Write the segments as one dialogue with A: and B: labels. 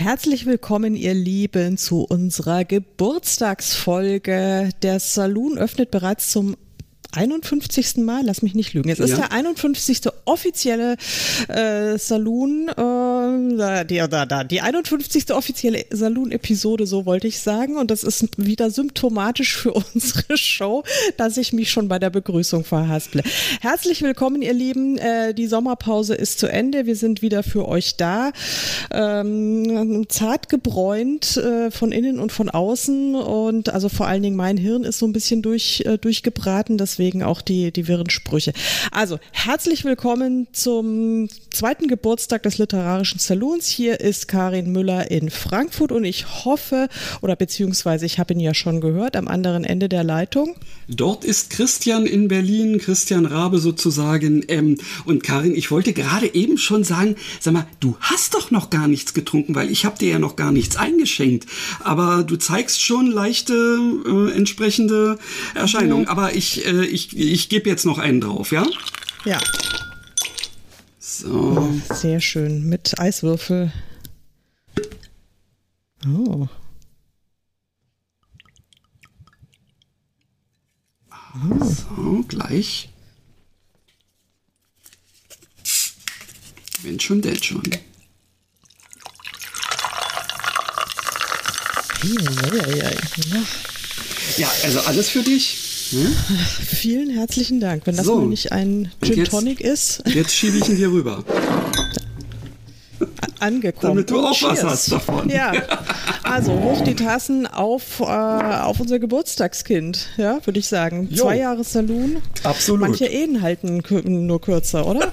A: Herzlich willkommen, ihr Lieben, zu unserer Geburtstagsfolge. Der Saloon öffnet bereits zum 51. Mal, lass mich nicht lügen. Es ist ja. der 51. offizielle äh, Saloon, äh, die, da, da, die 51. offizielle Saloon-Episode, so wollte ich sagen. Und das ist wieder symptomatisch für unsere Show, dass ich mich schon bei der Begrüßung verhasple. Herzlich willkommen, ihr Lieben. Äh, die Sommerpause ist zu Ende. Wir sind wieder für euch da. Ähm, zart gebräunt äh, von innen und von außen. Und also vor allen Dingen mein Hirn ist so ein bisschen durch, äh, durchgebraten. Deswegen auch die, die wirren Sprüche. Also, herzlich willkommen zum zweiten Geburtstag des Literarischen Saloons. Hier ist Karin Müller in Frankfurt und ich hoffe, oder beziehungsweise ich habe ihn ja schon gehört, am anderen Ende der Leitung.
B: Dort ist Christian in Berlin, Christian Rabe sozusagen. Ähm, und Karin, ich wollte gerade eben schon sagen, sag mal, du hast doch noch gar nichts getrunken, weil ich habe dir ja noch gar nichts eingeschenkt. Aber du zeigst schon leichte äh, entsprechende Erscheinungen. Ja. Aber ich, äh, ich, ich gebe jetzt noch einen drauf, ja?
A: Ja. So. Sehr schön. Mit Eiswürfel. Oh.
B: So, gleich. Wenn schon, denn schon. Ja, also alles für dich.
A: Hm? Vielen herzlichen Dank. Wenn das so. nicht ein Gin Tonic ist.
B: Jetzt schiebe ich ihn dir rüber.
A: Angekommen.
B: Damit du auch was hast davon.
A: Ja. Also hoch die Tassen auf, äh, auf unser Geburtstagskind, ja, würde ich sagen. Jo. Zwei Jahre Saloon.
B: Absolut.
A: Manche Ehen halten nur kürzer, oder?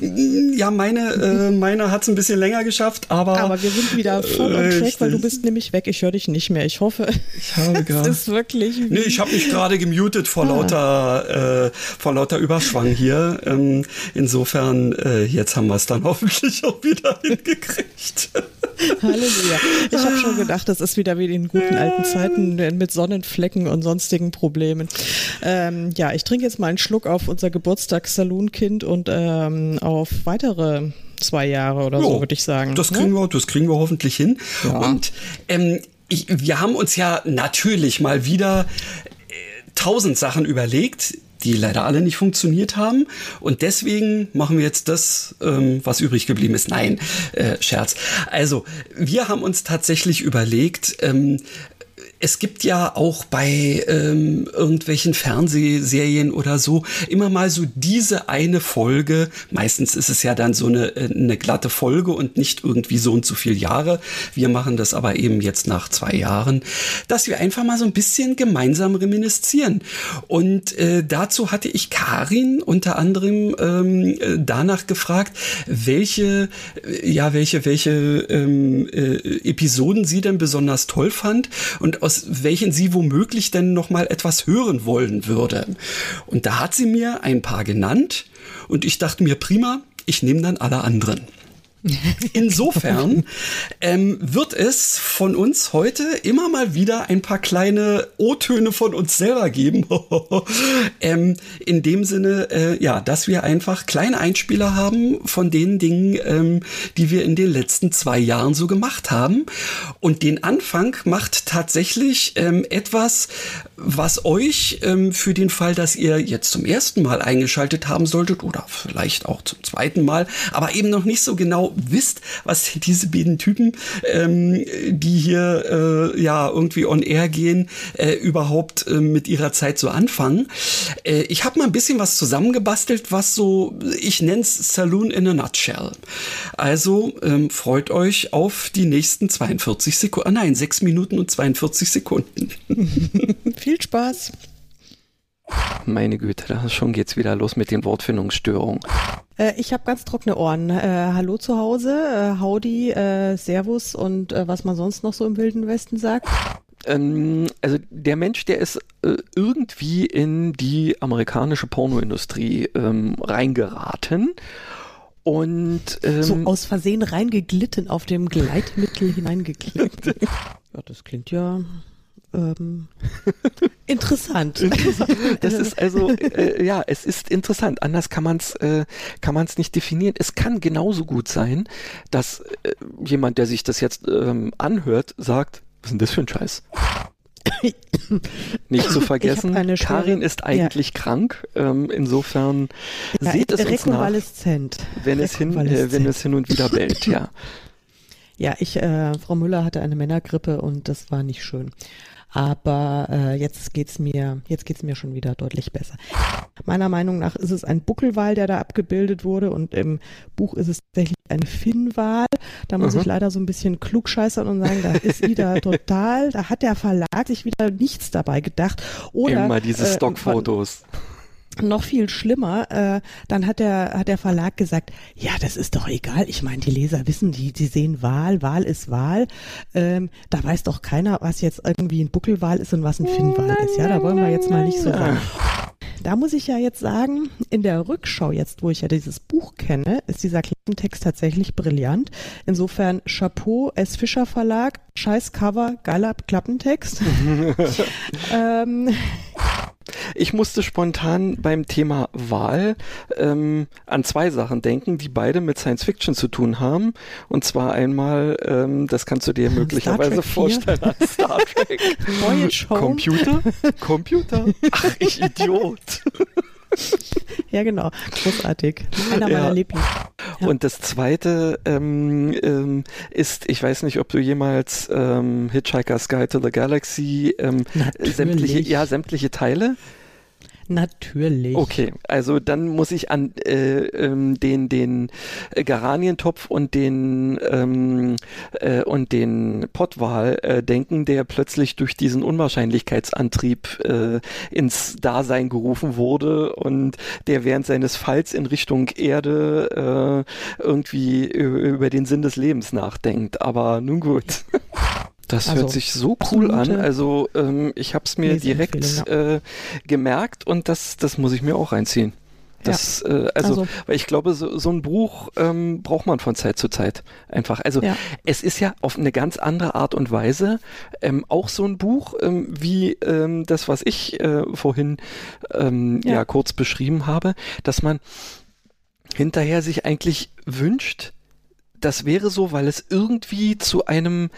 B: ja, meine, äh, meine hat es ein bisschen länger geschafft, aber.
A: Aber wir sind wieder voll on track, weil du bist nämlich weg. Ich höre dich nicht mehr. Ich hoffe.
B: Ich habe gerade.
A: ist wirklich.
B: Nee, ich habe mich gerade gemutet vor ah. lauter, äh, vor lauter Überschwang hier. Ähm, insofern, äh, jetzt haben wir es dann hoffentlich auch wieder hingekriegt.
A: Halleluja. Ich habe schon gedacht, das ist wieder wie in guten alten Zeiten mit Sonnenflecken und sonstigen Problemen. Ähm, ja, ich trinke jetzt mal einen Schluck auf unser Geburtstagssaloonkind und ähm, auf weitere zwei Jahre oder jo, so, würde ich sagen.
B: Das kriegen, ja? wir, das kriegen wir hoffentlich hin. Ja. Und ähm, ich, wir haben uns ja natürlich mal wieder äh, tausend Sachen überlegt, die leider alle nicht funktioniert haben. Und deswegen machen wir jetzt das, ähm, was übrig geblieben ist. Nein, äh, Scherz. Also, wir haben uns tatsächlich überlegt, ähm, es gibt ja auch bei ähm, irgendwelchen Fernsehserien oder so immer mal so diese eine Folge. Meistens ist es ja dann so eine, äh, eine glatte Folge und nicht irgendwie so und so viele Jahre. Wir machen das aber eben jetzt nach zwei Jahren, dass wir einfach mal so ein bisschen gemeinsam reminiszieren. Und äh, dazu hatte ich Karin unter anderem ähm, äh, danach gefragt, welche, äh, ja, welche, welche ähm, äh, Episoden sie denn besonders toll fand. Und aus welchen sie womöglich denn noch mal etwas hören wollen würde. Und da hat sie mir ein paar genannt und ich dachte mir prima, ich nehme dann alle anderen. Insofern ähm, wird es von uns heute immer mal wieder ein paar kleine O-Töne von uns selber geben. ähm, in dem Sinne, äh, ja, dass wir einfach kleine Einspieler haben von den Dingen, ähm, die wir in den letzten zwei Jahren so gemacht haben. Und den Anfang macht tatsächlich ähm, etwas, was euch ähm, für den Fall, dass ihr jetzt zum ersten Mal eingeschaltet haben solltet oder vielleicht auch zum zweiten Mal, aber eben noch nicht so genau wisst, was diese beiden Typen, ähm, die hier äh, ja irgendwie on air gehen, äh, überhaupt äh, mit ihrer Zeit so anfangen. Äh, ich habe mal ein bisschen was zusammengebastelt, was so, ich nenne es Saloon in a Nutshell. Also ähm, freut euch auf die nächsten 42 Sekunden, ah nein, 6 Minuten und 42 Sekunden.
A: Viel Spaß.
C: Meine Güte, da schon geht's wieder los mit den Wortfindungsstörungen.
A: Äh, ich habe ganz trockene Ohren. Äh, hallo zu Hause, äh, Howdy, äh, Servus und äh, was man sonst noch so im Wilden Westen sagt.
C: Ähm, also der Mensch, der ist äh, irgendwie in die amerikanische Pornoindustrie ähm, reingeraten. Und ähm,
A: so aus Versehen reingeglitten, auf dem Gleitmittel hineingeglitten. ja, das klingt ja ähm, interessant.
C: Das ist also äh, ja, es ist interessant. Anders kann man es äh, kann man es nicht definieren. Es kann genauso gut sein, dass äh, jemand, der sich das jetzt ähm, anhört, sagt, was ist denn das für ein Scheiß? Nicht zu vergessen, Karin ist eigentlich ja. krank. Ähm, insofern ja, seht es uns nach, wenn es, hin, äh, wenn es hin und wieder bellt. Ja,
A: ja ich, äh, Frau Müller hatte eine Männergrippe und das war nicht schön. Aber äh, jetzt geht's mir, jetzt geht's mir schon wieder deutlich besser. Meiner Meinung nach ist es ein Buckelwal, der da abgebildet wurde und im Buch ist es tatsächlich ein Finnwal. Da muss mhm. ich leider so ein bisschen klugscheißern und sagen, da ist wieder total, da hat der Verlag sich wieder nichts dabei gedacht. Oder,
C: Immer diese äh, Stockfotos. Äh,
A: noch viel schlimmer, äh, dann hat der, hat der Verlag gesagt, ja, das ist doch egal. Ich meine, die Leser wissen, die, die sehen Wahl, Wahl ist Wahl. Ähm, da weiß doch keiner, was jetzt irgendwie ein Buckelwahl ist und was ein Finnwahl ist. Ja, da wollen wir jetzt mal nicht so ran. Da muss ich ja jetzt sagen, in der Rückschau jetzt, wo ich ja dieses Buch kenne, ist dieser Klappentext tatsächlich brillant. Insofern Chapeau, S. Fischer Verlag, scheiß Cover, geiler Klappentext.
C: ähm, ich musste spontan beim Thema Wahl ähm, an zwei Sachen denken, die beide mit Science Fiction zu tun haben. Und zwar einmal, ähm, das kannst du dir möglicherweise vorstellen, an Star Trek. Computer? Computer? Ach, ich Idiot.
A: ja, genau. Großartig. Einer ja. meiner Lieblings.
C: Ja. Und das zweite ähm, ähm, ist, ich weiß nicht, ob du jemals ähm, Hitchhiker's Guide to the Galaxy ähm, sämtliche, ja, sämtliche Teile
A: Natürlich.
C: Okay, also dann muss ich an äh, ähm, den den Garanientopf und den ähm, äh, und den Pottwal äh, denken, der plötzlich durch diesen Unwahrscheinlichkeitsantrieb äh, ins Dasein gerufen wurde und der während seines Falls in Richtung Erde äh, irgendwie über den Sinn des Lebens nachdenkt. Aber nun gut. Das also, hört sich so cool an. Also ähm, ich habe es mir direkt ja. äh, gemerkt und das, das muss ich mir auch reinziehen. Das, ja. äh, also, also, weil ich glaube, so, so ein Buch ähm, braucht man von Zeit zu Zeit einfach. Also ja. es ist ja auf eine ganz andere Art und Weise ähm, auch so ein Buch ähm, wie ähm, das, was ich äh, vorhin ähm, ja. ja kurz beschrieben habe, dass man hinterher sich eigentlich wünscht, das wäre so, weil es irgendwie zu einem,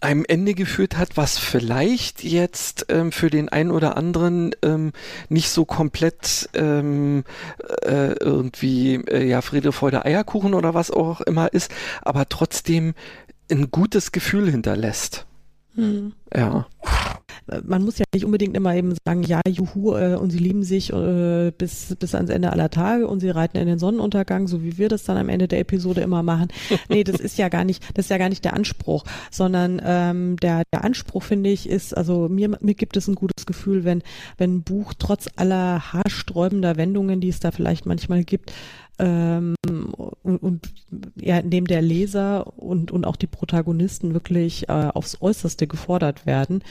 C: einem Ende geführt hat, was vielleicht jetzt ähm, für den einen oder anderen ähm, nicht so komplett ähm, äh, irgendwie, äh, ja, Friede, Freude, Eierkuchen oder was auch immer ist, aber trotzdem ein gutes Gefühl hinterlässt. Hm. Ja
A: man muss ja nicht unbedingt immer eben sagen, ja, juhu, äh, und sie lieben sich äh, bis, bis ans Ende aller Tage und sie reiten in den Sonnenuntergang, so wie wir das dann am Ende der Episode immer machen. Nee, das ist ja gar nicht, das ist ja gar nicht der Anspruch, sondern ähm, der, der Anspruch, finde ich, ist, also mir, mir gibt es ein gutes Gefühl, wenn, wenn ein Buch trotz aller haarsträubender Wendungen, die es da vielleicht manchmal gibt, ähm, und, und ja, indem der Leser und, und auch die Protagonisten wirklich äh, aufs Äußerste gefordert werden,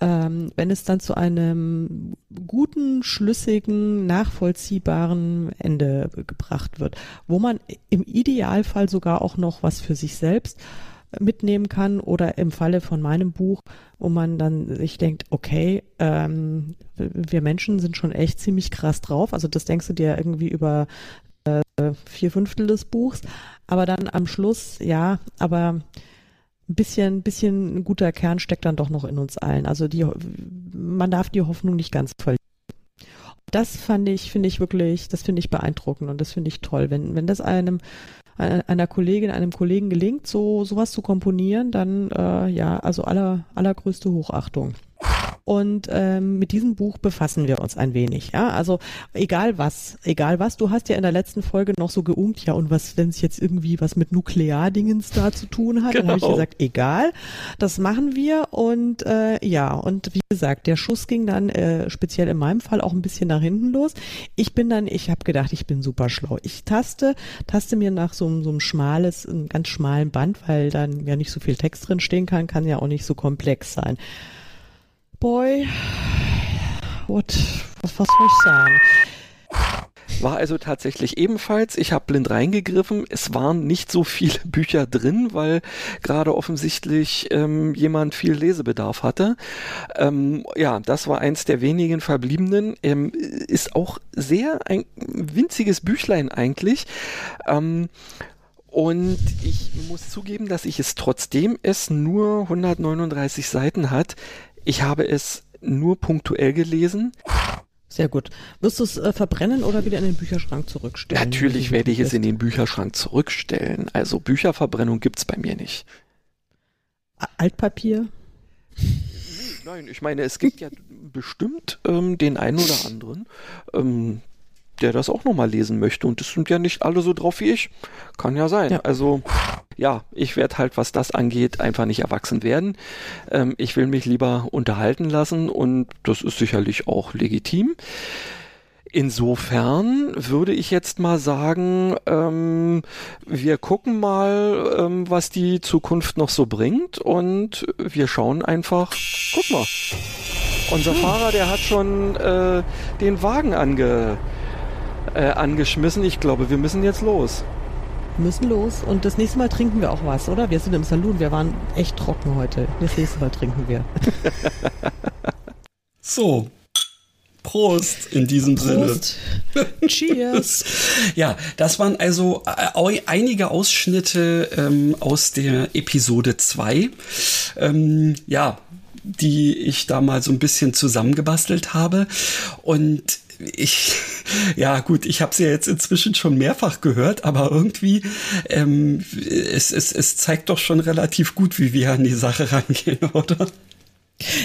A: ähm, wenn es dann zu einem guten, schlüssigen, nachvollziehbaren Ende gebracht wird, wo man im Idealfall sogar auch noch was für sich selbst mitnehmen kann oder im Falle von meinem Buch, wo man dann sich denkt, okay, ähm, wir Menschen sind schon echt ziemlich krass drauf. Also das denkst du dir irgendwie über äh, vier Fünftel des Buchs, aber dann am Schluss, ja, aber ein bisschen, bisschen ein guter Kern steckt dann doch noch in uns allen. Also die, man darf die Hoffnung nicht ganz verlieren. Das fand ich, finde ich wirklich, das finde ich beeindruckend und das finde ich toll. Wenn, wenn das einem, einer Kollegin, einem Kollegen gelingt, so sowas zu komponieren, dann äh, ja, also aller, allergrößte Hochachtung. Und ähm, mit diesem Buch befassen wir uns ein wenig. Ja, also egal was, egal was. Du hast ja in der letzten Folge noch so geungt, ja und was, wenn es jetzt irgendwie was mit Nukleardingens da zu tun hat, genau. dann habe ich gesagt, egal, das machen wir. Und äh, ja, und wie gesagt, der Schuss ging dann äh, speziell in meinem Fall auch ein bisschen nach hinten los. Ich bin dann, ich habe gedacht, ich bin super schlau. Ich taste, taste mir nach so, so einem schmales, einem ganz schmalen Band, weil dann ja nicht so viel Text drin stehen kann, kann ja auch nicht so komplex sein Boy, what, was, was soll ich sagen?
C: War also tatsächlich ebenfalls, ich habe blind reingegriffen, es waren nicht so viele Bücher drin, weil gerade offensichtlich ähm, jemand viel Lesebedarf hatte. Ähm, ja, das war eins der wenigen verbliebenen. Ähm, ist auch sehr ein winziges Büchlein eigentlich. Ähm, und ich muss zugeben, dass ich es trotzdem es nur 139 Seiten hat, ich habe es nur punktuell gelesen.
A: Sehr gut. Wirst du es äh, verbrennen oder wieder in den Bücherschrank zurückstellen?
C: Natürlich werde ich es in den Bücherschrank zurückstellen. Also Bücherverbrennung gibt es bei mir nicht.
A: Altpapier?
C: Nein, ich meine, es gibt ja bestimmt ähm, den einen oder anderen, ähm, der das auch nochmal lesen möchte. Und das sind ja nicht alle so drauf wie ich. Kann ja sein. Ja. Also ja, ich werde halt, was das angeht, einfach nicht erwachsen werden. Ähm, ich will mich lieber unterhalten lassen und das ist sicherlich auch legitim. Insofern würde ich jetzt mal sagen, ähm, wir gucken mal, ähm, was die Zukunft noch so bringt und wir schauen einfach, guck mal, unser Fahrer, der hat schon äh, den Wagen ange äh, angeschmissen. Ich glaube, wir müssen jetzt los.
A: Wir müssen los und das nächste Mal trinken wir auch was, oder? Wir sind im Saloon, wir waren echt trocken heute. Das nächste Mal trinken wir.
B: so, Prost in diesem Prost.
A: Sinne. Cheers.
B: ja, das waren also äh, einige Ausschnitte ähm, aus der Episode 2. Ähm, ja, die ich da mal so ein bisschen zusammengebastelt habe. Und ich, ja gut, ich habe sie ja jetzt inzwischen schon mehrfach gehört, aber irgendwie, ähm, es, es, es zeigt doch schon relativ gut, wie wir an die Sache rangehen, oder?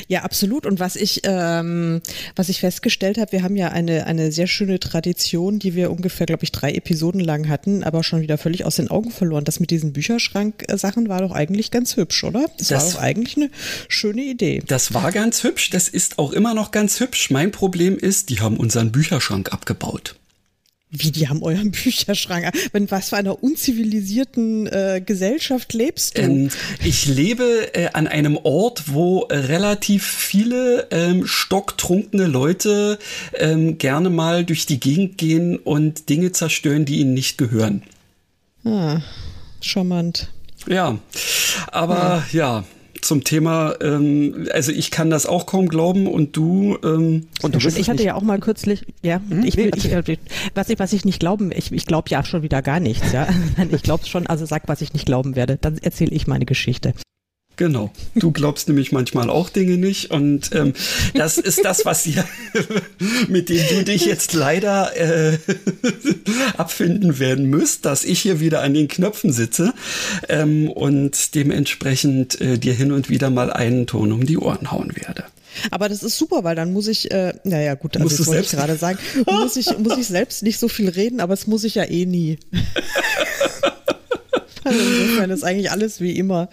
A: Ja, absolut. Und was ich, ähm, was ich festgestellt habe, wir haben ja eine, eine sehr schöne Tradition, die wir ungefähr, glaube ich, drei Episoden lang hatten, aber schon wieder völlig aus den Augen verloren. Das mit diesen Bücherschrank-Sachen war doch eigentlich ganz hübsch, oder? Das, das war doch eigentlich eine schöne Idee.
B: Das war ganz hübsch. Das ist auch immer noch ganz hübsch. Mein Problem ist, die haben unseren Bücherschrank abgebaut.
A: Wie, die haben euren Bücherschrank? Wenn was für einer unzivilisierten äh, Gesellschaft lebst du? Ähm,
B: ich lebe äh, an einem Ort, wo äh, relativ viele ähm, stocktrunkene Leute ähm, gerne mal durch die Gegend gehen und Dinge zerstören, die ihnen nicht gehören.
A: Ah, charmant.
B: Ja, aber ja, ja zum Thema, ähm, also ich kann das auch kaum glauben und du. Ähm,
A: und du ich hatte ja auch mal kürzlich, ja, hm? ich, ich, ich, was ich, was ich nicht glauben, ich, ich glaube ja schon wieder gar nichts, ja. ich glaube schon, also sag, was ich nicht glauben werde, dann erzähle ich meine Geschichte.
B: Genau. Du glaubst nämlich manchmal auch Dinge nicht und ähm, das ist das, was ihr, mit dem du dich jetzt leider äh, abfinden werden müsst, dass ich hier wieder an den Knöpfen sitze ähm, und dementsprechend äh, dir hin und wieder mal einen Ton um die Ohren hauen werde.
A: Aber das ist super, weil dann muss ich, äh, naja gut, also das wollte ich gerade sagen, muss ich, muss ich selbst nicht so viel reden, aber das muss ich ja eh nie. Also insofern ist eigentlich alles wie immer.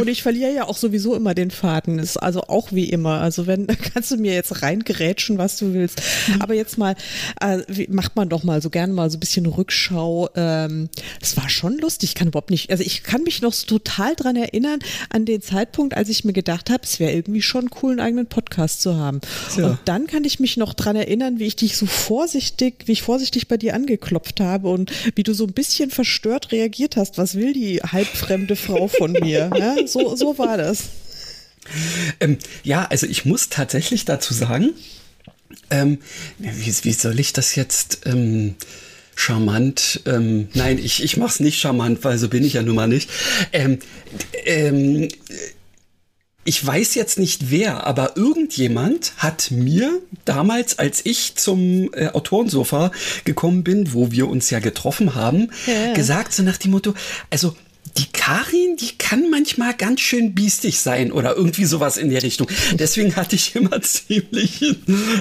A: Und ich verliere ja auch sowieso immer den Faden. Ist also auch wie immer. Also wenn, kannst du mir jetzt reingerätschen, was du willst. Aber jetzt mal, äh, macht man doch mal so gerne mal so ein bisschen Rückschau. Ähm, es war schon lustig. Ich kann überhaupt nicht, also ich kann mich noch total dran erinnern an den Zeitpunkt, als ich mir gedacht habe, es wäre irgendwie schon cool, einen eigenen Podcast zu haben. Ja. Und dann kann ich mich noch dran erinnern, wie ich dich so vorsichtig, wie ich vorsichtig bei dir angeklopft habe und wie du so ein bisschen verstört reagierst reagiert hast, was will die halbfremde Frau von mir? Ja, so, so war das.
B: Ähm, ja, also ich muss tatsächlich dazu sagen, ähm, wie, wie, soll ich das jetzt ähm, charmant? Ähm, nein, ich, ich mache es nicht charmant, weil so bin ich ja nun mal nicht. Ähm, ich weiß jetzt nicht wer, aber irgendjemand hat mir damals, als ich zum äh, Autorensofa gekommen bin, wo wir uns ja getroffen haben, ja. gesagt, so nach dem Motto, also die Karin, die kann manchmal ganz schön biestig sein oder irgendwie sowas in der Richtung. Deswegen hatte ich immer ziemlich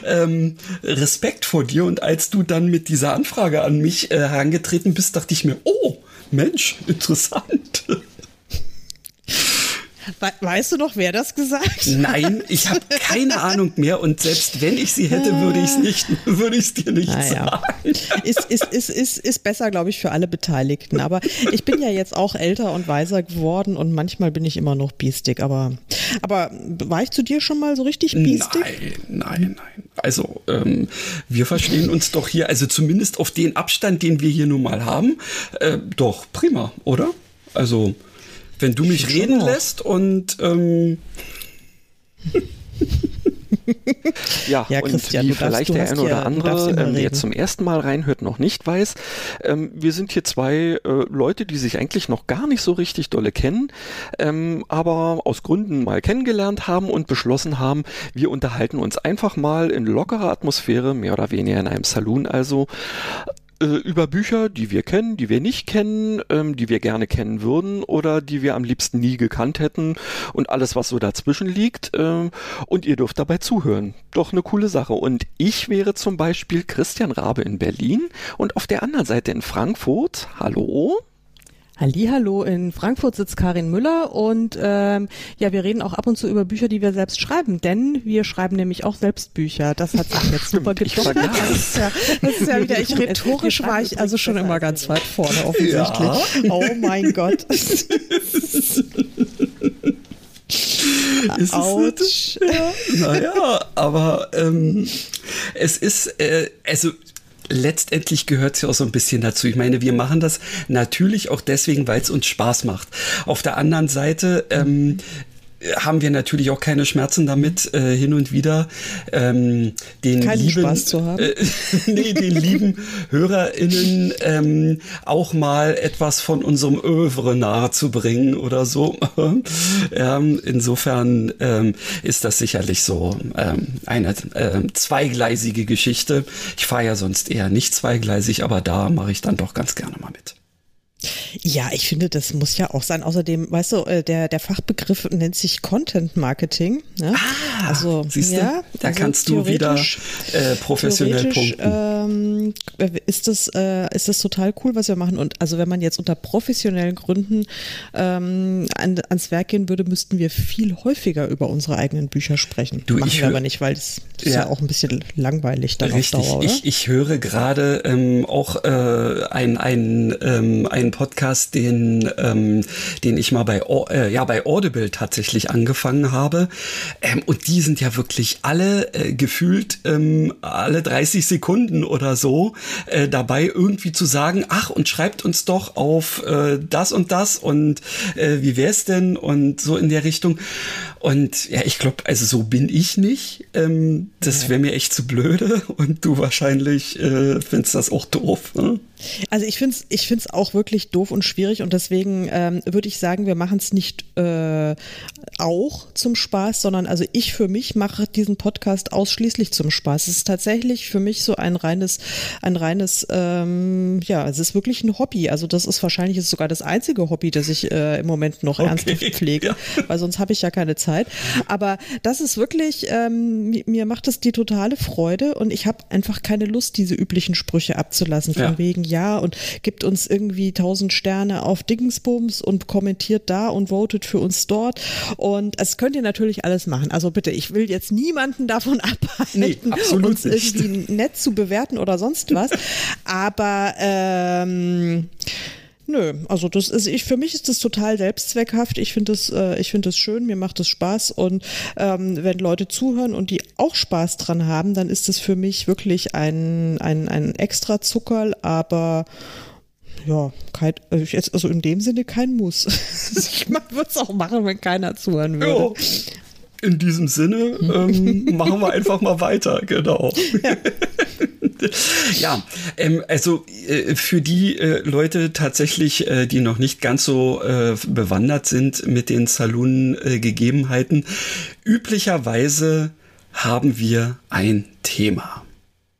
B: ähm, Respekt vor dir und als du dann mit dieser Anfrage an mich äh, herangetreten bist, dachte ich mir, oh, Mensch, interessant.
A: Weißt du noch, wer das gesagt
B: hat? Nein, ich habe keine Ahnung mehr und selbst wenn ich sie hätte, würde ich es nicht, würde ich es dir nicht naja. sagen.
A: Ist, ist, ist, ist, ist besser, glaube ich, für alle Beteiligten. Aber ich bin ja jetzt auch älter und weiser geworden und manchmal bin ich immer noch biestig. Aber, aber war ich zu dir schon mal so richtig biestig?
B: Nein, nein, nein. Also ähm, wir verstehen uns doch hier, also zumindest auf den Abstand, den wir hier nun mal haben, äh, doch prima, oder? Also wenn du mich reden lässt und ähm,
C: ja, ja, und Christian, wie vielleicht der eine oder ja, andere ähm, jetzt zum ersten Mal reinhört, noch nicht weiß, ähm, wir sind hier zwei äh, Leute, die sich eigentlich noch gar nicht so richtig dolle kennen, ähm, aber aus Gründen mal kennengelernt haben und beschlossen haben, wir unterhalten uns einfach mal in lockerer Atmosphäre, mehr oder weniger in einem Saloon also, über Bücher, die wir kennen, die wir nicht kennen, ähm, die wir gerne kennen würden oder die wir am liebsten nie gekannt hätten und alles, was so dazwischen liegt. Äh, und ihr dürft dabei zuhören. Doch eine coole Sache. Und ich wäre zum Beispiel Christian Rabe in Berlin und auf der anderen Seite in Frankfurt. Hallo.
A: Hallo, in Frankfurt sitzt Karin Müller und ähm, ja, wir reden auch ab und zu über Bücher, die wir selbst schreiben, denn wir schreiben nämlich auch selbst Bücher. Das hat sich jetzt super gedoppelt. Das ist ja, das ist ja wieder, ich rhetorisch war ich also schon immer ganz weit vorne offensichtlich. Ja. Oh mein Gott. ist
B: Autsch. Es, ja, naja, aber ähm, es ist, äh, also letztendlich gehört es ja auch so ein bisschen dazu. Ich meine, wir machen das natürlich auch deswegen, weil es uns Spaß macht. Auf der anderen Seite ähm, haben wir natürlich auch keine Schmerzen damit, äh, hin und wieder ähm, den
A: Keinen
B: lieben,
A: Spaß zu haben. Äh,
B: nee, den lieben HörerInnen ähm, auch mal etwas von unserem Övre nahezubringen oder so. ähm, insofern ähm, ist das sicherlich so ähm, eine äh, zweigleisige Geschichte. Ich fahre ja sonst eher nicht zweigleisig, aber da mache ich dann doch ganz gerne mal mit.
A: Ja, ich finde, das muss ja auch sein. Außerdem, weißt du, äh, der, der Fachbegriff nennt sich Content Marketing. Ne?
B: Ah, also, siehst du, ja, da also kannst du wieder äh, professionell punkten.
A: Ähm, ist, das, äh, ist das total cool, was wir machen. Und also wenn man jetzt unter professionellen Gründen ähm, an, ans Werk gehen würde, müssten wir viel häufiger über unsere eigenen Bücher sprechen. Du, machen ich wir aber nicht, weil das ist ja, ja auch ein bisschen langweilig dann richtig, auf Dauer, oder?
B: Ich, ich höre gerade ähm, auch äh, ein, ein, ähm, ein einen Podcast, den, ähm, den ich mal bei, äh, ja, bei Audible tatsächlich angefangen habe. Ähm, und die sind ja wirklich alle äh, gefühlt ähm, alle 30 Sekunden oder so äh, dabei irgendwie zu sagen, ach, und schreibt uns doch auf äh, das und das und äh, wie wär's denn und so in der Richtung. Und ja, ich glaube, also so bin ich nicht. Ähm, das wäre mir echt zu blöde und du wahrscheinlich äh, findest das auch doof. Ne?
A: Also ich finde es ich find's auch wirklich doof und schwierig und deswegen ähm, würde ich sagen, wir machen es nicht äh, auch zum Spaß, sondern also ich für mich mache diesen Podcast ausschließlich zum Spaß. Es ist tatsächlich für mich so ein reines, ein reines, ähm, ja, es ist wirklich ein Hobby. Also das ist wahrscheinlich ist sogar das einzige Hobby, das ich äh, im Moment noch okay. ernsthaft pflege, ja. weil sonst habe ich ja keine Zeit. Aber das ist wirklich, ähm, mir macht es die totale Freude und ich habe einfach keine Lust, diese üblichen Sprüche abzulassen von ja. wegen ja und gibt uns irgendwie tausend Sterne auf Dingsbums und kommentiert da und votet für uns dort. Und das könnt ihr natürlich alles machen. Also bitte, ich will jetzt niemanden davon abhalten, nee, uns nicht. irgendwie nett zu bewerten oder sonst was. Aber ähm, Nö, also das ist ich für mich ist das total selbstzweckhaft. Ich finde das äh, ich das schön, mir macht es Spaß und ähm, wenn Leute zuhören und die auch Spaß dran haben, dann ist das für mich wirklich ein ein ein extra Zuckerl, aber ja, kein, also, jetzt, also in dem Sinne kein Muss. ich würde es auch machen, wenn keiner zuhören würde. Jo.
B: In diesem Sinne ähm, machen wir einfach mal weiter, genau. Ja. ja, ähm, also äh, für die äh, Leute tatsächlich, äh, die noch nicht ganz so äh, bewandert sind mit den Saloon-Gegebenheiten, üblicherweise haben wir ein Thema.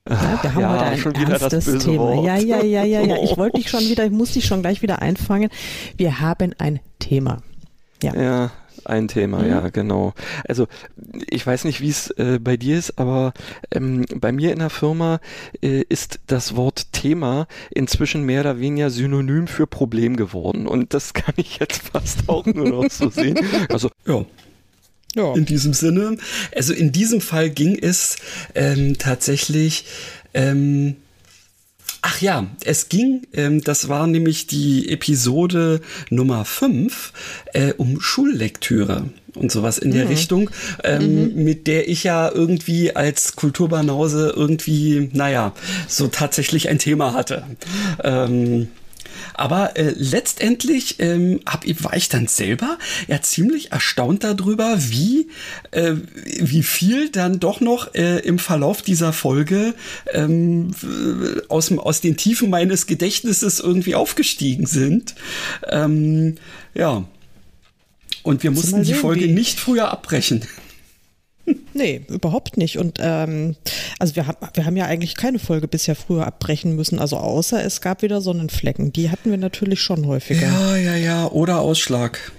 A: Ja, wir haben ja, heute ein schon wieder das böse Thema. Wort. Ja, ja, ja, ja, ja. Ich wollte dich schon wieder, ich muss dich schon gleich wieder einfangen. Wir haben ein Thema.
C: Ja. ja ein Thema, mhm. ja, genau. Also ich weiß nicht, wie es äh, bei dir ist, aber ähm, bei mir in der Firma äh, ist das Wort Thema inzwischen mehr oder weniger synonym für Problem geworden. Und das kann ich jetzt fast auch nur noch so sehen.
B: Also ja. Ja. In diesem Sinne. Also in diesem Fall ging es ähm, tatsächlich. Ähm, Ach ja, es ging, ähm, das war nämlich die Episode Nummer 5, äh, um Schullektüre und sowas in der mhm. Richtung, ähm, mhm. mit der ich ja irgendwie als Kulturbanause irgendwie, naja, so tatsächlich ein Thema hatte. Ähm, aber äh, letztendlich ähm, hab, war ich dann selber ja ziemlich erstaunt darüber, wie, äh, wie viel dann doch noch äh, im Verlauf dieser Folge ähm, aus, aus den Tiefen meines Gedächtnisses irgendwie aufgestiegen sind. Ähm, ja. Und wir mussten die Folge nicht früher abbrechen.
A: Nee, überhaupt nicht. Und ähm, also wir, haben wir haben ja eigentlich keine Folge bisher früher abbrechen müssen, also außer es gab wieder Sonnenflecken. Die hatten wir natürlich schon häufiger.
B: Ja, ja, ja. Oder Ausschlag.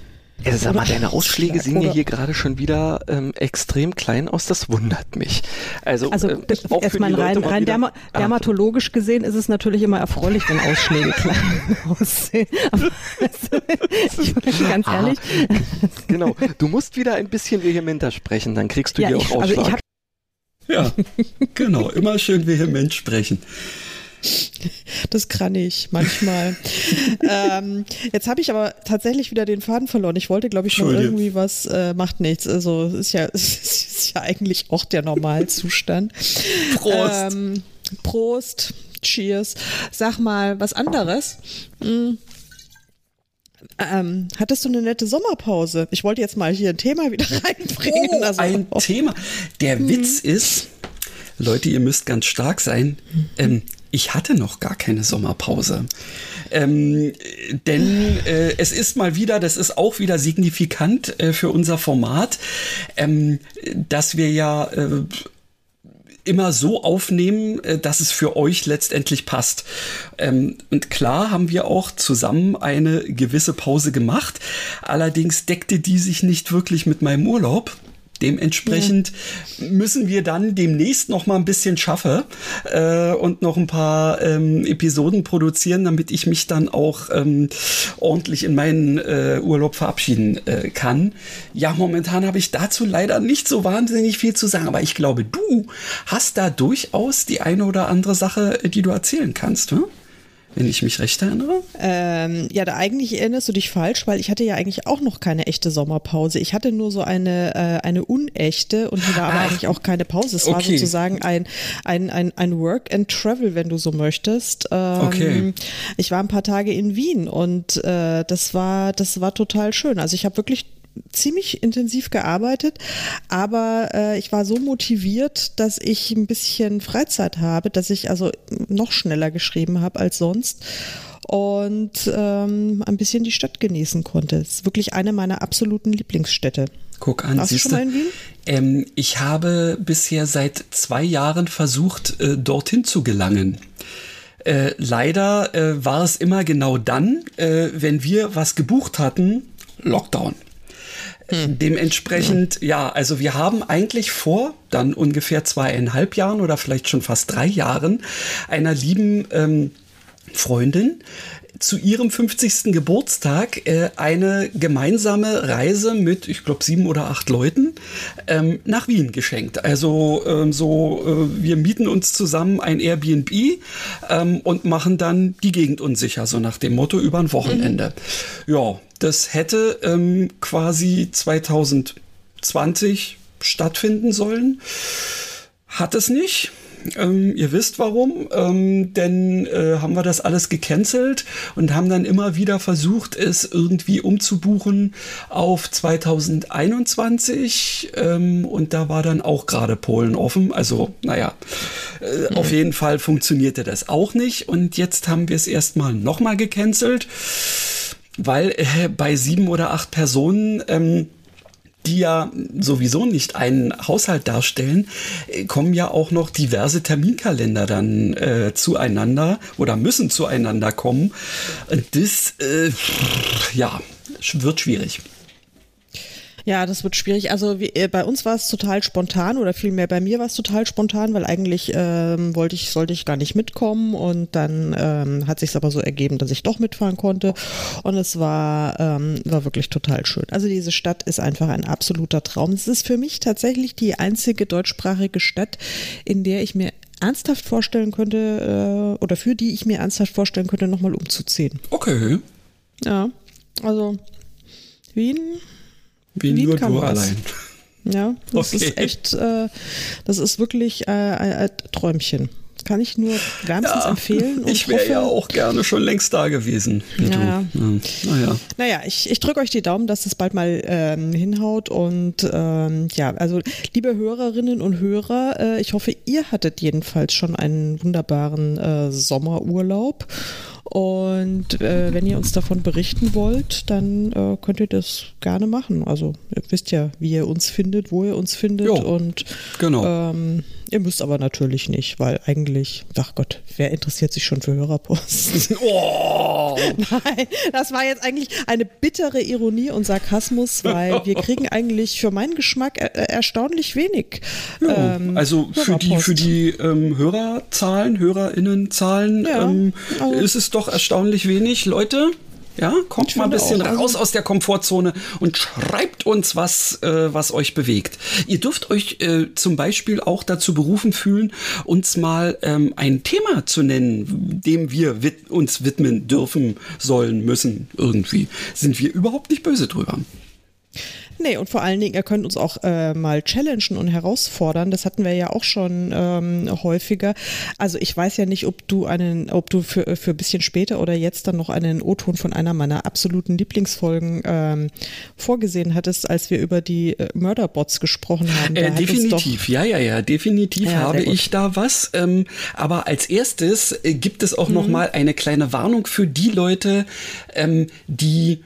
C: Also sag mal, deine Ausschläge sehen ja hier gerade schon wieder ähm, extrem klein aus. Das wundert mich. Also,
A: also äh, erstmal rein, rein derma dermatologisch ah. gesehen ist es natürlich immer erfreulich, wenn Ausschläge klein aussehen. Aber also,
C: ich meine ganz ah, ehrlich. Genau, du musst wieder ein bisschen vehementer sprechen, dann kriegst du ja, hier auch Ausschlag. Also
B: ja, genau, immer schön vehement sprechen.
A: Das kann ich manchmal. ähm, jetzt habe ich aber tatsächlich wieder den Faden verloren. Ich wollte, glaube ich, noch irgendwie was, äh, macht nichts. Also ist ja, ist ja eigentlich auch der Normalzustand. Prost. Ähm, Prost. Cheers. Sag mal was anderes. Hm. Ähm, hattest du eine nette Sommerpause? Ich wollte jetzt mal hier ein Thema wieder reinbringen.
B: Oh, also, ein oh. Thema. Der hm. Witz ist, Leute, ihr müsst ganz stark sein. Ähm, ich hatte noch gar keine Sommerpause. Ähm, denn äh, es ist mal wieder, das ist auch wieder signifikant äh, für unser Format, ähm, dass wir ja äh, immer so aufnehmen, äh, dass es für euch letztendlich passt. Ähm, und klar haben wir auch zusammen eine gewisse Pause gemacht. Allerdings deckte die sich nicht wirklich mit meinem Urlaub. Dementsprechend ja. müssen wir dann demnächst noch mal ein bisschen schaffen äh, und noch ein paar ähm, Episoden produzieren, damit ich mich dann auch ähm, ordentlich in meinen äh, Urlaub verabschieden äh, kann. Ja, momentan habe ich dazu leider nicht so wahnsinnig viel zu sagen, aber ich glaube, du hast da durchaus die eine oder andere Sache, die du erzählen kannst. Hm? Wenn ich mich recht erinnere?
A: Ähm, ja, da eigentlich erinnerst du dich falsch, weil ich hatte ja eigentlich auch noch keine echte Sommerpause. Ich hatte nur so eine, äh, eine unechte und die war aber eigentlich auch keine Pause. Es okay. war sozusagen ein, ein, ein, ein Work and Travel, wenn du so möchtest. Ähm, okay. Ich war ein paar Tage in Wien und äh, das war, das war total schön. Also ich habe wirklich ziemlich intensiv gearbeitet, aber äh, ich war so motiviert, dass ich ein bisschen Freizeit habe, dass ich also noch schneller geschrieben habe als sonst und ähm, ein bisschen die Stadt genießen konnte. Es ist wirklich eine meiner absoluten Lieblingsstädte.
B: Guck an, Warst siehst du schon mal in Wien? Ähm, ich habe bisher seit zwei Jahren versucht, äh, dorthin zu gelangen. Äh, leider äh, war es immer genau dann, äh, wenn wir was gebucht hatten, Lockdown. Hm. Dementsprechend, ja. ja, also wir haben eigentlich vor, dann ungefähr zweieinhalb Jahren oder vielleicht schon fast drei Jahren, einer lieben ähm, Freundin zu ihrem 50. Geburtstag äh, eine gemeinsame Reise mit, ich glaube, sieben oder acht Leuten ähm, nach Wien geschenkt. Also ähm, so, äh, wir mieten uns zusammen ein Airbnb ähm, und machen dann die Gegend unsicher, so nach dem Motto über ein Wochenende. Mhm. Ja, das hätte ähm, quasi 2020 stattfinden sollen. Hat es nicht. Ähm, ihr wisst warum, ähm, denn äh, haben wir das alles gecancelt und haben dann immer wieder versucht, es irgendwie umzubuchen auf 2021 ähm, und da war dann auch gerade Polen offen. Also, naja, äh, mhm. auf jeden Fall funktionierte das auch nicht und jetzt haben wir es erstmal nochmal gecancelt, weil äh, bei sieben oder acht Personen ähm, die ja sowieso nicht einen Haushalt darstellen, äh, kommen ja auch noch diverse Terminkalender dann äh, zueinander oder müssen zueinander kommen. Das, äh, ja, wird schwierig.
A: Ja, das wird schwierig. Also wie, äh, bei uns war es total spontan oder vielmehr bei mir war es total spontan, weil eigentlich ähm, wollte ich, sollte ich gar nicht mitkommen und dann ähm, hat sich aber so ergeben, dass ich doch mitfahren konnte und es war, ähm, war wirklich total schön. Also diese Stadt ist einfach ein absoluter Traum. Es ist für mich tatsächlich die einzige deutschsprachige Stadt, in der ich mir ernsthaft vorstellen könnte äh, oder für die ich mir ernsthaft vorstellen könnte, nochmal umzuziehen.
B: Okay.
A: Ja, also Wien
B: wie nur du allein.
A: Ja, das okay. ist echt, äh, das ist wirklich äh, ein Träumchen. Kann ich nur wärmstens ja, empfehlen.
B: ich wäre ja auch gerne schon längst da gewesen.
A: Ja. Ja. Naja. naja, ich, ich drücke euch die Daumen, dass es bald mal ähm, hinhaut. Und ähm, ja, also liebe Hörerinnen und Hörer, äh, ich hoffe, ihr hattet jedenfalls schon einen wunderbaren äh, Sommerurlaub. Und äh, wenn ihr uns davon berichten wollt, dann äh, könnt ihr das gerne machen. Also ihr wisst ja, wie ihr uns findet, wo ihr uns findet. Jo, und
B: genau.
A: Ähm, ihr müsst aber natürlich nicht, weil eigentlich, ach Gott, wer interessiert sich schon für Hörerpost? oh. Nein, das war jetzt eigentlich eine bittere Ironie und Sarkasmus, weil wir kriegen eigentlich für meinen Geschmack er erstaunlich wenig.
B: Ja, ähm, also für die, für die ähm, Hörerzahlen, HörerInnenzahlen ja, ähm, also ist es doch erstaunlich wenig. Leute, ja, kommt mal ein bisschen auch. raus aus der Komfortzone und schreibt uns, was, äh, was euch bewegt. Ihr dürft euch äh, zum Beispiel auch dazu berufen fühlen, uns mal ähm, ein Thema zu nennen, dem wir wid uns widmen dürfen, sollen, müssen, irgendwie. Sind wir überhaupt nicht böse drüber.
A: Nee, und vor allen Dingen, ihr könnt uns auch äh, mal challengen und herausfordern. Das hatten wir ja auch schon ähm, häufiger. Also ich weiß ja nicht, ob du einen, ob du für, für bisschen später oder jetzt dann noch einen O-Ton von einer meiner absoluten Lieblingsfolgen ähm, vorgesehen hattest, als wir über die äh, Murderbots gesprochen haben.
B: Äh, definitiv, ja, ja, ja, definitiv ja, habe ich da was. Ähm, aber als erstes äh, gibt es auch mhm. noch mal eine kleine Warnung für die Leute, ähm, die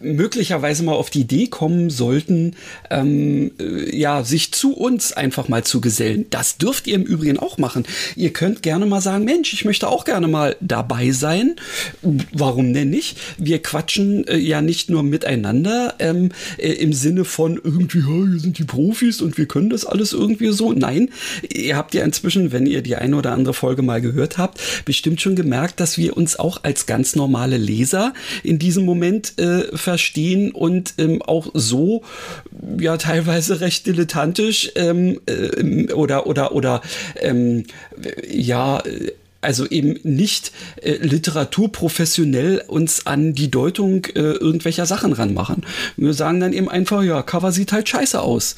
B: möglicherweise mal auf die Idee kommen sollten, ähm, äh, ja, sich zu uns einfach mal zu gesellen. Das dürft ihr im Übrigen auch machen. Ihr könnt gerne mal sagen, Mensch, ich möchte auch gerne mal dabei sein. Warum denn nicht? Wir quatschen äh, ja nicht nur miteinander ähm, äh, im Sinne von irgendwie, ja, hier sind die Profis und wir können das alles irgendwie so. Nein, ihr habt ja inzwischen, wenn ihr die eine oder andere Folge mal gehört habt, bestimmt schon gemerkt, dass wir uns auch als ganz normale Leser in diesem Moment äh, verstehen und ähm, auch so ja teilweise recht dilettantisch ähm, äh, oder oder oder ähm, ja also eben nicht äh, literaturprofessionell uns an die Deutung äh, irgendwelcher Sachen ranmachen. Wir sagen dann eben einfach, ja, Cover sieht halt scheiße aus.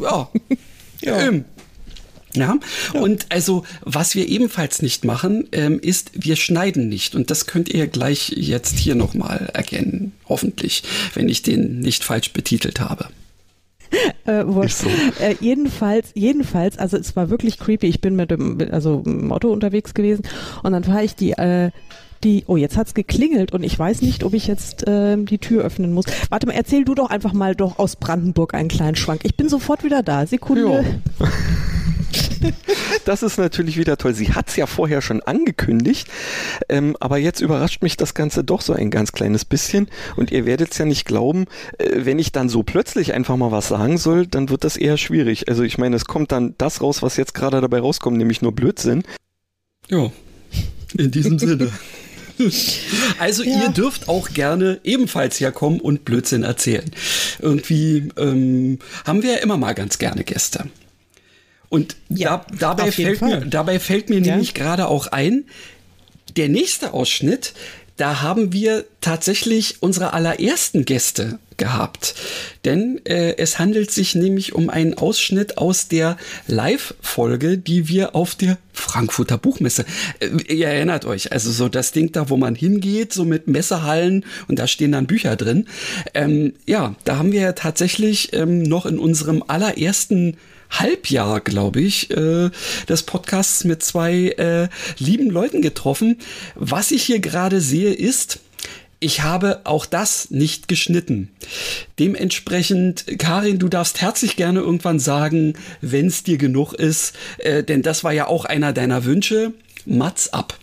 B: Ja. ja. Ähm, ja? ja? und also was wir ebenfalls nicht machen, ähm, ist, wir schneiden nicht. Und das könnt ihr gleich jetzt hier nochmal erkennen, hoffentlich, wenn ich den nicht falsch betitelt habe.
A: Äh, so. äh, jedenfalls, jedenfalls, also es war wirklich creepy. Ich bin mit dem, also im Auto unterwegs gewesen und dann fahre ich die, äh, die, oh, jetzt hat's geklingelt und ich weiß nicht, ob ich jetzt äh, die Tür öffnen muss. Warte mal, erzähl du doch einfach mal doch aus Brandenburg einen kleinen Schwank. Ich bin sofort wieder da. Sekunde.
C: Das ist natürlich wieder toll. Sie hat es ja vorher schon angekündigt, ähm, aber jetzt überrascht mich das Ganze doch so ein ganz kleines bisschen. Und ihr werdet es ja nicht glauben, äh, wenn ich dann so plötzlich einfach mal was sagen soll, dann wird das eher schwierig. Also ich meine, es kommt dann das raus, was jetzt gerade dabei rauskommt, nämlich nur Blödsinn.
B: Ja, in diesem Sinne. Also ja. ihr dürft auch gerne ebenfalls herkommen und Blödsinn erzählen. Irgendwie ähm, haben wir ja immer mal ganz gerne Gäste. Und ja, da, dabei, fällt mir, dabei fällt mir ja. nämlich gerade auch ein, der nächste Ausschnitt, da haben wir tatsächlich unsere allerersten Gäste gehabt. Denn äh, es handelt sich nämlich um einen Ausschnitt aus der Live-Folge, die wir auf der Frankfurter Buchmesse. Äh, ihr erinnert euch, also so das Ding da, wo man hingeht, so mit Messehallen und da stehen dann Bücher drin. Ähm, ja, da haben wir ja tatsächlich ähm, noch in unserem allerersten Halbjahr, glaube ich, äh, des Podcasts mit zwei äh, lieben Leuten getroffen. Was ich hier gerade sehe, ist, ich habe auch das nicht geschnitten. Dementsprechend, Karin, du darfst herzlich gerne irgendwann sagen, wenn es dir genug ist, äh, denn das war ja auch einer deiner Wünsche. Mats ab.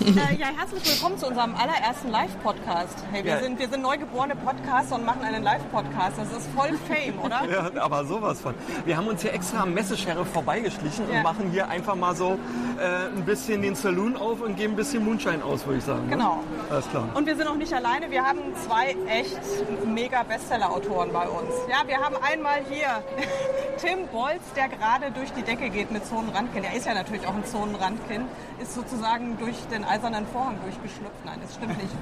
D: Äh, ja, herzlich willkommen zu unserem allerersten Live-Podcast. Hey, wir,
E: Ja.
D: sind, wir sind neugeborene Podcaster und machen einen Live-Podcast. Das ist voll Fame, oder?
E: Ja, aber sowas von. Wir haben uns hier extra am Messesheriff vorbeigeschlichen
D: Ja.
E: und machen hier einfach mal so äh, ein bisschen den Saloon auf und geben ein bisschen Moonshine aus, würde ich sagen. ne?
D: Genau.
E: Alles klar.
D: Und wir sind auch nicht alleine. Wir haben zwei echt mega Bestseller-Autoren bei uns. Ja, wir haben einmal hier Tim Bolz, der gerade durch die Decke geht mit Zonenrandkind. Er ist ja natürlich auch ein Zonenrandkind. Ist sozusagen durch den eisernen Vorhang durchgeschlüpft. Nein, das stimmt nicht.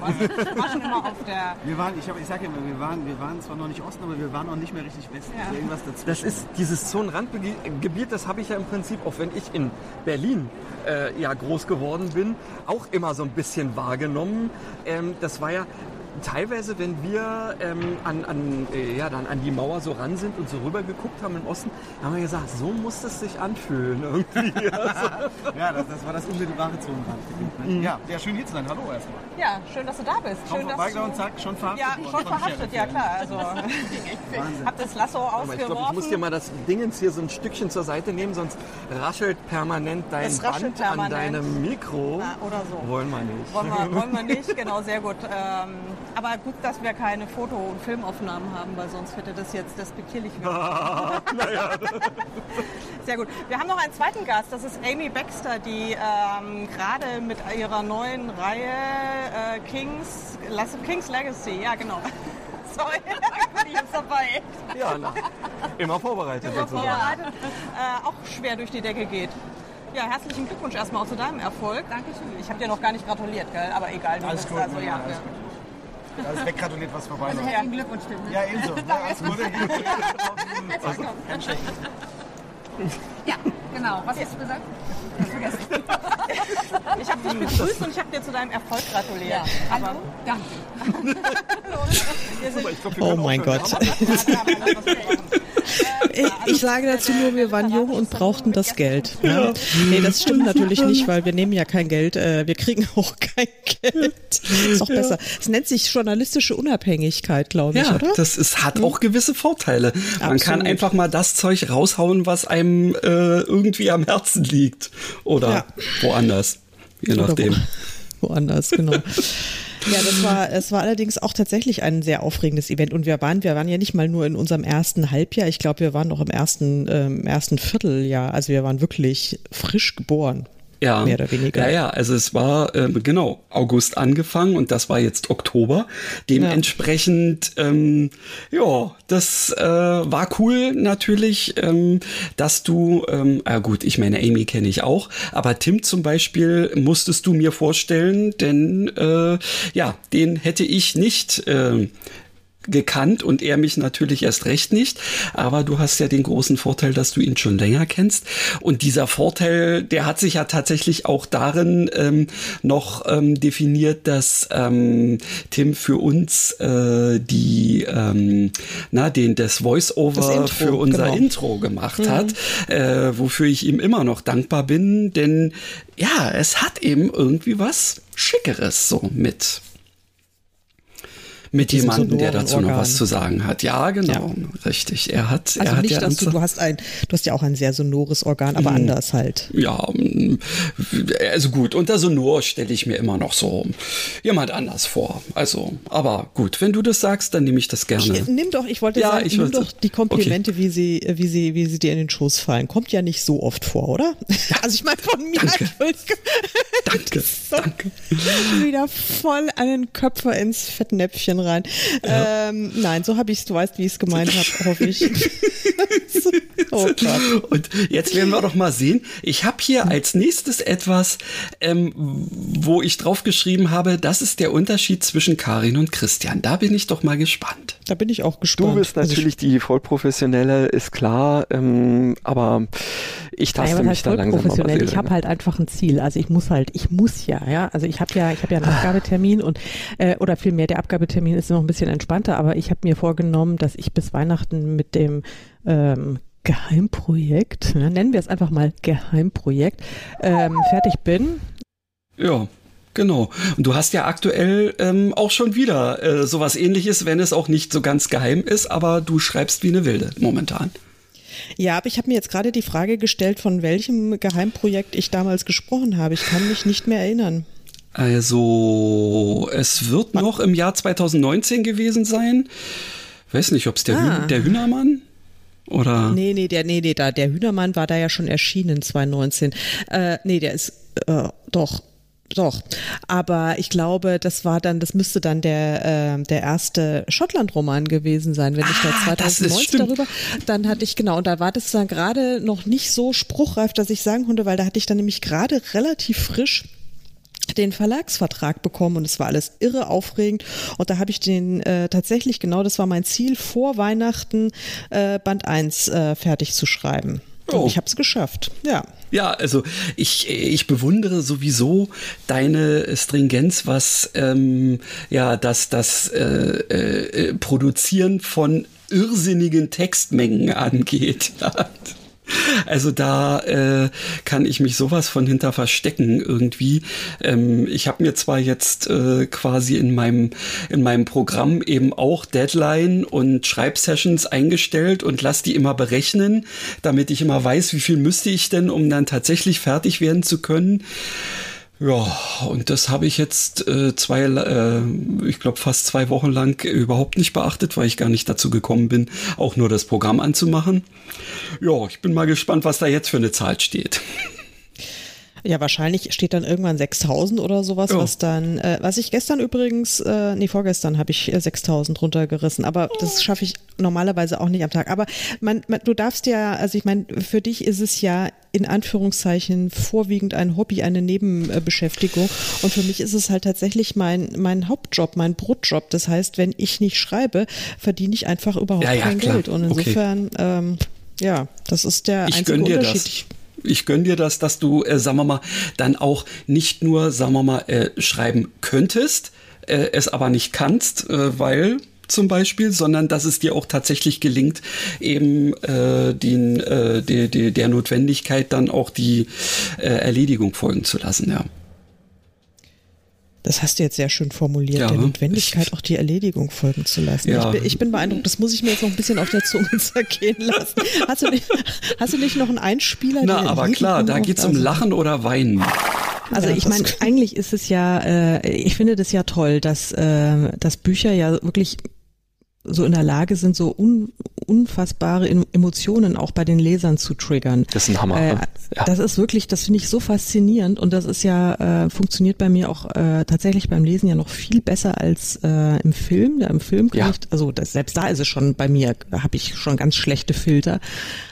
D: Wir war schon immer auf der...
F: Wir waren, ich, hab- ich sag ja immer, wir waren, wir waren zwar noch nicht Osten, aber wir waren auch nicht mehr richtig Westen.
D: Ja.
F: Irgendwas dazwischen.
E: Das ist dieses Zonenrandgebiet, das habe ich ja im Prinzip, auch wenn ich in Berlin äh, ja groß geworden bin, auch immer so ein bisschen wahrgenommen. Ähm, das war ja teilweise, wenn wir ähm, an, an, äh, ja, dann an die Mauer so ran sind und so rüber geguckt haben im Osten, haben wir gesagt, so muss es sich anfühlen irgendwie.
F: ja, das, das war das unmittelbare Zonenrandgebiet. Ne? Ja, ja, schön hier zu sein. Hallo erstmal.
D: Ja, schön, dass du da bist. Schön, dass
F: vorbeigelaufen,
D: du...
F: zack, schon verhaftet
D: Ja, schon verhaftet, ja klar. Also, hab das Lasso
E: Aber ich glaube, ich muss dir
D: ausgeworfen.
E: mal das Dingens hier so ein Stückchen zur Seite nehmen, sonst raschelt permanent dein
D: Es raschelt
E: Band an
D: permanent.
E: deinem Mikro.
D: Ja, oder so.
E: Wollen wir nicht.
D: Wollen wir, wollen wir nicht, genau, sehr gut. Ähm, aber gut, dass wir keine Foto- und Filmaufnahmen haben, weil sonst hätte das jetzt despektierlich werden. Sehr gut. Wir haben noch einen zweiten Gast, das ist Amy Baxter, die ähm, gerade mit ihrer neuen Reihe äh, Kings, King's Legacy, ja genau. Sorry, bin ich jetzt dabei.
E: Ja, na, immer vorbereitet. sozusagen.
D: Vorbereitet, äh, auch schwer durch die Decke geht. Ja, herzlichen Glückwunsch erstmal auch zu deinem Erfolg. Dankeschön. Ich habe dir noch gar nicht gratuliert, gell? aber egal.
F: Alles gut,
D: also,
F: ja,
D: ja,
F: alles weggratuliert, was vorbei war.
D: Herzlichen Glückwunsch, Tim.
F: Ja, ebenso. Ne? Alles Gute.
G: Ja, genau. Was hast du gesagt?
D: Ich habe dich begrüßt und ich habe dir zu deinem Erfolg gratuliert.
G: Ja,
D: aber
G: hallo, danke.
D: Oh mein. Gott.
A: Ich, sage dazu nur, wir waren jung und brauchten das Geld. Ja. Nee, das stimmt natürlich nicht, weil wir nehmen ja kein Geld. äh, Wir kriegen auch kein Geld. Ist auch besser. Es nennt sich journalistische Unabhängigkeit, glaube ich,
B: Ja,
A: oder?
B: das ist, hat auch gewisse Vorteile. Man
A: Absolut.
B: kann einfach mal das Zeug raushauen, was einem äh, irgendwie am Herzen liegt. Oder
A: Ja.
B: woanders. Je
A: Oder
B: nachdem.
A: Wo, woanders, genau. Ja, das war, es war allerdings auch tatsächlich ein sehr aufregendes Event. Und wir waren, wir waren ja nicht mal nur in unserem ersten Halbjahr, ich glaube, wir waren noch im ersten, ähm, ersten Vierteljahr, also wir waren wirklich frisch geboren.
B: Ja,
A: Mehr oder weniger.
B: Ja, ja, also es war ähm, genau August angefangen und das war jetzt Oktober. Dementsprechend, ähm, ja, das äh, war cool natürlich, ähm, dass du, ähm, ah gut, ich meine, Amy kenne ich auch, aber Tim zum Beispiel musstest du mir vorstellen, denn äh, ja, den hätte ich nicht. ähm, gekannt und er mich natürlich erst recht nicht. Aber du hast ja den großen Vorteil, dass du ihn schon länger kennst. Und dieser Vorteil, der hat sich ja tatsächlich auch darin ähm, noch ähm, definiert, dass ähm, Tim für uns äh, die, ähm, na, den das
A: Das
B: Voice-Over
A: Intro,
B: für unser
A: genau.
B: Intro gemacht hat, äh, wofür ich ihm immer noch dankbar bin, denn ja, es hat eben irgendwie was Schickeres so mit mit jemandem, der dazu noch
A: Organ.
B: was zu sagen hat. Ja, genau, richtig. Er hat,
A: Also
B: er hat
A: nicht,
B: ja
A: dass du, du hast ein, du hast ja auch ein sehr sonores Organ, aber anders halt.
B: ja, mm, also gut, unter Sonor stelle ich mir immer noch so jemand anders vor. Also, aber gut, wenn du das sagst, dann nehme ich das gerne.
A: Ich, nimm doch, ich wollte
B: Ja,
A: sagen,
B: ich
A: nimm doch die Komplimente, wie sie, wie sie, wie sie dir in den Schoß fallen. Kommt ja nicht so oft vor, oder? also ich meine von mir.
B: danke.
A: Entschuldigung.
B: Danke, danke.
A: Wieder voll einen Köpfer ins Fettnäpfchen rein. Ähm, nein, so habe ich es, du weißt, wie ich es gemeint habe, hoffe ich. oh Gott.
B: Und jetzt werden wir doch mal sehen. Ich habe hier als nächstes etwas, ähm, wo ich drauf geschrieben habe, das ist der Unterschied zwischen Karin und Christian. Da bin ich doch mal gespannt.
A: Da bin ich auch gespannt.
C: Du bist
A: Also ich-
C: natürlich die Vollprofessionelle, ist klar, ähm, aber ich
H: Naja,
C: taste
H: was
C: mich da
H: voll
C: langsam
H: professionell? Ich habe halt einfach ein Ziel. Also ich muss halt, ich muss ja, ja. Also ich habe ja, ich habe ja einen Abgabetermin und äh, oder vielmehr der Abgabetermin ist noch ein bisschen entspannter, aber ich habe mir vorgenommen, dass ich bis Weihnachten mit dem ähm, Geheimprojekt, ja, nennen wir es einfach mal Geheimprojekt, ähm, fertig bin.
B: Ja. Genau. Und du hast ja aktuell ähm, auch schon wieder äh, sowas ähnliches, wenn es auch nicht so ganz geheim ist, aber du schreibst wie eine Wilde momentan.
A: Ja, aber ich habe mir jetzt gerade die Frage gestellt, von welchem Geheimprojekt ich damals gesprochen habe. Ich kann mich nicht mehr erinnern.
B: Also, es wird noch im Jahr 2019 gewesen sein. Weiß nicht, ob es der, ah. Hü der Hühnermann oder?
A: Nee, nee, der, nee, nee, da, der Hühnermann war da ja schon erschienen 2019. Äh, nee, der ist, äh, doch, doch, aber ich glaube, das war dann, das müsste dann der, äh, der erste Schottland-Roman gewesen sein, wenn ich da 2019 ah, darüber, dann hatte ich, genau, und da war das dann gerade noch nicht so spruchreif, dass ich sagen konnte, weil da hatte ich dann nämlich gerade relativ frisch den Verlagsvertrag bekommen und es war alles irre aufregend und da habe ich den äh, tatsächlich genau, das war mein Ziel, vor Weihnachten äh, Band 1 äh, fertig zu schreiben. Oh. Und ich habe es geschafft, ja.
B: Ja, also ich, ich bewundere sowieso deine Stringenz, was ähm, ja das, das äh, äh, Produzieren von irrsinnigen Textmengen angeht. Also da äh, kann ich mich sowas von hinter verstecken irgendwie. Ähm, ich habe mir zwar jetzt äh, quasi in meinem in meinem Programm eben auch Deadline und Schreibsessions eingestellt und lass die immer berechnen, damit ich immer weiß, wie viel müsste ich denn, um dann tatsächlich fertig werden zu können. Ja, und das habe ich jetzt äh, zwei, äh, ich glaube fast zwei Wochen lang überhaupt nicht beachtet, weil ich gar nicht dazu gekommen bin, auch nur das Programm anzumachen. Ja, ich bin mal gespannt, was da jetzt für eine Zahl steht.
A: Ja, wahrscheinlich steht dann irgendwann 6000 oder sowas, oh. was dann, äh, was ich gestern übrigens, äh, nee, vorgestern habe ich 6000 runtergerissen, aber das schaffe ich normalerweise auch nicht am Tag. Aber man, man du darfst ja, also ich meine, für dich ist es ja in Anführungszeichen vorwiegend ein Hobby, eine Nebenbeschäftigung. Und für mich ist es halt tatsächlich mein, mein Hauptjob, mein Brotjob. Das heißt, wenn ich nicht schreibe, verdiene ich einfach überhaupt ja, ja, kein klar. Geld. Und insofern, okay. ähm, ja, das ist der
B: ich
A: einzige Unterschied.
B: Das ich gönn dir das, dass du, äh, sagen wir mal, dann auch nicht nur, sagen wir mal, äh, schreiben könntest, äh, es aber nicht kannst, äh, weil zum Beispiel, sondern dass es dir auch tatsächlich gelingt, eben äh, den, äh, die, die, der Notwendigkeit dann auch die äh, Erledigung folgen zu lassen, ja.
A: Das hast du jetzt sehr schön formuliert, ja, der Notwendigkeit, auch die Erledigung folgen zu lassen. Ja. Ich, bin, ich, bin, beeindruckt, das muss ich mir jetzt noch ein bisschen auf der Zunge zergehen lassen. Hast du nicht, hast du nicht noch einen Einspieler?
B: Na, aber klar, da geht es um Lachen oder Weinen.
A: Also ja, ich meine, eigentlich ist es ja, äh, ich finde das ja toll, dass, äh, dass Bücher ja wirklich so in der Lage sind, so un, unfassbare Emotionen auch bei den Lesern zu triggern.
B: Das ist ein Hammer. Äh,
A: ne? ja. Das ist wirklich, das finde ich so faszinierend und das ist ja, äh, funktioniert bei mir auch äh, tatsächlich beim Lesen ja noch viel besser als äh, im Film. Da im Film kann ja. ich, also das, selbst da ist es schon bei mir, da habe ich schon ganz schlechte Filter.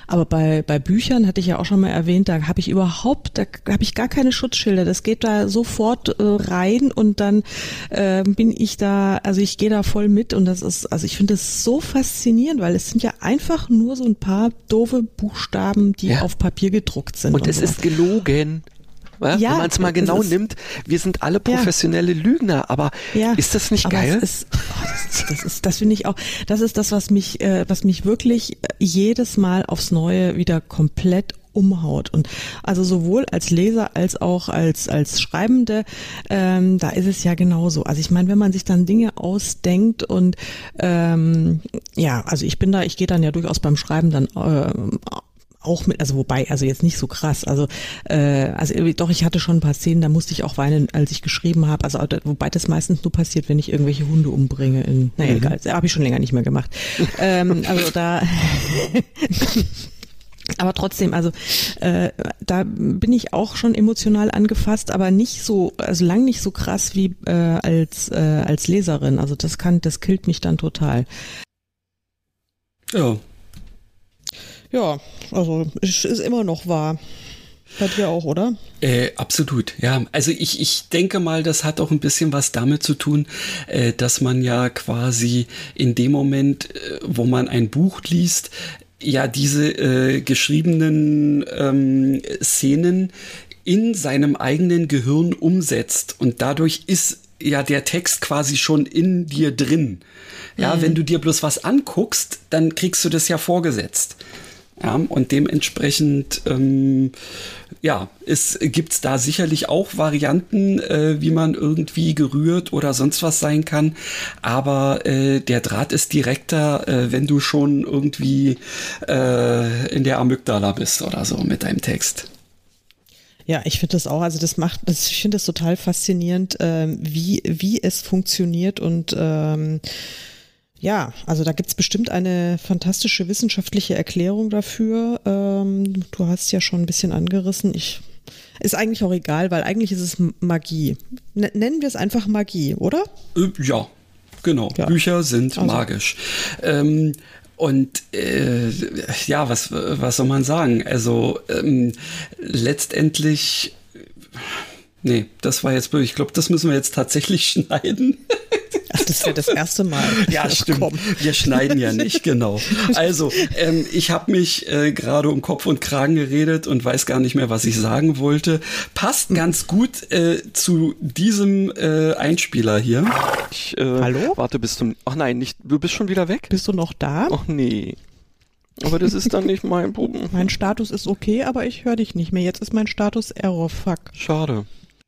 A: Aber bei, bei Büchern, hatte ich ja auch schon mal erwähnt, da habe ich überhaupt, da habe ich gar keine Schutzschilder. Das geht da sofort äh, rein und dann äh, bin ich da, also ich gehe da voll mit und das ist, also ich finde das so faszinierend, weil es sind ja einfach nur so ein paar doofe Buchstaben, die ja. auf Papier gedruckt sind.
C: Und, und es so. ist gelogen. Ja, ja, wenn man es mal genau nimmt, wir sind alle professionelle ja. Lügner, aber ja, ist das nicht geil?
A: Ist, oh, das, das, ist, das finde ich auch, das ist das, was mich, äh, was mich wirklich äh, jedes Mal aufs Neue wieder komplett umhaut. Und also sowohl als Leser als auch als, als Schreibende, ähm, da ist es ja genauso. Also ich meine, wenn man sich dann Dinge ausdenkt und ähm, ja, also ich bin da, ich gehe dann ja durchaus beim Schreiben dann äh, auch mit, also wobei, also jetzt nicht so krass. Also, äh, also doch, ich hatte schon ein paar Szenen, da musste ich auch weinen, als ich geschrieben habe. Also wobei das meistens nur passiert, wenn ich irgendwelche Hunde umbringe. In, naja, mhm. egal, habe ich schon länger nicht mehr gemacht. ähm, also da. aber trotzdem, also äh, da bin ich auch schon emotional angefasst, aber nicht so, also lang nicht so krass wie äh, als äh, als Leserin. Also das kann, das killt mich dann total.
B: Ja,
A: ja, also ist, ist immer noch wahr. Bei dir auch, oder?
B: Äh, absolut, ja. Also ich, ich denke mal, das hat auch ein bisschen was damit zu tun, äh, dass man ja quasi in dem Moment, äh, wo man ein Buch liest, ja diese äh, geschriebenen ähm, Szenen in seinem eigenen Gehirn umsetzt. Und dadurch ist ja der Text quasi schon in dir drin. Ja, mhm. wenn du dir bloß was anguckst, dann kriegst du das ja vorgesetzt. Ja, und dementsprechend ähm, ja, es gibt's da sicherlich auch Varianten, äh, wie man irgendwie gerührt oder sonst was sein kann. Aber äh, der Draht ist direkter, äh, wenn du schon irgendwie äh, in der Amygdala bist oder so mit deinem Text.
A: Ja, ich finde das auch. Also das macht, das, ich finde das total faszinierend, ähm, wie, wie es funktioniert und ähm, ja, also da gibt's bestimmt eine fantastische wissenschaftliche Erklärung dafür. Ähm, du hast ja schon ein bisschen angerissen. Ich ist eigentlich auch egal, weil eigentlich ist es Magie. N nennen wir es einfach Magie, oder?
B: Äh, ja, genau. Ja. Bücher sind also. magisch. Ähm, und äh, ja, was, was soll man sagen? Also ähm, letztendlich, nee, das war jetzt, ich glaube, das müssen wir jetzt tatsächlich schneiden.
A: Ach, das wäre das erste Mal.
B: Ja, stimmt. Komm. Wir schneiden ja nicht, genau. Also, ähm, ich habe mich äh, gerade um Kopf und Kragen geredet und weiß gar nicht mehr, was ich sagen wollte. Passt hm. ganz gut äh, zu diesem äh, Einspieler hier.
C: Ich, äh, Hallo? Warte, bist du. Ach nein, nicht. Du bist schon wieder weg?
A: Bist du noch da?
C: Ach nee. Aber das ist dann nicht mein Problem.
A: Mein Status ist okay, aber ich höre dich nicht mehr. Jetzt ist mein Status Error. Fuck.
C: Schade.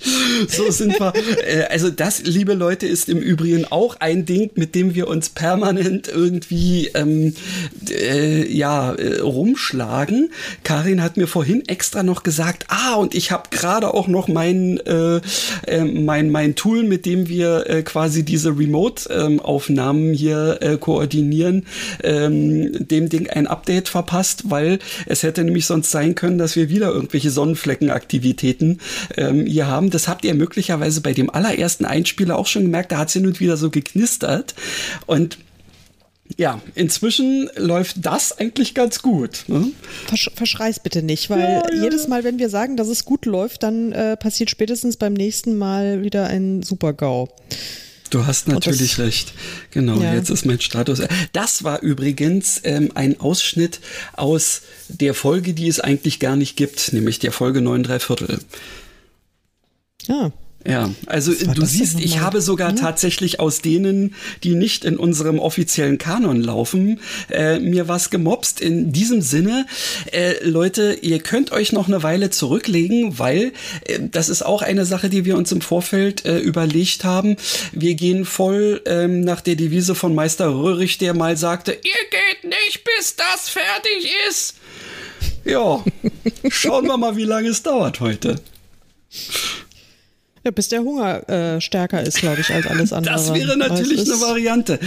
B: so sind wir. Äh, also das, liebe Leute, ist im Übrigen auch ein Ding, mit dem wir uns permanent irgendwie ähm, äh, ja äh, rumschlagen. Karin hat mir vorhin extra noch gesagt, ah und ich habe gerade auch noch mein äh, äh, mein mein Tool, mit dem wir äh, quasi diese Remote-Aufnahmen hier koordinieren, ähm, dem Ding ein Update verpasst, weil es hätte nämlich sonst sein können, dass wir wieder irgendwelche Sonnenfleckenaktivitäten ähm, hier haben. Das habt ihr möglicherweise bei dem allerersten Einspieler auch schon gemerkt, da hat es hin und wieder so geknistert. Und ja, inzwischen läuft das eigentlich ganz gut. Ne?
A: Versch verschrei's bitte nicht, weil ja, ja, jedes Mal, wenn wir sagen, dass es gut läuft, dann äh, passiert spätestens beim nächsten Mal wieder ein Super-GAU.
B: Du hast natürlich das, recht. Genau, ja. jetzt ist mein Status. Das war übrigens ähm, ein Ausschnitt aus der Folge, die es eigentlich gar nicht gibt, nämlich der Folge 9 3 Viertel.
A: Ja.
B: Ja, also du siehst, ich habe sogar ja. tatsächlich aus denen, die nicht in unserem offiziellen Kanon laufen, äh, mir was gemobst. In diesem Sinne, äh, Leute, ihr könnt euch noch eine Weile zurücklegen, weil äh, das ist auch eine Sache, die wir uns im Vorfeld äh, überlegt haben. Wir gehen voll ähm, nach der Devise von Meister Röhrig, der mal sagte, ihr geht nicht, bis das fertig ist. Ja, schauen wir mal, wie lange es dauert heute.
A: Ja, bis der Hunger äh, stärker ist, glaube ich, als alles andere.
B: Das wäre natürlich eine Variante.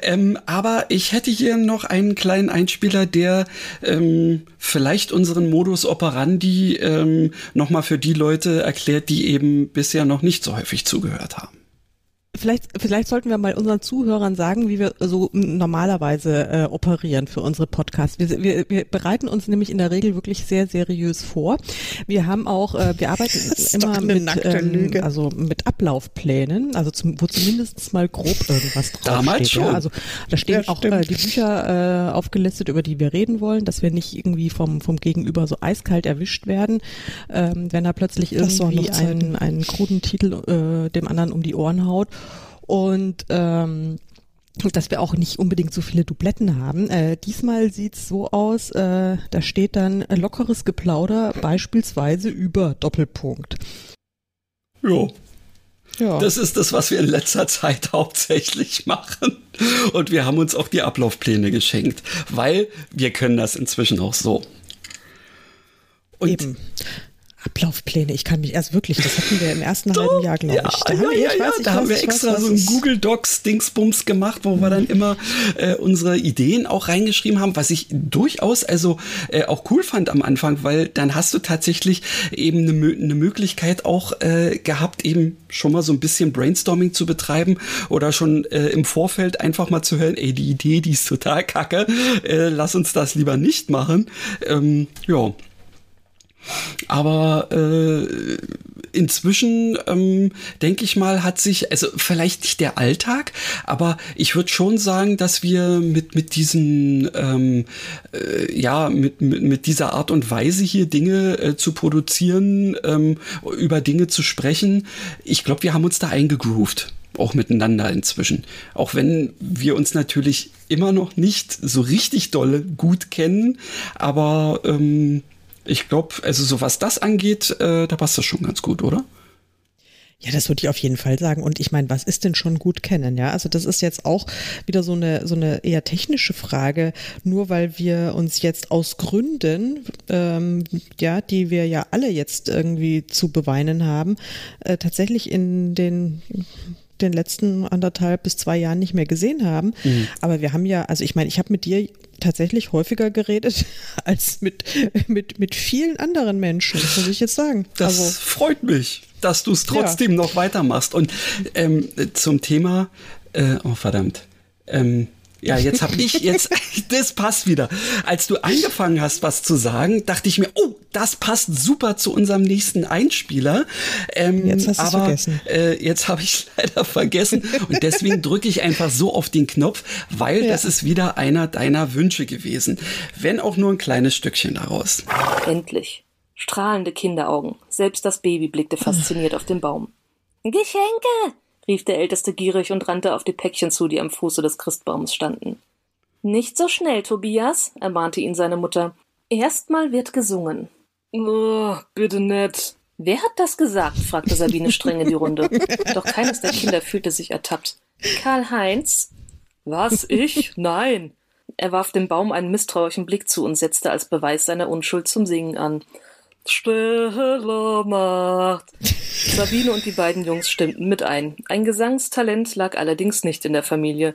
B: Ähm, aber ich hätte hier noch einen kleinen Einspieler, der ähm, vielleicht unseren Modus operandi ähm, nochmal für die Leute erklärt, die eben bisher noch nicht so häufig zugehört haben.
A: Vielleicht, vielleicht sollten wir mal unseren Zuhörern sagen, wie wir so normalerweise äh, operieren für unsere Podcasts. Wir, wir, wir bereiten uns nämlich in der Regel wirklich sehr seriös vor. Wir haben auch, äh, wir arbeiten immer mit, ähm, also mit Ablaufplänen, also zum, wo zumindest mal grob irgendwas draufsteht.
B: Damals schon. Ja,
A: also da stehen ja, auch äh, die Bücher äh, aufgelistet, über die wir reden wollen, dass wir nicht irgendwie vom vom Gegenüber so eiskalt erwischt werden, ähm, wenn er plötzlich irgendwie einen, einen kruden Titel äh, dem anderen um die Ohren haut und ähm, dass wir auch nicht unbedingt so viele Dubletten haben. Äh, diesmal sieht's so aus, äh, da steht dann lockeres Geplauder beispielsweise über Doppelpunkt.
B: Ja. Ja. Das ist das, was wir in letzter Zeit hauptsächlich machen. Und wir haben uns auch die Ablaufpläne geschenkt, weil wir können das inzwischen auch so.
A: Und Eben. Ablaufpläne. Ich kann mich erst wirklich, das hatten wir im ersten Doch, halben Jahr, glaube
B: ja,
A: ich.
B: Da, ja, haben, ja, ich ja, da haben wir extra so ein Google Docs Dingsbums gemacht, wo wir dann immer äh, unsere Ideen auch reingeschrieben haben, was ich durchaus also äh, auch cool fand am Anfang, weil dann hast du tatsächlich eben eine, eine Möglichkeit auch äh, gehabt, eben schon mal so ein bisschen Brainstorming zu betreiben oder schon äh, im Vorfeld einfach mal zu hören, ey, die Idee, die ist total kacke, äh, lass uns das lieber nicht machen. Ähm, ja. Aber äh, inzwischen, ähm, denke ich mal, hat sich, also vielleicht nicht der Alltag, aber ich würde schon sagen, dass wir mit, mit diesen, ähm, äh, ja, mit, mit, mit dieser Art und Weise hier Dinge äh, zu produzieren, ähm, über Dinge zu sprechen, ich glaube, wir haben uns da eingegroovt auch miteinander inzwischen. Auch wenn wir uns natürlich immer noch nicht so richtig dolle gut kennen, aber ähm, ich glaube, also so was das angeht, äh, da passt das schon ganz gut, oder?
A: Ja, das würde ich auf jeden Fall sagen. Und ich meine, was ist denn schon gut kennen? Ja, also das ist jetzt auch wieder so eine so eine eher technische Frage. Nur weil wir uns jetzt aus Gründen, ähm, ja, die wir ja alle jetzt irgendwie zu beweinen haben, äh, tatsächlich in den den letzten anderthalb bis zwei Jahren nicht mehr gesehen haben. Mhm. Aber wir haben ja, also ich meine, ich habe mit dir tatsächlich häufiger geredet als mit, mit, mit vielen anderen Menschen, muss ich jetzt sagen.
B: Das also, freut mich dass du es trotzdem ja. noch weitermachst. Und ähm, zum Thema, äh, oh verdammt, ähm, ja, jetzt habe ich jetzt, das passt wieder. Als du angefangen hast, was zu sagen, dachte ich mir, oh, das passt super zu unserem nächsten Einspieler.
A: Ähm, jetzt hast du vergessen.
B: Äh, jetzt habe ich leider vergessen und deswegen drücke ich einfach so auf den Knopf, weil ja. das ist wieder einer deiner Wünsche gewesen, wenn auch nur ein kleines Stückchen daraus.
I: Endlich. Strahlende Kinderaugen. Selbst das Baby blickte fasziniert auf den Baum. Geschenke! Rief der Älteste gierig und rannte auf die Päckchen zu, die am Fuße des Christbaums standen. Nicht so schnell, Tobias, ermahnte ihn seine Mutter. Erstmal wird gesungen. Oh, bitte nett. Wer hat das gesagt? fragte Sabine streng in die Runde. Doch keines der Kinder fühlte sich ertappt. Karl-Heinz? Was, ich? Nein. Er warf dem Baum einen misstrauischen Blick zu und setzte als Beweis seiner Unschuld zum Singen an. Stille Nacht. Sabine und die beiden Jungs stimmten mit ein. Ein Gesangstalent lag allerdings nicht in der Familie.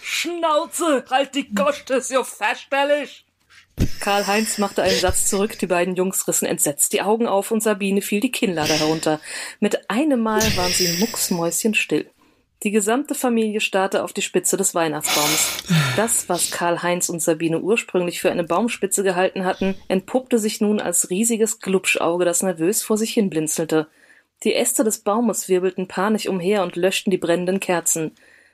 I: Schnauze, halt die Gosch, ist ja. Karl-Heinz machte einen Satz zurück, die beiden Jungs rissen entsetzt die Augen auf und Sabine fiel die Kinnlade herunter. Mit einem Mal waren sie mucksmäuschenstill. Die gesamte Familie starrte auf die Spitze des Weihnachtsbaums. Das, was Karl-Heinz und Sabine ursprünglich für eine Baumspitze gehalten hatten, entpuppte sich nun als riesiges Glubschauge, das nervös vor sich hin blinzelte. Die Äste des Baumes wirbelten panisch umher und löschten die brennenden Kerzen.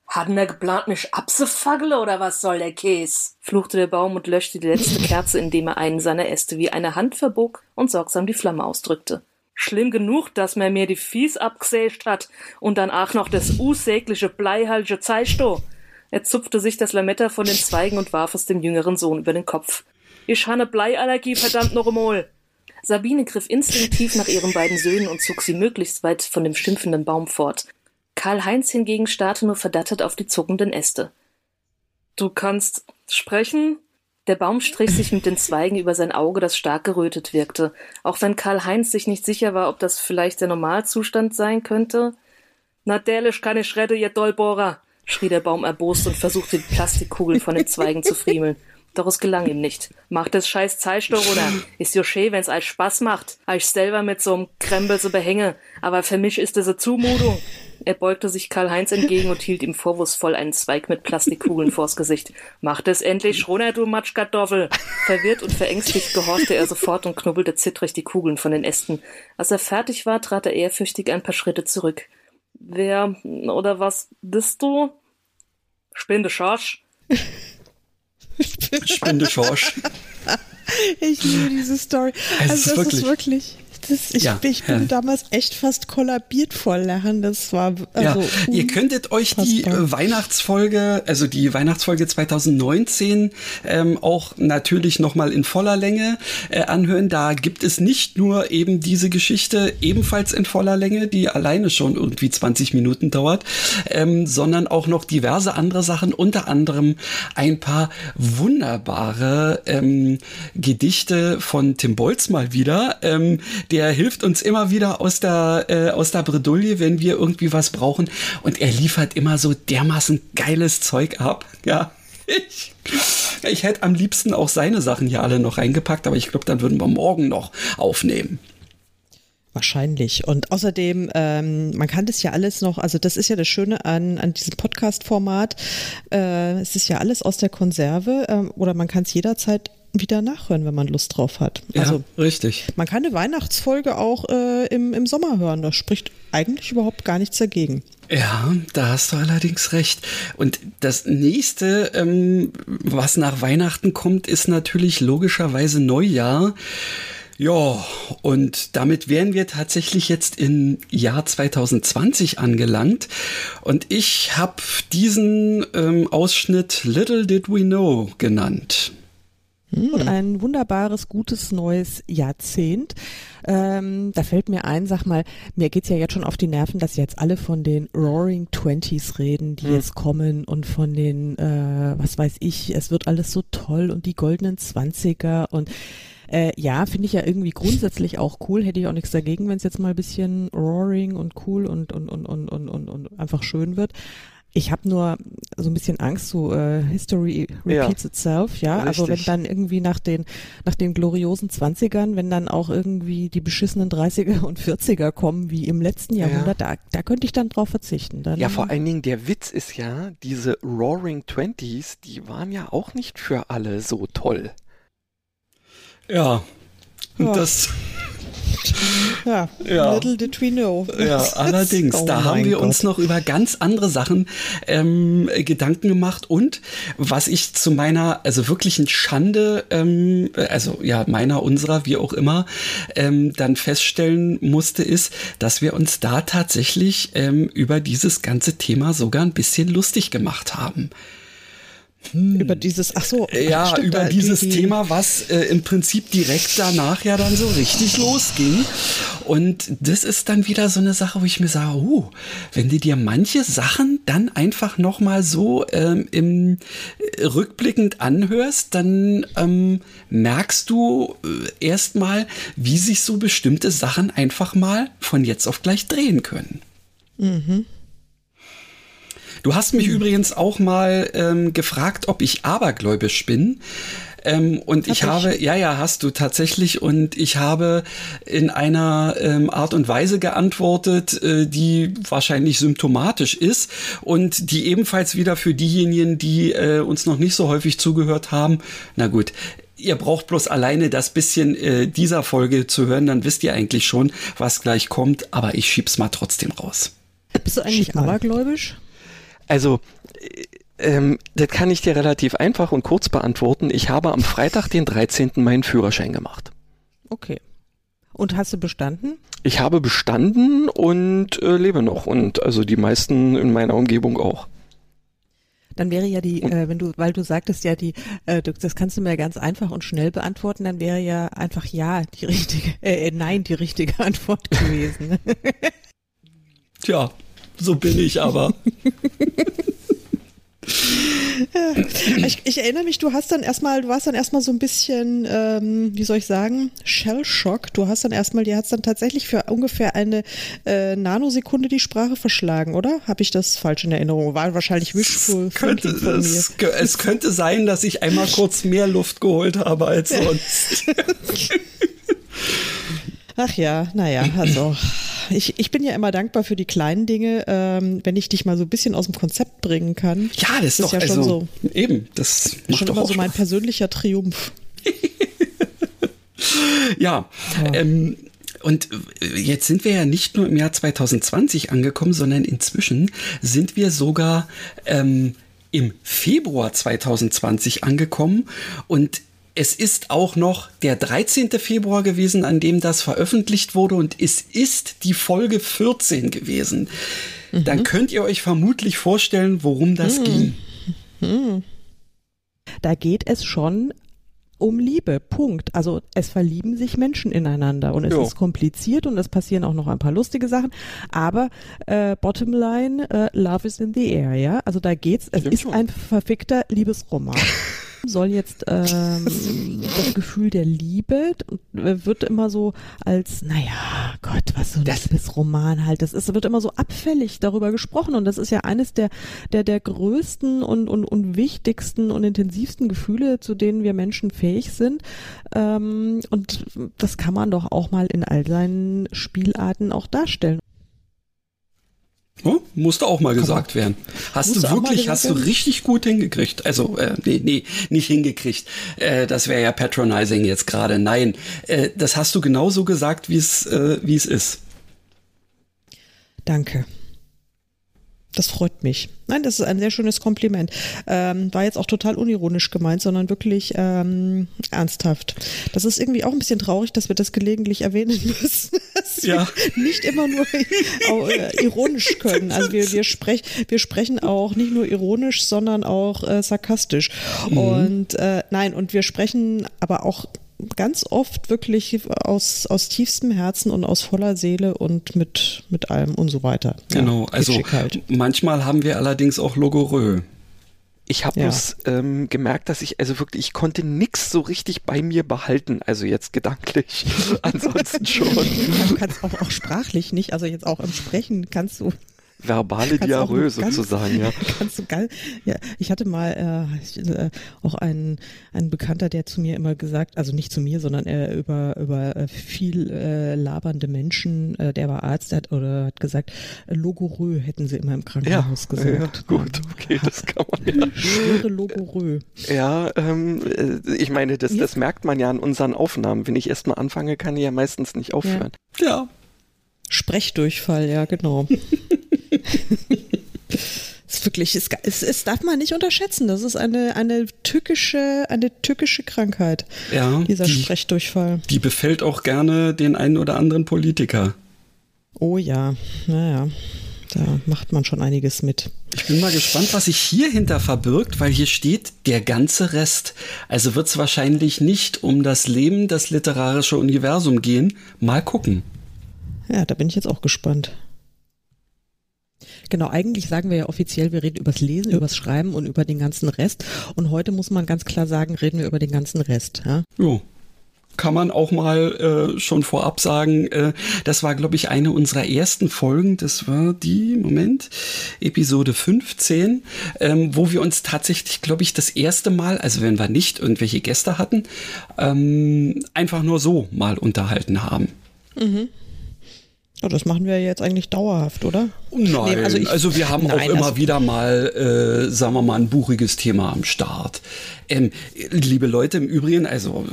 I: Haben wir geplant, mich abzufageln oder was soll der Käse? fluchte der Baum und löschte die letzte Kerze, indem er einen seiner Äste wie eine Hand verbog und sorgsam die Flamme ausdrückte. Schlimm genug, dass man mir die Fies abgesägt hat und dann auch noch das unsägliche bleihaltige Zeisto. Er zupfte sich das Lametta von den Zweigen und warf es dem jüngeren Sohn über den Kopf. Ich habe Bleiallergie, verdammt noch einmal. Sabine griff instinktiv nach ihren beiden Söhnen und zog sie möglichst weit von dem stimpfenden Baum fort. Karl-Heinz hingegen starrte nur verdattert auf die zuckenden Äste. Du kannst sprechen? Der Baum strich sich mit den Zweigen über sein Auge, das stark gerötet wirkte, auch wenn Karl-Heinz sich nicht sicher war, ob das vielleicht der Normalzustand sein könnte. Natürlich kann ich rette, ihr Dollbohrer, schrie der Baum erbost und versuchte die Plastikkugel von den Zweigen zu friemeln. Doch es gelang ihm nicht. Macht es scheiß Zeitstoff, oder? Ist jo schön, wenn's euch Spaß macht. Euch selber mit so'm Krempel zu behänge. Aber für mich ist es eine Zumutung. Er beugte sich Karl-Heinz entgegen und hielt ihm vorwurfsvoll einen Zweig mit Plastikkugeln vors Gesicht. Macht es endlich runter, du Matschkartoffel! Verwirrt und verängstigt gehorchte er sofort und knubbelte zittrig die Kugeln von den Ästen. Als er fertig war, trat er ehrfürchtig ein paar Schritte zurück. Wer oder was bist du? Spinde Schorsch.
B: Spinde Schorsch.
A: Ich liebe diese Story. Also, also das wirklich, ist wirklich das, ich, ja, ich bin ja. damals echt fast kollabiert vor Lachen. Das war
B: also ja, ihr könntet euch die äh, Weihnachtsfolge, also die Weihnachtsfolge 2019 ähm, auch natürlich noch mal in voller Länge äh, anhören. Da gibt es nicht nur eben diese Geschichte ebenfalls in voller Länge, die alleine schon irgendwie 20 Minuten dauert, ähm, sondern auch noch diverse andere Sachen, unter anderem ein paar wunderbare ähm, Gedichte von Tim Bolz mal wieder, ähm, der hilft uns immer wieder aus der, äh, aus der Bredouille, wenn wir irgendwie was brauchen. Und er liefert immer so dermaßen geiles Zeug ab. Ja. Ich, ich hätte am liebsten auch seine Sachen hier alle noch reingepackt, aber ich glaube, dann würden wir morgen noch aufnehmen.
A: Wahrscheinlich. Und außerdem, ähm, man kann das ja alles noch, also das ist ja das Schöne an, an diesem Podcast-Format. Äh, es ist ja alles aus der Konserve äh, oder man kann es jederzeit wieder nachhören, wenn man Lust drauf hat.
B: Also, ja, richtig.
A: Man kann eine Weihnachtsfolge auch äh, im, im Sommer hören. Da spricht eigentlich überhaupt gar nichts dagegen.
B: Ja, da hast du allerdings recht. Und das nächste, ähm, was nach Weihnachten kommt, ist natürlich logischerweise Neujahr. Ja, und damit wären wir tatsächlich jetzt im Jahr 2020 angelangt. Und ich habe diesen ähm, Ausschnitt Little Did We Know genannt.
J: Hm. und ein wunderbares, gutes neues Jahrzehnt. Ähm, da fällt mir ein, sag mal, mir geht's ja jetzt schon auf die Nerven, dass jetzt alle von den Roaring Twenties reden, die hm. jetzt kommen und von den, äh, was weiß ich, es wird alles so toll und die goldenen Zwanziger und äh, ja, finde ich ja irgendwie grundsätzlich auch cool. Hätte ich auch nichts dagegen, wenn es jetzt mal ein bisschen roaring und cool und, und, und, und, und, und, und einfach schön wird. Ich habe nur so ein bisschen Angst, so äh, History repeats ja, itself, ja. Richtig. Also wenn dann irgendwie nach den nach den gloriosen Zwanzigern, wenn dann auch irgendwie die beschissenen 30er und 40er kommen, wie im letzten Jahrhundert, ja. da, da könnte ich dann drauf verzichten. Dann,
C: ja, vor allen Dingen der Witz ist ja, diese Roaring Twenties, die waren ja auch nicht für alle so toll.
B: Ja, ja. das
A: ja, ja, little did we know.
B: Ja, allerdings, oh da haben wir Gott. uns noch über ganz andere Sachen ähm, Gedanken gemacht und was ich zu meiner, also wirklichen Schande, ähm, also ja, meiner, unserer, wie auch immer, ähm, dann feststellen musste, ist, dass wir uns da tatsächlich ähm, über dieses ganze Thema sogar ein bisschen lustig gemacht haben.
A: Hm. Über dieses, ach so.
B: Ja,
A: stimmt,
B: über dieses die, Thema, was äh, im Prinzip direkt danach ja dann so richtig losging. Und das ist dann wieder so eine Sache, wo ich mir sage, uh, wenn du dir manche Sachen dann einfach nochmal so ähm, im äh, rückblickend anhörst, dann ähm, merkst du äh, erstmal, wie sich so bestimmte Sachen einfach mal von jetzt auf gleich drehen können. Mhm. Du hast mich mhm. übrigens auch mal ähm, gefragt, ob ich abergläubisch bin. Ähm, und Hab ich habe, ja, ja, hast du tatsächlich. Und ich habe in einer ähm, Art und Weise geantwortet, äh, die wahrscheinlich symptomatisch ist und die ebenfalls wieder für diejenigen, die äh, uns noch nicht so häufig zugehört haben, na gut, ihr braucht bloß alleine das bisschen äh, dieser Folge zu hören, dann wisst ihr eigentlich schon, was gleich kommt. Aber ich schieb's mal trotzdem raus.
A: Bist du eigentlich abergläubisch?
C: Also, ähm, das kann ich dir relativ einfach und kurz beantworten. Ich habe am Freitag, den 13. meinen Führerschein gemacht.
A: Okay. Und hast du bestanden?
C: Ich habe bestanden und äh, lebe noch. Und also die meisten in meiner Umgebung auch.
A: Dann wäre ja die, äh, wenn du, weil du sagtest ja die, äh, das kannst du mir ganz einfach und schnell beantworten, dann wäre ja einfach ja die richtige, äh, äh nein die richtige Antwort gewesen.
B: Tja, so bin ich aber.
A: ich, ich, erinnere mich, du hast dann erstmal, du warst dann erstmal so ein bisschen, ähm, wie soll ich sagen, Shell-Shock. Du hast dann erstmal, dir hat es dann tatsächlich für ungefähr eine äh, Nanosekunde die Sprache verschlagen, oder? Habe ich das falsch in Erinnerung? War wahrscheinlich wishful
B: könnte, es, es, könnte sein, dass ich einmal kurz mehr Luft geholt habe als sonst.
A: Ach ja, naja, also ich, ich bin ja immer dankbar für die kleinen Dinge, ähm, wenn ich dich mal so ein bisschen aus dem Konzept bringen kann.
B: Ja, das, das ist, doch, ja schon also, so. Eben, das
A: macht schon doch immer so mein persönlicher Triumph.
B: ja, ja. Ähm, und jetzt sind wir ja nicht nur im Jahr 2020 angekommen, sondern inzwischen sind wir sogar ähm, im Februar 2020 angekommen und es ist auch noch der 13. Februar gewesen, an dem das veröffentlicht wurde und es ist die Folge 14 gewesen. Mhm. Dann könnt ihr euch vermutlich vorstellen, worum das mhm. ging. Mhm.
A: Da geht es schon um Liebe. Punkt. Also es verlieben sich Menschen ineinander und es jo. ist kompliziert und es passieren auch noch ein paar lustige Sachen. Aber äh, Bottomline, äh, Love is in the air, ja. Also da geht's. Es Stimmt ist schon. ein verfickter Liebesroman. soll jetzt ähm, das Gefühl der Liebe äh, wird immer so als, naja, Gott, was so ein Liebesroman halt, das ist, wird immer so abfällig darüber gesprochen und das ist ja eines der, der, der größten und, und, und wichtigsten und intensivsten Gefühle, zu denen wir Menschen fähig sind. Ähm, und das kann man doch auch mal in all seinen Spielarten auch darstellen.
B: Oh, musste auch mal gesagt werden. Hast du wirklich, hast du richtig gut hingekriegt. Also, äh, nee, nee, nicht hingekriegt. Äh, das wäre ja patronizing jetzt gerade. Nein, äh, das hast du genauso gesagt, wie es, äh, wie es ist.
A: Danke. Das freut mich. Nein, das ist ein sehr schönes Kompliment. Ähm, war jetzt auch total unironisch gemeint, sondern wirklich ähm, ernsthaft. Das ist irgendwie auch ein bisschen traurig, dass wir das gelegentlich erwähnen müssen. Dass ja. wir nicht immer nur äh, ironisch können. Also wir, wir, sprech, wir sprechen auch nicht nur ironisch, sondern auch äh, sarkastisch. Mhm. Und äh, nein, und wir sprechen aber auch ganz oft wirklich aus, aus tiefstem Herzen und aus voller Seele und mit, mit allem und so weiter.
B: Genau, ja, also halt. manchmal haben wir allerdings auch Logorö.
C: Ich habe ja. bloß ähm, gemerkt, dass ich also wirklich, ich konnte nichts so richtig bei mir behalten, also jetzt gedanklich. Ansonsten schon.
A: Du kannst auch, auch sprachlich nicht, also jetzt auch im Sprechen kannst du
C: verbale Diarrhoe sozusagen, ja.
A: Kannst du geil. Ja, ich hatte mal äh, äh, auch einen, einen Bekannter, der zu mir immer gesagt, also nicht zu mir, sondern er über über äh, viel äh, labernde Menschen, äh, der war Arzt, der hat, oder hat gesagt, äh, Logorö hätten sie immer im Krankenhaus
C: ja,
A: gesagt.
C: Ja, gut, okay, das kann man ja.
A: Schwere Logorö.
C: Ja, ähm, äh, ich meine, das, das merkt man ja an unseren Aufnahmen. Wenn ich erstmal anfange, kann ich ja meistens nicht aufhören.
B: Ja. ja.
A: Sprechdurchfall, ja, genau. Es ist wirklich, es, es, es, darf man nicht unterschätzen. Das ist eine, eine tückische, eine tückische Krankheit.
B: Ja.
A: Dieser die, Sprechdurchfall.
B: Die befällt auch gerne den einen oder anderen Politiker.
A: Oh ja, naja. Da macht man schon einiges mit.
B: Ich bin mal gespannt, was sich hier hinter verbirgt, weil hier steht der ganze Rest. Also wird es wahrscheinlich nicht um das Leben, das literarische Universum gehen. Mal gucken.
A: Ja, da bin ich jetzt auch gespannt. Genau, eigentlich sagen wir ja offiziell, wir reden übers Lesen, ja. übers Schreiben und über den ganzen Rest. Und heute muss man ganz klar sagen, reden wir über den ganzen Rest. Ja.
B: Jo kann man auch mal äh, schon vorab sagen, äh, das war, glaube ich, eine unserer ersten Folgen. Das war die, Moment, Episode 15, ähm, wo wir uns tatsächlich, glaube ich, das erste Mal, also wenn wir nicht irgendwelche Gäste hatten, ähm, einfach nur so mal unterhalten haben.
A: Mhm. Ja, das machen wir jetzt eigentlich dauerhaft, oder?
B: Nein, nee, also, ich, also, wir haben nein, auch immer also wieder mal, äh, sagen wir mal, ein buchiges Thema am Start. Ähm, liebe Leute, im Übrigen, also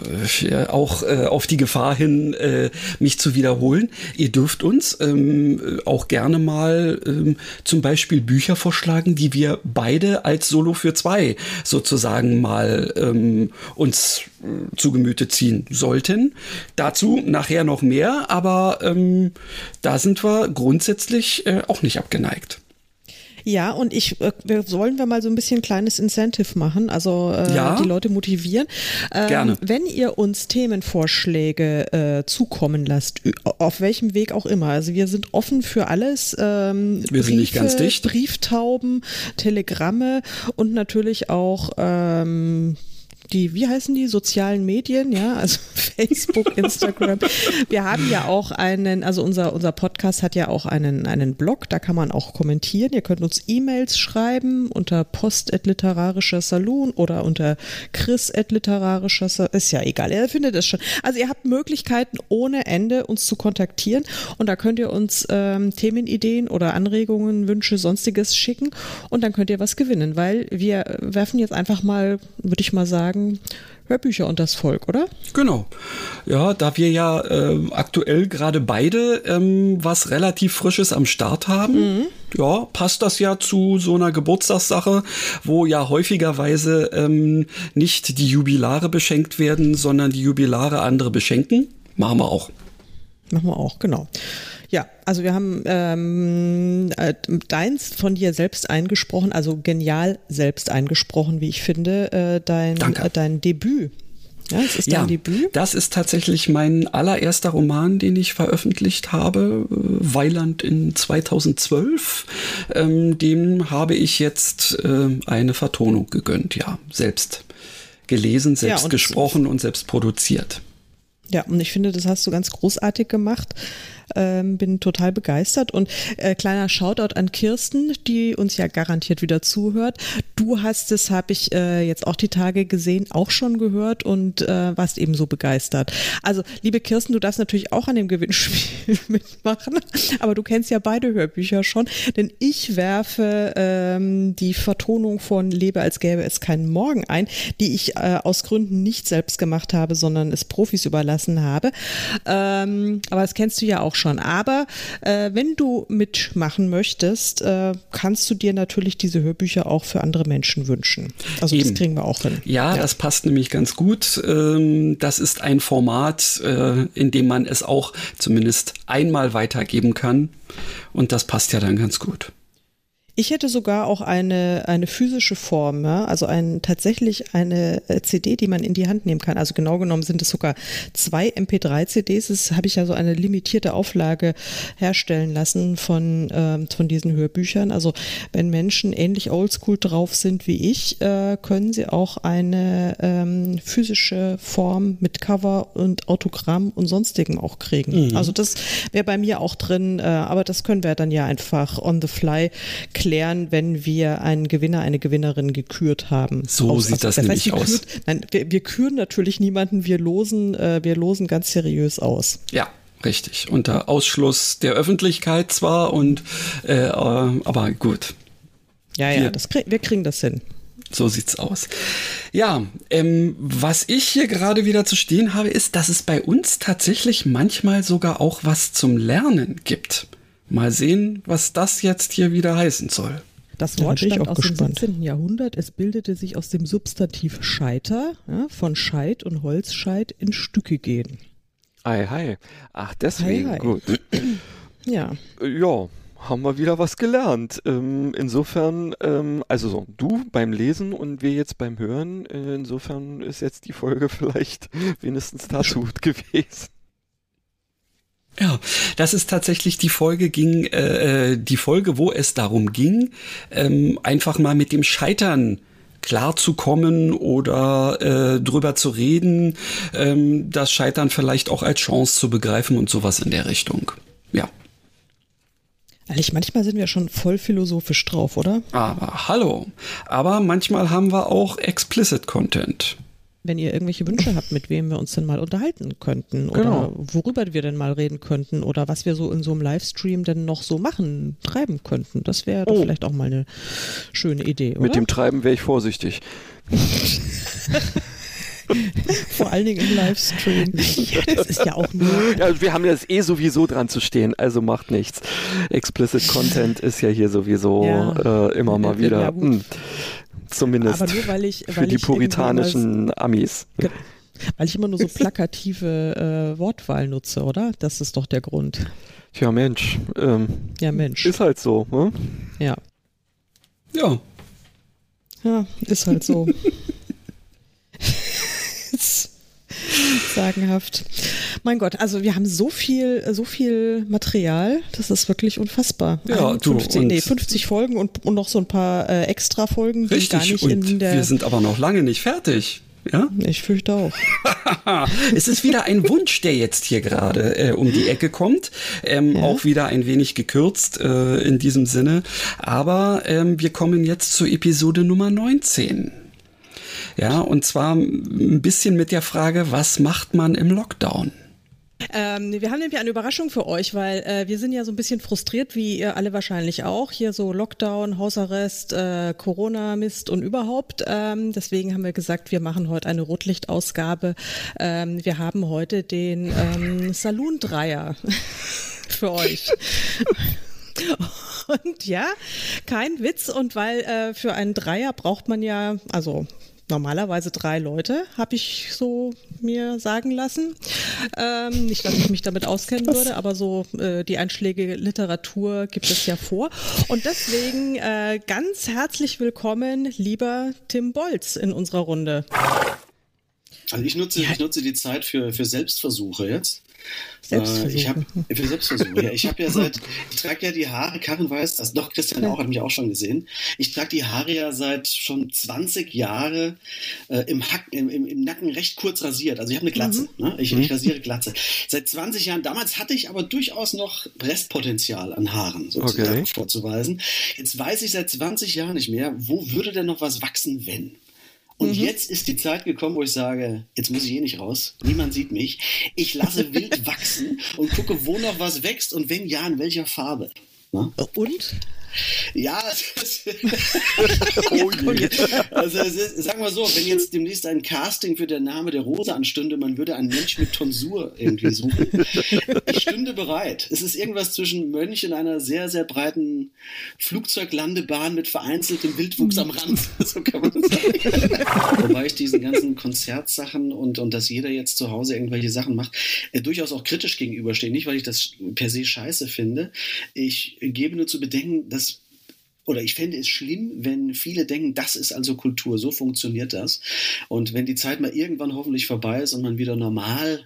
B: äh, auch äh, auf die Gefahr hin, äh, mich zu wiederholen, ihr dürft uns ähm, auch gerne mal ähm, zum Beispiel Bücher vorschlagen, die wir beide als Solo für zwei sozusagen mal ähm, uns äh, zu Gemüte ziehen sollten. Dazu nachher noch mehr, aber ähm, da sind wir grundsätzlich äh, auch nicht abgeneigt.
A: Ja, und ich äh, sollen wir mal so ein bisschen kleines Incentive machen, also äh, ja, die Leute motivieren.
B: Ähm, gerne.
A: Wenn ihr uns Themenvorschläge äh, zukommen lasst, auf welchem Weg auch immer. Also wir sind offen für alles.
B: Ähm, wir Briefe, sind nicht ganz dicht.
A: Brieftauben, Telegramme und natürlich auch ähm, die, wie heißen die, sozialen Medien, ja, also Facebook, Instagram. Wir haben ja auch einen, also unser, unser Podcast hat ja auch einen, einen Blog, da kann man auch kommentieren. Ihr könnt uns E-Mails schreiben unter post.literarischer Saloon oder unter chris.literarischer Saloon, ist ja egal, ihr findet es schon. Also ihr habt Möglichkeiten ohne Ende uns zu kontaktieren und da könnt ihr uns ähm, Themenideen oder Anregungen, Wünsche, sonstiges schicken und dann könnt ihr was gewinnen, weil wir werfen jetzt einfach mal, würde ich mal sagen, sagen, Hörbücher und das Volk, oder?
B: Genau. Ja, da wir ja äh, aktuell gerade beide ähm, was relativ Frisches am Start haben, mhm. ja, passt das ja zu so einer Geburtstagssache, wo ja häufigerweise ähm, nicht die Jubilare beschenkt werden, sondern die Jubilare andere beschenken. Machen wir auch.
A: Machen wir auch, genau. Ja, also wir haben ähm, äh, deins von dir selbst eingesprochen, also genial selbst eingesprochen, wie ich finde, äh, dein, äh, dein Debüt. Ja, das ist dein ja, Debüt.
B: Das ist tatsächlich mein allererster Roman, den ich veröffentlicht habe, äh, Weiland in 2012. Ähm, dem habe ich jetzt äh, eine Vertonung gegönnt, ja, selbst gelesen, selbst ja, und gesprochen und selbst produziert.
A: Ja, und ich finde, das hast du ganz großartig gemacht. Ähm, bin total begeistert und äh, kleiner Shoutout an Kirsten, die uns ja garantiert wieder zuhört. Du hast es, habe ich äh, jetzt auch die Tage gesehen, auch schon gehört und äh, warst ebenso begeistert. Also, liebe Kirsten, du darfst natürlich auch an dem Gewinnspiel mitmachen, aber du kennst ja beide Hörbücher schon, denn ich werfe ähm, die Vertonung von Lebe als gäbe es keinen Morgen ein, die ich äh, aus Gründen nicht selbst gemacht habe, sondern es Profis überlassen habe. Ähm, aber das kennst du ja auch schon. Aber äh, wenn du mitmachen möchtest, äh, kannst du dir natürlich diese Hörbücher auch für andere Menschen wünschen. Also Eben. das kriegen wir auch hin.
B: Ja, ja, das passt nämlich ganz gut. Ähm, das ist ein Format, äh, in dem man es auch zumindest einmal weitergeben kann. Und das passt ja dann ganz gut.
A: Ich hätte sogar auch eine, eine physische Form, ja? also ein, tatsächlich eine äh, CD, die man in die Hand nehmen kann. Also genau genommen sind es sogar zwei MP3-CDs. Das habe ich ja so eine limitierte Auflage herstellen lassen von, ähm, von diesen Hörbüchern. Also wenn Menschen ähnlich oldschool drauf sind wie ich, äh, können sie auch eine ähm, physische Form mit Cover und Autogramm und sonstigem auch kriegen. Mhm. Also das wäre bei mir auch drin, äh, aber das können wir dann ja einfach on the fly klären klären, wenn wir einen Gewinner, eine Gewinnerin gekürt haben.
B: So Aus, sieht also, das, das nämlich heißt, aus.
A: Kürt, nein, wir, wir, küren natürlich niemanden, wir losen, äh, wir losen ganz seriös aus.
B: Ja. Richtig, unter Ausschluss der Öffentlichkeit zwar und äh, äh aber gut.
A: Ja, ja, wir, das krieg, wir kriegen das hin.
B: So sieht's aus. Ja, ähm, was ich hier gerade wieder zu stehen habe, ist, dass es bei uns tatsächlich manchmal sogar auch was zum Lernen gibt. Mal sehen, was das jetzt hier wieder heißen soll.
A: Das Wort stammt aus gespannt. dem 17. Jahrhundert. Es bildete sich aus dem Substantiv Scheiter, ja, von Scheit und Holzscheit in Stücke gehen.
C: Ei, hi. Ach, deswegen, hi, hi. gut.
A: ja.
C: Ja, haben wir wieder was gelernt. Ähm, insofern, ähm, also so, du beim Lesen und wir jetzt beim Hören. Äh, insofern ist jetzt die Folge vielleicht wenigstens dazu gewesen.
B: Ja, das ist tatsächlich die Folge ging, äh, äh, die Folge, wo es darum ging, ähm, einfach mal mit dem Scheitern klarzukommen oder äh, drüber zu reden, ähm, das Scheitern vielleicht auch als Chance zu begreifen und sowas in der Richtung. Ja.
A: Ehrlich, manchmal sind wir schon voll philosophisch drauf, oder?
B: Aber hallo. Aber manchmal haben wir auch explicit Content
A: wenn ihr irgendwelche Wünsche habt, mit wem wir uns denn mal unterhalten könnten oder genau. worüber wir denn mal reden könnten oder was wir so in so einem Livestream denn noch so machen, treiben könnten. Das wäre oh. vielleicht auch mal eine schöne Idee, oder?
C: Mit dem Treiben wäre ich vorsichtig.
A: Vor allen Dingen im Livestream.
C: Das ist ja auch nur. Ja, wir haben jetzt eh sowieso dran zu stehen, also macht nichts. Explicit Content ist ja hier sowieso ja. äh, immer mal wieder. Ja, hm. Zumindest
A: Aber nur, weil ich,
C: weil für die puritanischen Amis.
A: Weil ich immer nur so plakative äh, Wortwahl nutze, oder? Das ist doch der Grund.
C: Tja, Mensch. Ähm,
A: ja, Mensch.
C: Ist halt so, ne?
A: Ja.
B: Ja.
A: Ja, ist halt so. Sagenhaft. Mein Gott, also wir haben so viel, so viel Material, das ist wirklich unfassbar.
B: Ja,
A: 50, du, nee, 50 Folgen und, und noch so ein paar äh, extra Folgen, die
B: richtig,
A: gar nicht in der.
B: Wir sind aber noch lange nicht fertig. Ja?
A: Ich fürchte auch.
B: es ist wieder ein Wunsch, der jetzt hier gerade äh, um die Ecke kommt. Ähm, ja. Auch wieder ein wenig gekürzt äh, in diesem Sinne. Aber ähm, wir kommen jetzt zur Episode Nummer 19. Ja, und zwar ein bisschen mit der Frage, was macht man im Lockdown?
A: Ähm, wir haben nämlich eine Überraschung für euch, weil äh, wir sind ja so ein bisschen frustriert, wie ihr alle wahrscheinlich auch. Hier so Lockdown, Hausarrest, äh, Corona-Mist und überhaupt. Ähm, deswegen haben wir gesagt, wir machen heute eine Rotlichtausgabe. Ähm, wir haben heute den ähm, Saloon-Dreier für euch. Und ja, kein Witz. Und weil äh, für einen Dreier braucht man ja, also normalerweise drei Leute, habe ich so mir sagen lassen. Ähm, nicht, dass ich mich damit auskennen würde, aber so äh, die einschlägige Literatur gibt es ja vor. Und deswegen äh, ganz herzlich willkommen, lieber Tim Bolz, in unserer Runde.
K: Also ich nutze, ja. ich nutze die Zeit für, für Selbstversuche jetzt.
A: Selbstversuche.
K: Äh, ich habe für Selbstversuche. ja, ich habe ja seit, ich trage ja die Haare. Karin weiß das. Doch Christian auch, hat mich auch schon gesehen. Ich trage die Haare ja seit schon 20 Jahre äh, im, Hack, im, im, im, Nacken recht kurz rasiert. Also ich habe eine Glatze. Mhm. Ne? Ich, ich, mhm. rasiere Glatze. Seit 20 Jahren. Damals hatte ich aber durchaus noch Restpotenzial an Haaren sozusagen okay. vorzuweisen. Jetzt weiß ich seit 20 Jahren nicht mehr, wo würde denn noch was wachsen, wenn? Und mhm. jetzt ist die Zeit gekommen, wo ich sage, jetzt muss ich eh nicht raus. Niemand sieht mich. Ich lasse wild wachsen und gucke, wo noch was wächst und wenn ja, in welcher Farbe.
A: Na? Und?
K: Ja, oh also sagen wir so, wenn jetzt demnächst ein Casting für der Name der Rose anstünde, man würde einen Mensch mit Tonsur irgendwie suchen. Ich stünde bereit. Es ist irgendwas zwischen Mönch in einer sehr, sehr breiten Flugzeuglandebahn mit vereinzeltem Wildwuchs am Rand. So kann man sagen. Wobei ich diesen ganzen Konzertsachen und, und dass jeder jetzt zu Hause irgendwelche Sachen macht, äh, durchaus auch kritisch gegenüberstehe. Nicht, weil ich das per se scheiße finde. Ich gebe nur zu bedenken, dass oder ich fände es schlimm, wenn viele denken, das ist also Kultur, so funktioniert das. Und wenn die Zeit mal irgendwann hoffentlich vorbei ist und man wieder normal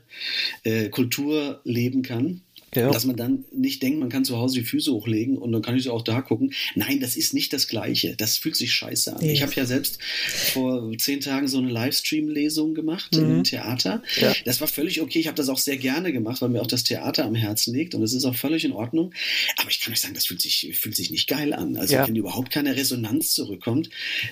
K: äh, Kultur leben kann, ja. Dass man dann nicht denkt, man kann zu Hause die Füße hochlegen und dann kann ich auch da gucken. Nein, das ist nicht das Gleiche. Das fühlt sich scheiße an. Ja. Ich habe ja selbst vor zehn Tagen so eine Livestream-Lesung gemacht mhm. im Theater. Ja. Das war völlig okay. Ich habe das auch sehr gerne gemacht, weil mir auch das Theater am Herzen liegt und das ist auch völlig in Ordnung. Aber ich kann euch sagen, das fühlt sich, fühlt sich nicht geil an. Also wenn überhaupt keine Resonanz zurückkommt,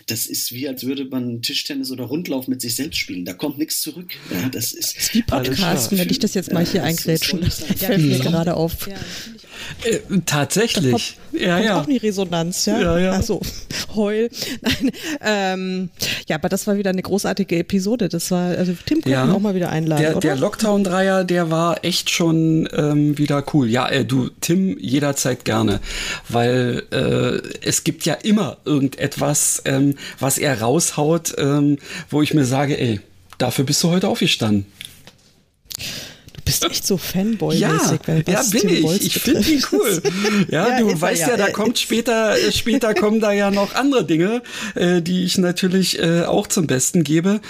K: das ist wie, als würde man Tischtennis oder Rundlauf mit sich selbst spielen. Da kommt nichts zurück. Ja, das ist,
A: das ist wie Podcasten, wenn ich das jetzt mal hier eingrätschen. Mir gerade auf. Ja,
B: äh, tatsächlich.
A: Kommt, ja, kommt ja. auch die Resonanz, ja. Ja, ja. Achso, heul. Nein, ähm, ja, aber das war wieder eine großartige Episode. Das war, also Tim könnten ja. auch mal wieder einladen.
B: Der, der Lockdown-Dreier, der war echt schon ähm, wieder cool. Ja, äh, du, Tim, jederzeit gerne. Weil äh, es gibt ja immer irgendetwas, ähm, was er raushaut, ähm, wo ich mir sage, ey, dafür bist du heute aufgestanden
A: bist echt so Fanboy-mäßig.
B: Ja, ja, bin Tim ich. ich finde ihn cool. Ja, ja du weißt ja, ja, da kommt später, äh, später kommen da ja noch andere Dinge, äh, die ich natürlich äh, auch zum Besten gebe.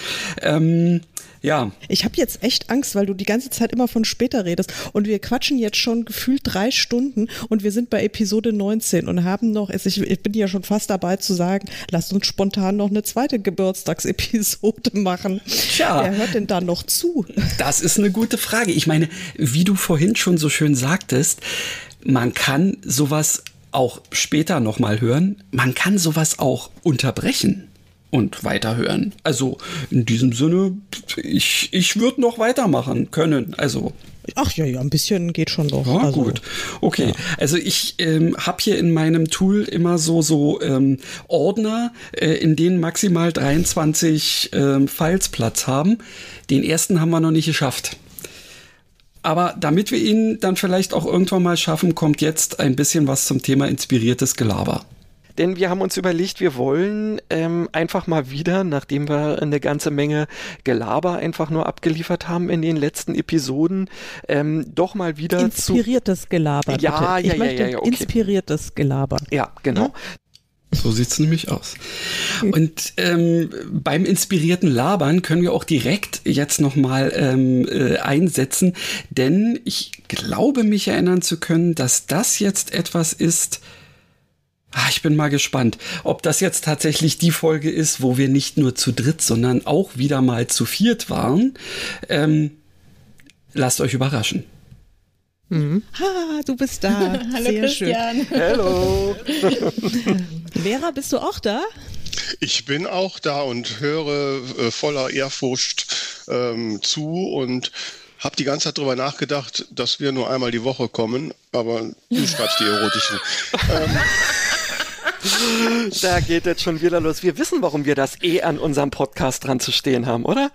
B: Ähm, ja.
A: Ich habe jetzt echt Angst, weil du die ganze Zeit immer von später redest. Und wir quatschen jetzt schon gefühlt drei Stunden und wir sind bei Episode 19 und haben noch, ich, ich bin ja schon fast dabei zu sagen, lass uns spontan noch eine zweite Geburtstagsepisode machen. Tja. Wer hört denn da noch zu?
B: Das ist eine gute Frage. Ich meine, wie du vorhin schon so schön sagtest, man kann sowas auch später nochmal hören. Man kann sowas auch unterbrechen und weiterhören. Also in diesem Sinne, ich, ich würde noch weitermachen können. Also
A: Ach ja, ja, ein bisschen geht schon noch.
B: Ja, also, gut. Okay. Ja. Also ich ähm, habe hier in meinem Tool immer so so ähm, Ordner, äh, in denen maximal 23 ähm, Files Platz haben. Den ersten haben wir noch nicht geschafft. Aber damit wir ihn dann vielleicht auch irgendwann mal schaffen, kommt jetzt ein bisschen was zum Thema inspiriertes Gelaber.
C: Denn wir haben uns überlegt, wir wollen ähm, einfach mal wieder, nachdem wir eine ganze Menge Gelaber einfach nur abgeliefert haben in den letzten Episoden, ähm, doch mal wieder
A: inspiriertes
C: zu
A: Gelaber.
C: Ja, bitte.
A: Ich
C: ja,
A: möchte
C: ja, ja,
A: okay. inspiriertes Gelaber.
C: Ja, genau. Ja?
B: So sieht's nämlich aus. Und ähm, beim inspirierten Labern können wir auch direkt jetzt nochmal ähm, äh, einsetzen, denn ich glaube mich erinnern zu können, dass das jetzt etwas ist, ich bin mal gespannt, ob das jetzt tatsächlich die Folge ist, wo wir nicht nur zu dritt, sondern auch wieder mal zu viert waren. Ähm, lasst euch überraschen.
A: Mhm. Ha, du bist da.
I: Hallo Sehr Christian.
C: Schön. Hallo.
A: Vera, bist du auch da?
L: Ich bin auch da und höre äh, voller Ehrfurcht ähm, zu und habe die ganze Zeit darüber nachgedacht, dass wir nur einmal die Woche kommen, aber du schreibst die erotischen. ähm,
C: da geht jetzt schon wieder los. Wir wissen, warum wir das eh an unserem Podcast dran zu stehen haben, oder?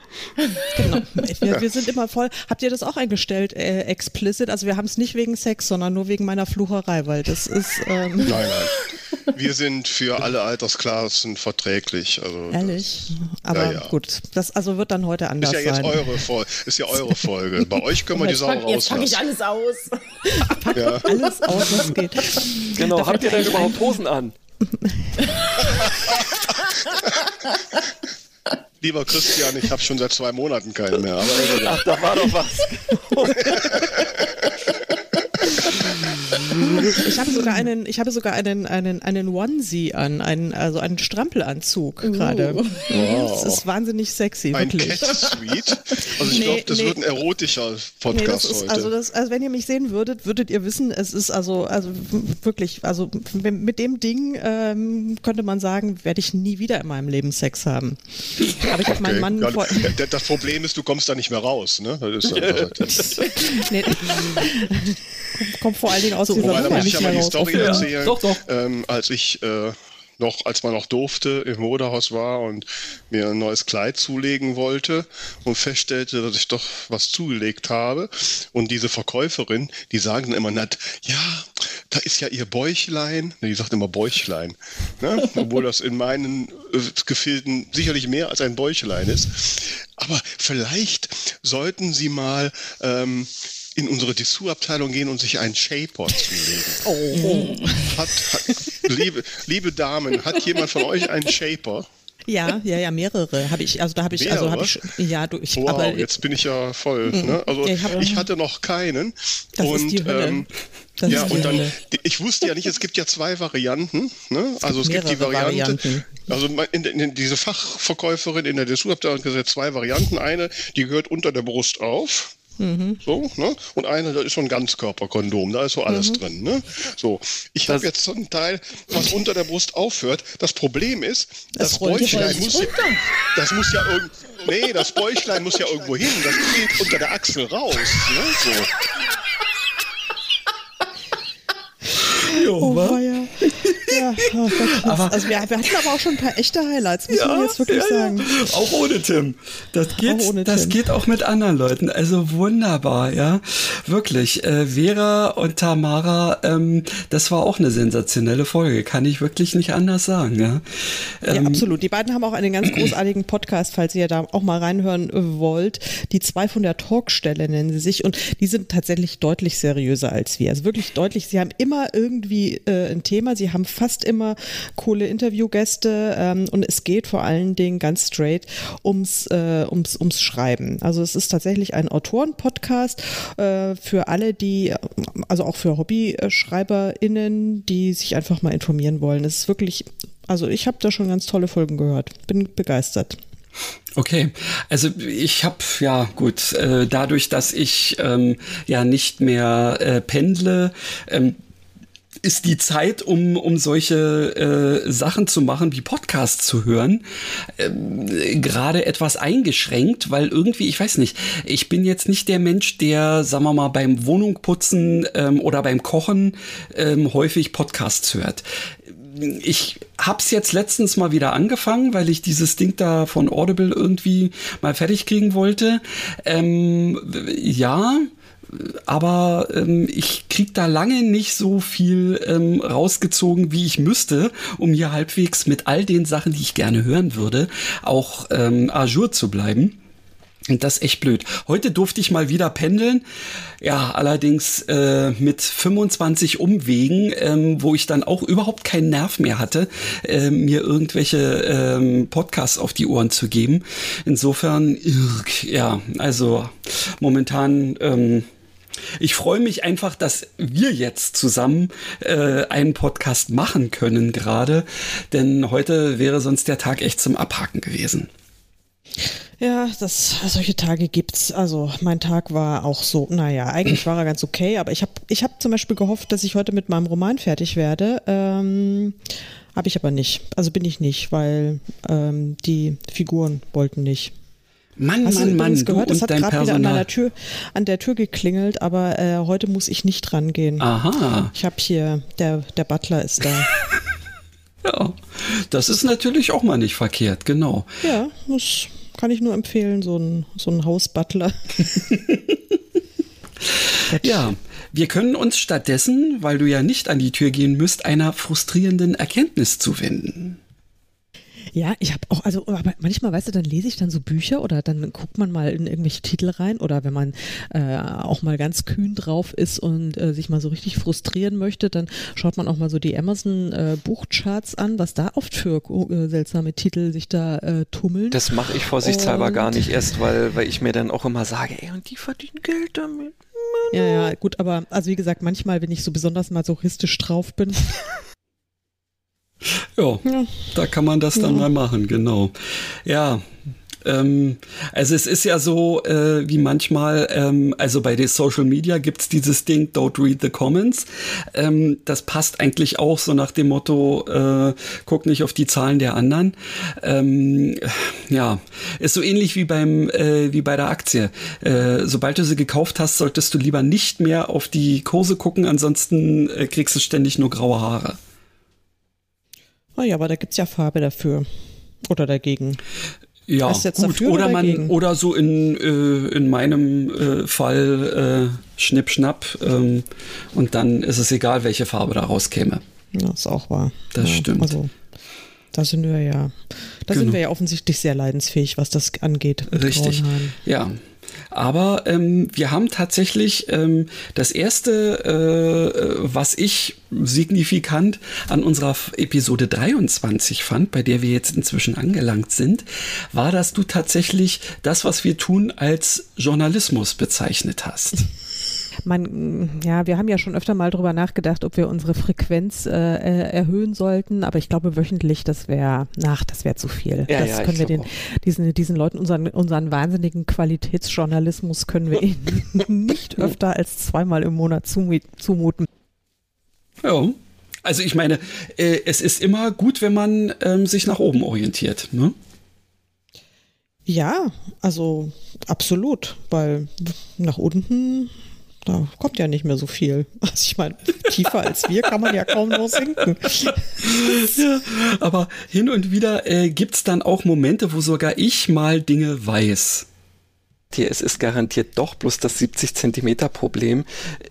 A: Genau. Wir, wir sind immer voll. Habt ihr das auch eingestellt, äh, explicit? Also wir haben es nicht wegen Sex, sondern nur wegen meiner Flucherei, weil das ist. Ähm
L: nein, nein. Wir sind für alle Altersklassen verträglich. Also
A: Ehrlich? Aber ja, ja. gut, das also wird dann heute anders
L: sein. Ist ja
A: jetzt
L: sein. eure Folge. Ist ja eure Folge. Bei euch können wir die Sau rauslassen. Jetzt
I: packe ich alles aus.
A: Pack ja. alles aus, was geht.
C: Genau. Habt ihr denn überhaupt Hosen an?
L: Lieber Christian, ich habe schon seit zwei Monaten keine mehr. Aber
C: Ach, da war doch was.
A: Ich habe sogar einen, ich habe sogar einen, einen, einen Onesie an, einen, also einen Strampelanzug uh. gerade. Wow. Das ist wahnsinnig sexy,
L: ein
A: wirklich.
L: Cat Suite? Also ich nee, glaube, das nee. wird ein erotischer Podcast
A: nee, ist,
L: heute.
A: Also, das, also wenn ihr mich sehen würdet, würdet ihr wissen, es ist also, also wirklich, also mit dem Ding ähm, könnte man sagen, werde ich nie wieder in meinem Leben Sex haben. Aber ich habe okay. meinen Mann ja, vor
L: Das Problem ist, du kommst da nicht mehr raus, ne? Das ist nee.
A: Kommt vor allen Dingen aus so, dieser
L: Wobei, da muss ich ja mal die Story erzählen.
B: Doch, doch.
L: Ähm, als ich äh, noch, als man noch durfte, im Modehaus war und mir ein neues Kleid zulegen wollte und feststellte, dass ich doch was zugelegt habe. Und diese Verkäuferin, die sagen dann immer nett, ja, da ist ja ihr Bäuchlein. Die sagt immer Bäuchlein. Ne? Obwohl das in meinen äh, Gefilden sicherlich mehr als ein Bäuchlein ist. Aber vielleicht sollten Sie mal ähm, in unsere Dessous-Abteilung gehen und sich einen Shaper zulegen.
A: Oh.
L: Hat, hat, liebe, liebe Damen, hat jemand von euch einen Shaper?
A: Ja, ja, ja, mehrere habe ich. Also da habe ich,
L: Mehrere?
A: also habe ich, ja, du, ich,
L: Wow,
A: aber
L: jetzt bin ich ja voll.
A: Mhm.
L: Ne? Also
A: Ja,
L: ich,
A: ich hab-
L: hatte noch keinen.
A: Das
L: und
A: ist die Hölle.
L: Ähm,
A: Das
L: ja, und dann, ich wusste ja nicht, es gibt ja zwei Varianten. Ne? Also es gibt die Variante,
A: Varianten.
L: also in, in, diese Fachverkäuferin in der Dessous-Abteilung hat gesagt, zwei Varianten. Eine, die gehört unter der Brust auf.
A: Mhm.
L: So, ne? Und eine, das ist so ein Ganzkörperkondom, da ist so alles
A: Mhm.
L: drin. Ne? So, ich habe jetzt so ein Teil, was unter der Brust aufhört. Das Problem ist, das,
A: Das
L: Bäuchlein muss,
A: runter.
L: das muss ja irgend, nee, das Bäuchlein muss ja irgendwo hin. Das geht unter der Achsel raus. Ne? So.
A: Oh, weia. Ja, oh Gott,
B: Aber-
A: also wir, wir hatten aber auch schon ein paar echte Highlights, muss man jetzt wirklich
B: ja,
A: sagen.
B: Ja. Auch ohne Tim. Das geht,
A: Auch
B: das
A: Tim.
B: geht auch mit anderen Leuten. Also wunderbar, ja. Wirklich. Äh, Vera und Tamara, ähm, das war auch eine sensationelle Folge. Kann ich wirklich nicht anders sagen, ja.
A: Ja,
B: Ähm,
A: absolut. Die beiden haben auch einen ganz großartigen Podcast, falls ihr da auch mal reinhören äh, wollt. Die zwei von der Talkstelle nennen sie sich und die sind tatsächlich deutlich seriöser als wir. Also wirklich deutlich. Sie haben immer irgendwie äh, ein Thema. Sie haben fast immer coole Interviewgäste ähm, und es geht vor allen Dingen ganz straight ums, äh, ums, ums Schreiben. Also es ist tatsächlich ein Autoren-Podcast äh, für alle, die, also auch für HobbyschreiberInnen, die sich einfach mal informieren wollen. Es ist wirklich, also ich habe da schon ganz tolle Folgen gehört. Bin begeistert.
B: Okay, also ich habe ja gut, äh, dadurch, dass ich ähm, ja nicht mehr äh, pendle, ähm, ist die Zeit, um, um solche äh, Sachen zu machen, wie Podcasts zu hören, ähm, gerade etwas eingeschränkt, weil irgendwie, ich weiß nicht, ich bin jetzt nicht der Mensch, der, sagen wir mal, beim Wohnungputzen ähm, oder beim Kochen ähm, häufig Podcasts hört ich hab's jetzt letztens mal wieder angefangen, weil ich dieses Ding da von Audible irgendwie mal fertig kriegen wollte. Ähm, ja, aber ähm, ich krieg da lange nicht so viel ähm, rausgezogen, wie ich müsste, um hier halbwegs mit all den Sachen, die ich gerne hören würde, auch ähm, à jour zu bleiben. Und das ist echt blöd. Heute durfte ich mal wieder pendeln. Ja, allerdings äh, mit 25 Umwegen, ähm, wo ich dann auch überhaupt keinen Nerv mehr hatte, äh, mir irgendwelche ähm, Podcasts auf die Ohren zu geben. Insofern, ja, also momentan. Ähm, ich freue mich einfach, dass wir jetzt zusammen äh, einen Podcast machen können gerade, denn heute wäre sonst der Tag echt zum Abhaken gewesen.
A: Ja, das, solche Tage gibt's. Also mein Tag war auch so, naja, eigentlich war er ganz okay, aber ich habe ich hab zum Beispiel gehofft, dass ich heute mit meinem Roman fertig werde. Ähm, habe ich aber nicht. Also bin ich nicht, weil ähm, die Figuren wollten nicht.
B: Mann,
A: Hast du
B: Mann, Mann,
A: übrigens
B: du
A: gehört? Es
B: und
A: hat gerade wieder an meiner. Tür, an der Tür geklingelt, aber äh, heute muss ich nicht rangehen.
B: Aha.
A: Ich habe hier, der, der Butler ist da.
B: Ja, das ist natürlich auch mal nicht verkehrt, genau.
A: ja, das kann ich nur empfehlen, so ein, so ein Hausbutler.
B: Ja, wir können uns stattdessen, weil du ja nicht an die Tür gehen müsst, einer frustrierenden Erkenntnis zuwenden.
A: Ja, ich habe auch, also aber manchmal, weißt du, dann lese ich dann so Bücher oder dann guckt man mal in irgendwelche Titel rein oder wenn man äh, auch mal ganz kühn drauf ist und äh, sich mal so richtig frustrieren möchte, dann schaut man auch mal so die Amazon äh, Buchcharts an, was da oft für äh, seltsame Titel sich da äh, tummeln.
C: Das mache ich vorsichtshalber
A: Und-
C: gar nicht erst, weil, weil ich mir dann auch immer sage, ey, und die verdienen Geld damit.
A: Ja, ja, gut, aber also wie gesagt, manchmal, wenn ich so besonders masochistisch drauf bin,
B: Ja,
A: Ja.
B: da kann man das dann
A: Ja.
B: mal machen, genau. Ja, Ähm, also es ist ja so, äh, wie manchmal, ähm, also bei den Social Media gibt's dieses Ding, don't read the comments. Ähm, das passt eigentlich auch so nach dem Motto, äh, guck nicht auf die Zahlen der anderen. Ähm, ja, ist so ähnlich wie beim äh, wie bei der Aktie. Äh, sobald du sie gekauft hast, solltest du lieber nicht mehr auf die Kurse gucken, ansonsten äh, kriegst du ständig nur graue Haare.
A: Oh ja, aber da gibt's ja Farbe dafür. Oder dagegen.
B: Ja, gut. Oder, oder man oder so in, äh, in meinem äh, Fall äh, Schnipp Schnapp ähm, und dann ist es egal, welche Farbe da rauskäme.
A: Ja, ist auch wahr.
B: Das
A: ja,
B: stimmt.
A: Also, da sind wir ja, da genau. sind wir ja offensichtlich sehr leidensfähig, was das angeht.
B: Richtig. Ja. Aber ähm, wir haben tatsächlich ähm, das erste, äh, was ich signifikant an unserer Episode 23 fand, bei der wir jetzt inzwischen angelangt sind, war, dass du tatsächlich das, was wir tun, als Journalismus bezeichnet hast
A: man, ja, wir haben ja schon öfter mal drüber nachgedacht, ob wir unsere Frequenz äh, äh erhöhen sollten, aber ich glaube wöchentlich, das wäre, nach, das wäre zu viel. Ja, das ja, können wir den, diesen, diesen Leuten, unseren, unseren wahnsinnigen Qualitätsjournalismus können wir ihnen nicht öfter als zweimal im Monat zumuten.
B: Ja. Also ich meine, äh, es ist immer gut, wenn man ähm, sich nach oben orientiert. Ne?
A: Ja, also absolut, weil nach unten da kommt ja nicht mehr so viel. Also ich meine, tiefer als wir kann man ja kaum noch sinken.
B: Ja, aber hin und wieder äh, gibt es dann auch Momente, wo sogar ich mal Dinge weiß.
C: Hier, es ist garantiert doch bloß das 70 Zentimeter Problem.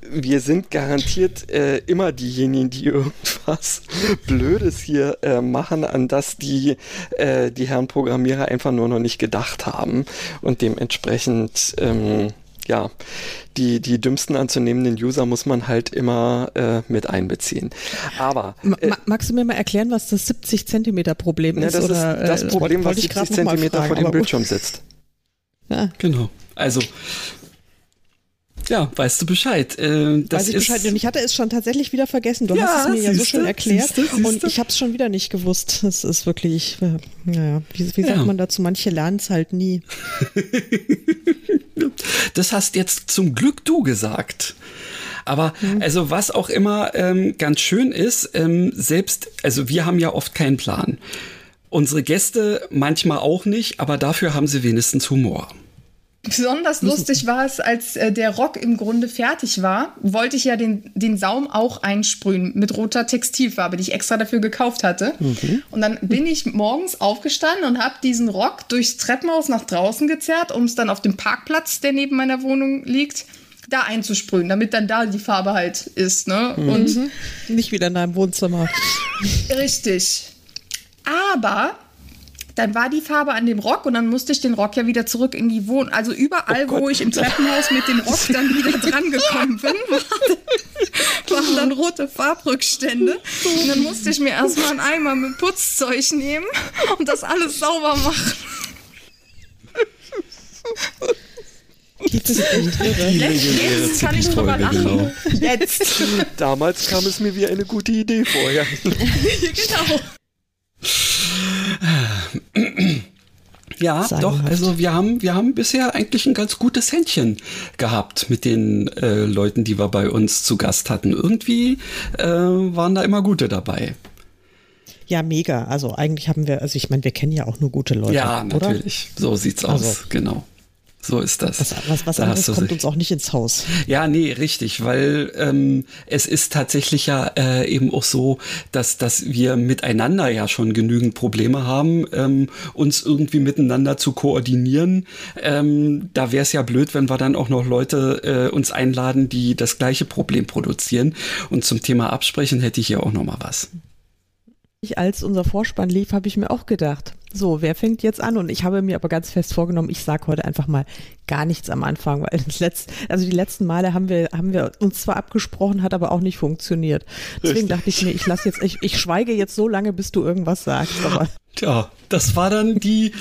C: Wir sind garantiert äh, immer diejenigen, die irgendwas Blödes hier äh, machen, an das die, äh, die Herren Programmierer einfach nur noch nicht gedacht haben. Und dementsprechend ähm, ja, die, die dümmsten anzunehmenden User muss man halt immer äh, mit einbeziehen. Aber.
A: Äh, magst du mir mal erklären, was das 70 Zentimeter Problem
C: ist?
A: das
C: oder, ist das äh, Problem, was 70 Zentimeter vor dem Bildschirm sitzt.
B: Ja. Genau. Also, ja, weißt du Bescheid. Äh, das Weiß
A: ich Bescheid. Und ich hatte es schon tatsächlich wieder vergessen. Du ja, hast es mir ja so schön erklärt siehste, siehste. und ich habe es schon wieder nicht gewusst. Das ist wirklich, äh, naja, wie, wie sagt ja. man dazu? Manche lernen es halt nie.
B: das hast jetzt zum Glück du gesagt. Aber mhm. also was auch immer ähm, ganz schön ist, ähm, selbst, also wir haben ja oft keinen Plan. Unsere Gäste manchmal auch nicht, aber dafür haben sie wenigstens Humor.
D: Besonders lustig war es, als äh, der Rock im Grunde fertig war, wollte ich ja den, den Saum auch einsprühen mit roter Textilfarbe, die ich extra dafür gekauft hatte. Mhm. Und dann bin ich morgens aufgestanden und habe diesen Rock durchs Treppenhaus nach draußen gezerrt, um es dann auf dem Parkplatz, der neben meiner Wohnung liegt, da einzusprühen, damit dann da die Farbe halt ist. Ne?
A: Mhm. Und nicht wieder in deinem Wohnzimmer.
D: Richtig. Aber dann war die Farbe an dem Rock und dann musste ich den Rock ja wieder zurück in die Wohnung. Also überall, oh wo ich im Treppenhaus mit dem Rock dann wieder dran gekommen bin, waren dann rote Farbrückstände. Und dann musste ich mir erstmal einen Eimer mit Putzzeug nehmen und das alles sauber machen.
A: Echt irre. Jetzt,
D: jetzt kann ich drüber lachen. Genau. Jetzt.
C: Damals kam es mir wie eine gute Idee vorher. genau.
B: Ja, doch, also wir haben, wir haben bisher eigentlich ein ganz gutes Händchen gehabt mit den äh, Leuten, die wir bei uns zu Gast hatten. Irgendwie äh, waren da immer gute dabei.
A: Ja, mega. Also eigentlich haben wir, also ich meine, wir kennen ja auch nur gute Leute.
B: Ja, natürlich. Oder? So sieht's aus, also, genau. So ist das.
A: Was, was, was da anderes kommt uns auch nicht ins Haus.
B: Ja, nee, richtig, weil ähm, es ist tatsächlich ja äh, eben auch so, dass, dass wir miteinander ja schon genügend Probleme haben, ähm, uns irgendwie miteinander zu koordinieren. Ähm, da wäre es ja blöd, wenn wir dann auch noch Leute äh, uns einladen, die das gleiche Problem produzieren. Und zum Thema Absprechen hätte ich ja auch noch mal was
A: als unser Vorspann lief, habe ich mir auch gedacht, so, wer fängt jetzt an? Und ich habe mir aber ganz fest vorgenommen, ich sage heute einfach mal gar nichts am Anfang, weil das letzte, also die letzten Male haben wir, haben wir uns zwar abgesprochen, hat aber auch nicht funktioniert. Deswegen Richtig. dachte ich mir, ich lasse jetzt, ich, ich schweige jetzt so lange, bis du irgendwas sagst. Aber
B: Tja, das war dann die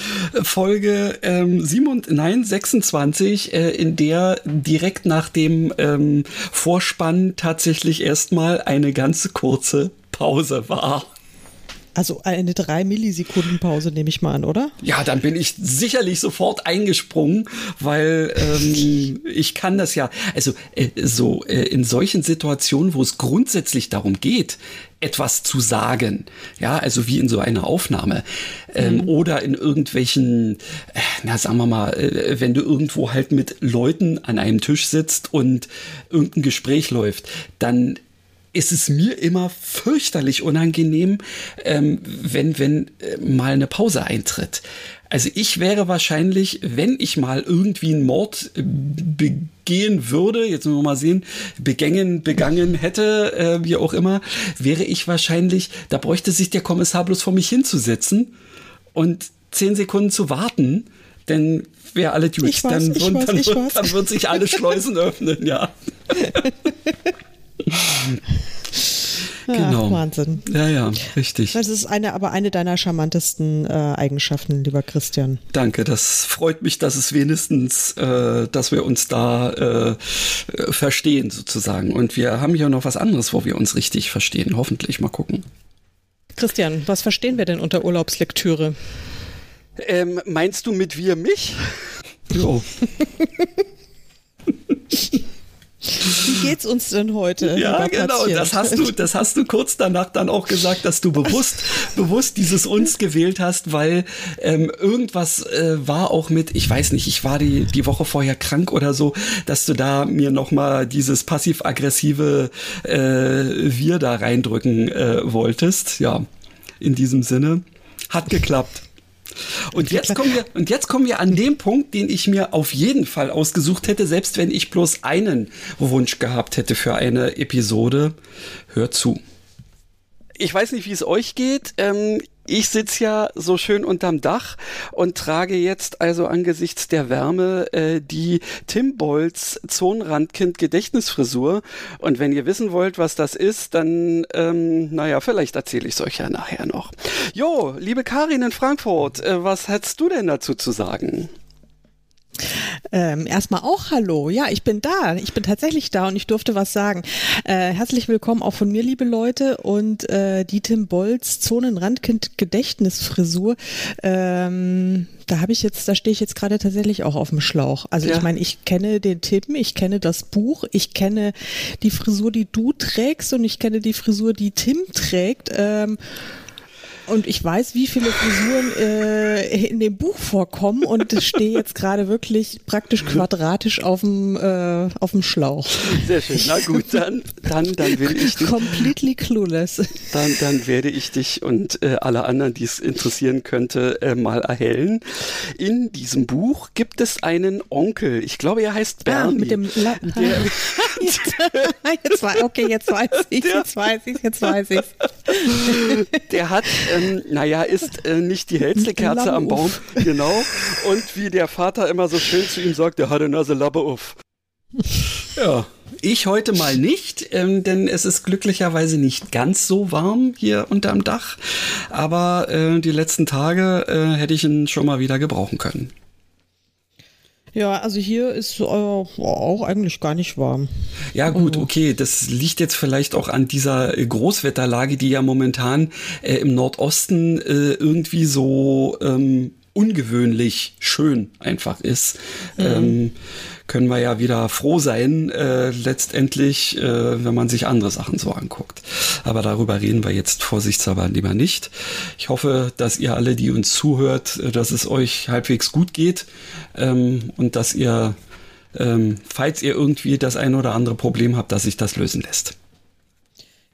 B: Folge ähm, 7, nein, 26, äh, in der direkt nach dem ähm, Vorspann tatsächlich erstmal eine ganz kurze Pause war.
A: Also eine drei Millisekunden Pause nehme ich mal an, oder?
B: Ja, dann bin ich sicherlich sofort eingesprungen, weil ähm, ich kann das ja, also äh, so äh, in solchen Situationen, wo es grundsätzlich darum geht, etwas zu sagen, ja, also wie in so einer Aufnahme ähm, mhm. oder in irgendwelchen, äh, na sagen wir mal, äh, wenn du irgendwo halt mit Leuten an einem Tisch sitzt und irgendein Gespräch läuft, dann ist es mir immer fürchterlich unangenehm, ähm, wenn, wenn äh, mal eine Pause eintritt. Also ich wäre wahrscheinlich, wenn ich mal irgendwie einen Mord äh, begehen würde, jetzt müssen wir mal sehen, begängen, begangen hätte, äh, wie auch immer, wäre ich wahrscheinlich, da bräuchte sich der Kommissar bloß vor mich hinzusetzen und zehn Sekunden zu warten, denn wäre alle Dudes, dann, weiß, dann, dann, dann wird sich alle Schleusen öffnen, ja.
A: genau. Ach, Wahnsinn.
B: Ja, ja, richtig.
A: Das ist eine, aber eine deiner charmantesten äh, Eigenschaften, lieber Christian.
B: Danke, das freut mich, dass es wenigstens, äh, dass wir uns da äh, verstehen sozusagen. Und wir haben hier noch was anderes, wo wir uns richtig verstehen. Hoffentlich mal gucken.
A: Christian, was verstehen wir denn unter Urlaubslektüre?
B: Ähm, meinst du mit wir mich? Jo.
A: Wie geht's uns denn heute?
B: Ja, genau. Das hast du, das hast du kurz danach dann auch gesagt, dass du bewusst, bewusst dieses uns gewählt hast, weil ähm, irgendwas äh, war auch mit, ich weiß nicht, ich war die die Woche vorher krank oder so, dass du da mir noch mal dieses passiv-aggressive äh, wir da reindrücken äh, wolltest. Ja, in diesem Sinne hat geklappt. Und jetzt kommen wir, und jetzt kommen wir an den Punkt, den ich mir auf jeden Fall ausgesucht hätte, selbst wenn ich bloß einen Wunsch gehabt hätte für eine Episode. Hör zu. Ich weiß nicht, wie es euch geht. Ähm, ich sitze ja so schön unterm Dach und trage jetzt also angesichts der Wärme äh, die Tim Bolz Zonenrandkind Gedächtnisfrisur. Und wenn ihr wissen wollt, was das ist, dann, ähm, naja, vielleicht erzähle ich es euch ja nachher noch. Jo, liebe Karin in Frankfurt, äh, was hättest du denn dazu zu sagen?
A: Ähm, erstmal auch Hallo. Ja, ich bin da. Ich bin tatsächlich da und ich durfte was sagen. Äh, herzlich willkommen auch von mir, liebe Leute. Und äh, die Tim Bolz Zonenrandkind Gedächtnisfrisur. Ähm, da habe ich jetzt, da stehe ich jetzt gerade tatsächlich auch auf dem Schlauch. Also ja. ich meine, ich kenne den Tim, ich kenne das Buch, ich kenne die Frisur, die du trägst und ich kenne die Frisur, die Tim trägt. Ähm, und ich weiß, wie viele Frisuren äh, in dem Buch vorkommen und stehe jetzt gerade wirklich praktisch quadratisch auf dem äh, auf dem Schlauch.
B: Sehr schön. Na gut, dann dann dann will ich dich
A: completely clueless.
B: Dann dann werde ich dich und äh, alle anderen, die es interessieren könnte, äh, mal erhellen. In diesem Buch gibt es einen Onkel. Ich glaube, er heißt Bernie. Ah,
A: mit dem La der, jetzt, okay, jetzt weiß ich, jetzt weiß ich, jetzt weiß ich.
B: Der hat ähm, naja, ist äh, nicht die hellste Kerze am Baum. Genau. Und wie der Vater immer so schön zu ihm sagt, der hat eine Nase Lappe auf. Ja, ich heute mal nicht, ähm, denn es ist glücklicherweise nicht ganz so warm hier unterm Dach. Aber äh, die letzten Tage äh, hätte ich ihn schon mal wieder gebrauchen können.
A: Ja, also hier ist äh, auch eigentlich gar nicht warm.
B: Ja gut, also okay, das liegt jetzt vielleicht auch an dieser äh, Großwetterlage, die ja momentan äh, im Nordosten äh, irgendwie so ähm, ungewöhnlich schön einfach ist. Mhm. Ähm, können wir ja wieder froh sein, äh, letztendlich, äh, wenn man sich andere Sachen so anguckt. Aber darüber reden wir jetzt vorsichtshalber lieber nicht. Ich hoffe, dass ihr alle, die uns zuhört, äh, dass es euch halbwegs gut geht ähm, und dass ihr, ähm, falls ihr irgendwie das ein oder andere Problem habt, dass sich das lösen lässt.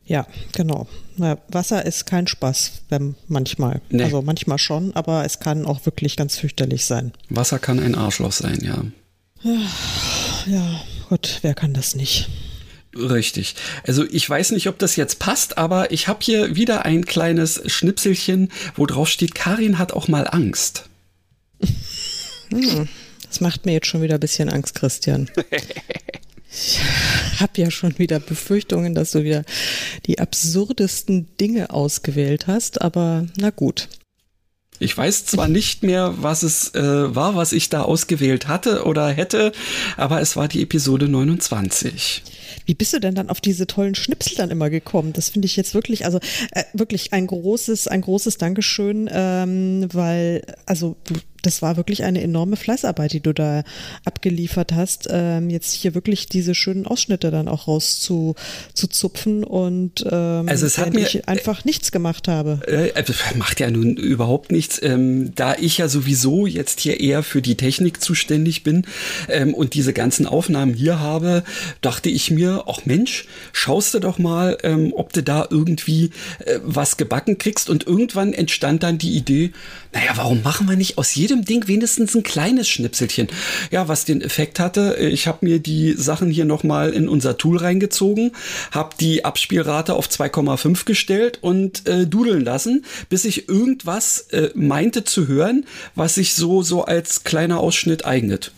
A: Ja, genau. Na, Wasser ist kein Spaß, wenn manchmal. Nee. Also manchmal schon, aber es kann auch wirklich ganz fürchterlich sein.
B: Wasser kann ein Arschloch sein, ja.
A: Ja, Gott, wer kann das nicht?
B: Richtig. Also ich weiß nicht, ob das jetzt passt, aber ich habe hier wieder ein kleines Schnipselchen, wo drauf steht, Karin hat auch mal Angst.
A: Hm, das macht mir jetzt schon wieder ein bisschen Angst, Christian. Ich habe ja schon wieder Befürchtungen, dass du wieder die absurdesten Dinge ausgewählt hast, aber na gut.
B: Ich weiß zwar nicht mehr, was es äh, war, was ich da ausgewählt hatte oder hätte, aber es war die Episode 29.
A: Wie bist du denn dann auf diese tollen Schnipsel dann immer gekommen? Das finde ich jetzt wirklich, also äh, wirklich ein großes, ein großes Dankeschön, ähm, weil, also das war wirklich eine enorme Fleißarbeit, die du da abgeliefert hast, ähm, jetzt hier wirklich diese schönen Ausschnitte dann auch raus zu, zu zupfen und ähm,
B: also es hat mir,
A: ich einfach nichts gemacht habe.
B: Äh, also macht ja nun überhaupt nichts, ähm, da ich ja sowieso jetzt hier eher für die Technik zuständig bin ähm, und diese ganzen Aufnahmen hier habe, dachte ich mir, ach Mensch, schaust du doch mal, ähm, ob du da irgendwie äh, was gebacken kriegst und irgendwann entstand dann die Idee, naja, warum machen wir nicht aus jedem Ding wenigstens ein kleines Schnipselchen? Ja, was den Effekt hatte, ich habe mir die Sachen hier nochmal in unser Tool reingezogen, habe die Abspielrate auf 2,5 gestellt und äh, dudeln lassen, bis ich irgendwas äh, meinte zu hören, was sich so, so als kleiner Ausschnitt eignet.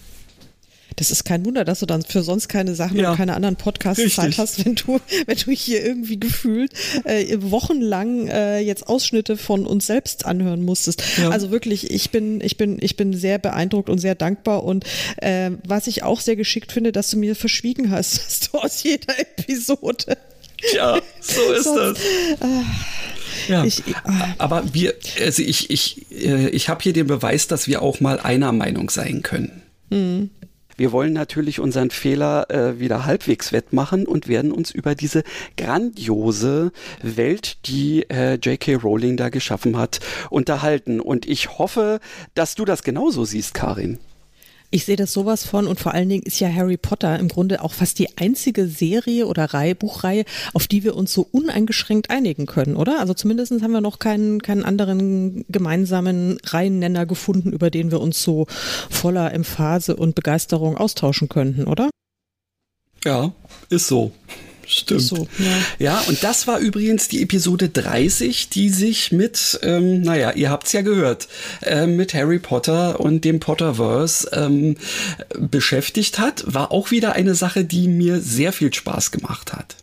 A: Das ist kein Wunder, dass du dann für sonst keine Sachen ja, und keine anderen Podcasts richtig. Zeit hast, wenn du, wenn du hier irgendwie gefühlt äh, wochenlang äh, jetzt Ausschnitte von uns selbst anhören musstest. Ja. Also wirklich, ich bin, ich bin, ich bin sehr beeindruckt und sehr dankbar und äh, was ich auch sehr geschickt finde, dass du mir verschwiegen hast, dass du aus jeder Episode.
B: Ja, so ist sonst, das. Äh, ja, ich, äh, aber wir, also ich, ich, äh, ich habe hier den Beweis, dass wir auch mal einer Meinung sein können. Mhm. Wir wollen natürlich unseren Fehler äh, wieder halbwegs wettmachen und werden uns über diese grandiose Welt, die äh, J.K. Rowling da geschaffen hat, unterhalten. Und ich hoffe, dass du das genauso siehst, Karin.
A: Ich sehe das sowas von und vor allen Dingen ist ja Harry Potter im Grunde auch fast die einzige Serie oder Reihe, Buchreihe, auf die wir uns so uneingeschränkt einigen können, oder? Also zumindest haben wir noch keinen, keinen anderen gemeinsamen Reihennenner gefunden, über den wir uns so voller Emphase und Begeisterung austauschen könnten, oder?
B: Ja, ist so. Stimmt. So, ja. ja, und das war übrigens die Episode 30, die sich mit, ähm, naja, ihr habt's ja gehört, äh, mit Harry Potter und dem Potterverse ähm, beschäftigt hat. War auch wieder eine Sache, die mir sehr viel Spaß gemacht hat.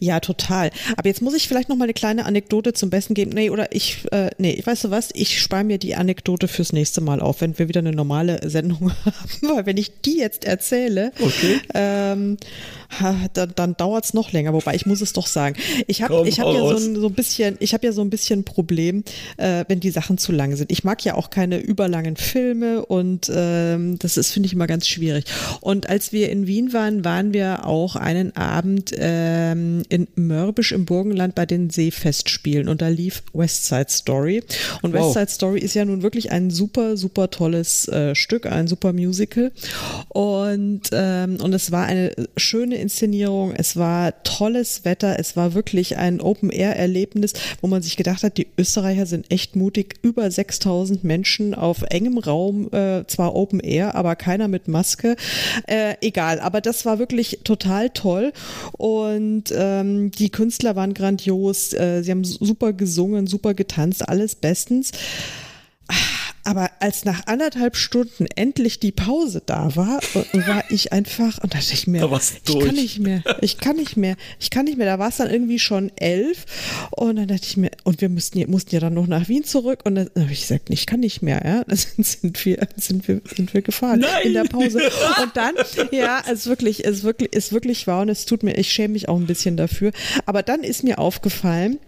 A: Ja, total. Aber jetzt muss ich vielleicht noch mal eine kleine Anekdote zum Besten geben. Nee, oder ich, äh, nee, weißt du was? Ich spare mir die Anekdote fürs nächste Mal auf, wenn wir wieder eine normale Sendung haben. Weil wenn ich die jetzt erzähle, okay. ähm, dann, dann dauert es noch länger. Wobei ich muss es doch sagen. Ich habe ich hab ja so ein, so ein bisschen, ich habe ja so ein bisschen ein Problem, äh, wenn die Sachen zu lang sind. Ich mag ja auch keine überlangen Filme und ähm, das ist, finde ich, immer ganz schwierig. Und als wir in Wien waren, waren wir auch einen Abend ähm, in Mörbisch im Burgenland bei den Seefestspielen. Und da lief West Side Story. Und wow. West Side Story ist ja nun wirklich ein super, super tolles äh, Stück, ein super Musical. Und, ähm, und es war eine schöne Inszenierung, es war tolles Wetter, es war wirklich ein Open-Air-Erlebnis, wo man sich gedacht hat, die Österreicher sind echt mutig, über 6000 Menschen auf engem Raum, äh, zwar Open-Air, aber keiner mit Maske, äh, egal, aber das war wirklich total toll. Und ähm, die Künstler waren grandios, äh, sie haben super gesungen, super getanzt, alles bestens. Aber als nach anderthalb Stunden endlich die Pause da war, war ich einfach, und da dachte ich mir, ich kann nicht mehr, ich kann nicht mehr, ich kann nicht mehr. Da war es dann irgendwie schon elf und dann dachte ich mir, und wir mussten, mussten ja dann noch nach Wien zurück und dann habe ich gesagt, ich kann nicht mehr, ja. Dann sind wir, sind wir, sind wir gefahren Nein. in der Pause. Und dann, ja, es wirklich, es wirklich, es wirklich war und es tut mir, ich schäme mich auch ein bisschen dafür. Aber dann ist mir aufgefallen,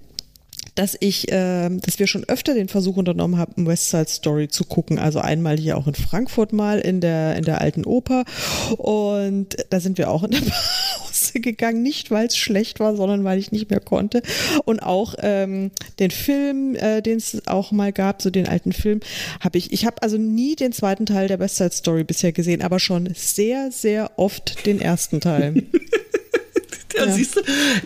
A: dass ich, äh, dass wir schon öfter den Versuch unternommen haben, West Side Story zu gucken. Also einmal hier auch in Frankfurt mal in der in der alten Oper und da sind wir auch in der Pause gegangen, nicht weil es schlecht war, sondern weil ich nicht mehr konnte. Und auch ähm, den Film, äh, den es auch mal gab, so den alten Film, habe ich. Ich habe also nie den zweiten Teil der West Side Story bisher gesehen, aber schon sehr sehr oft den ersten Teil.
B: Ja. Siehst du,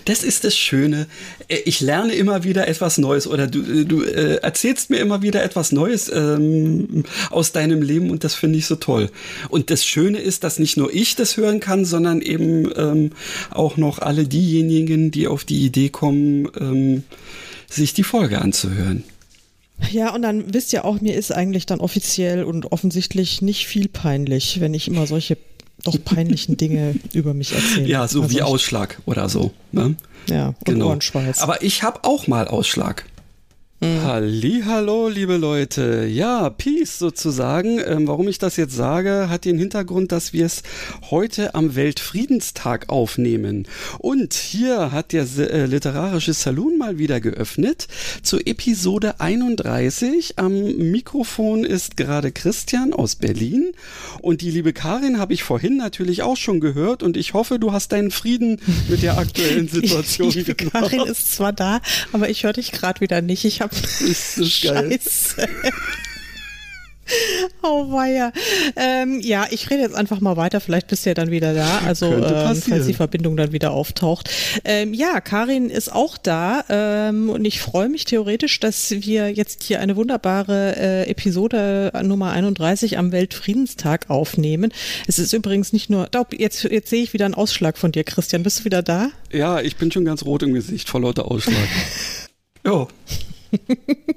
B: das ist das Schöne. Äh, ich lerne immer wieder etwas Neues oder du, äh, du äh, erzählst mir immer wieder etwas Neues ähm, aus deinem Leben und das finde ich so toll. Und das Schöne ist, dass nicht nur ich das hören kann, sondern eben ähm, auch noch alle diejenigen, die auf die Idee kommen, ähm, sich die Folge anzuhören.
A: Ja, und dann wisst ihr auch, mir ist eigentlich dann offiziell und offensichtlich nicht viel peinlich, wenn ich immer solche doch peinlichen Dinge über mich erzählen.
B: Ja, so also wie Ausschlag oder so. Ne?
A: Ja, und genau. Ohrenschweiß.
B: Aber ich habe auch mal Ausschlag. Mhm. Hallo, liebe Leute. Ja, Peace sozusagen. Ähm, warum ich das jetzt sage, hat den Hintergrund, dass wir es heute am Weltfriedenstag aufnehmen. Und hier hat der äh, literarische Saloon mal wieder geöffnet zur Episode 31. Am Mikrofon ist gerade Christian aus Berlin und die liebe Karin habe ich vorhin natürlich auch schon gehört und ich hoffe, du hast deinen Frieden mit der aktuellen Situation
A: die, die Karin ist zwar da, aber ich höre dich gerade wieder nicht. Ich habe
B: ist das Scheiße.
A: Oh weia. Ähm, ja, ich rede jetzt einfach mal weiter. Vielleicht bist du ja dann wieder da. Also ähm, falls die Verbindung dann wieder auftaucht. Ähm, ja, Karin ist auch da ähm, und ich freue mich theoretisch, dass wir jetzt hier eine wunderbare äh, Episode Nummer 31 am Weltfriedenstag aufnehmen. Es ist übrigens nicht nur. Glaub, jetzt jetzt sehe ich wieder einen Ausschlag von dir, Christian. Bist du wieder da?
B: Ja, ich bin schon ganz rot im Gesicht vor lauter Ausschlag. jo.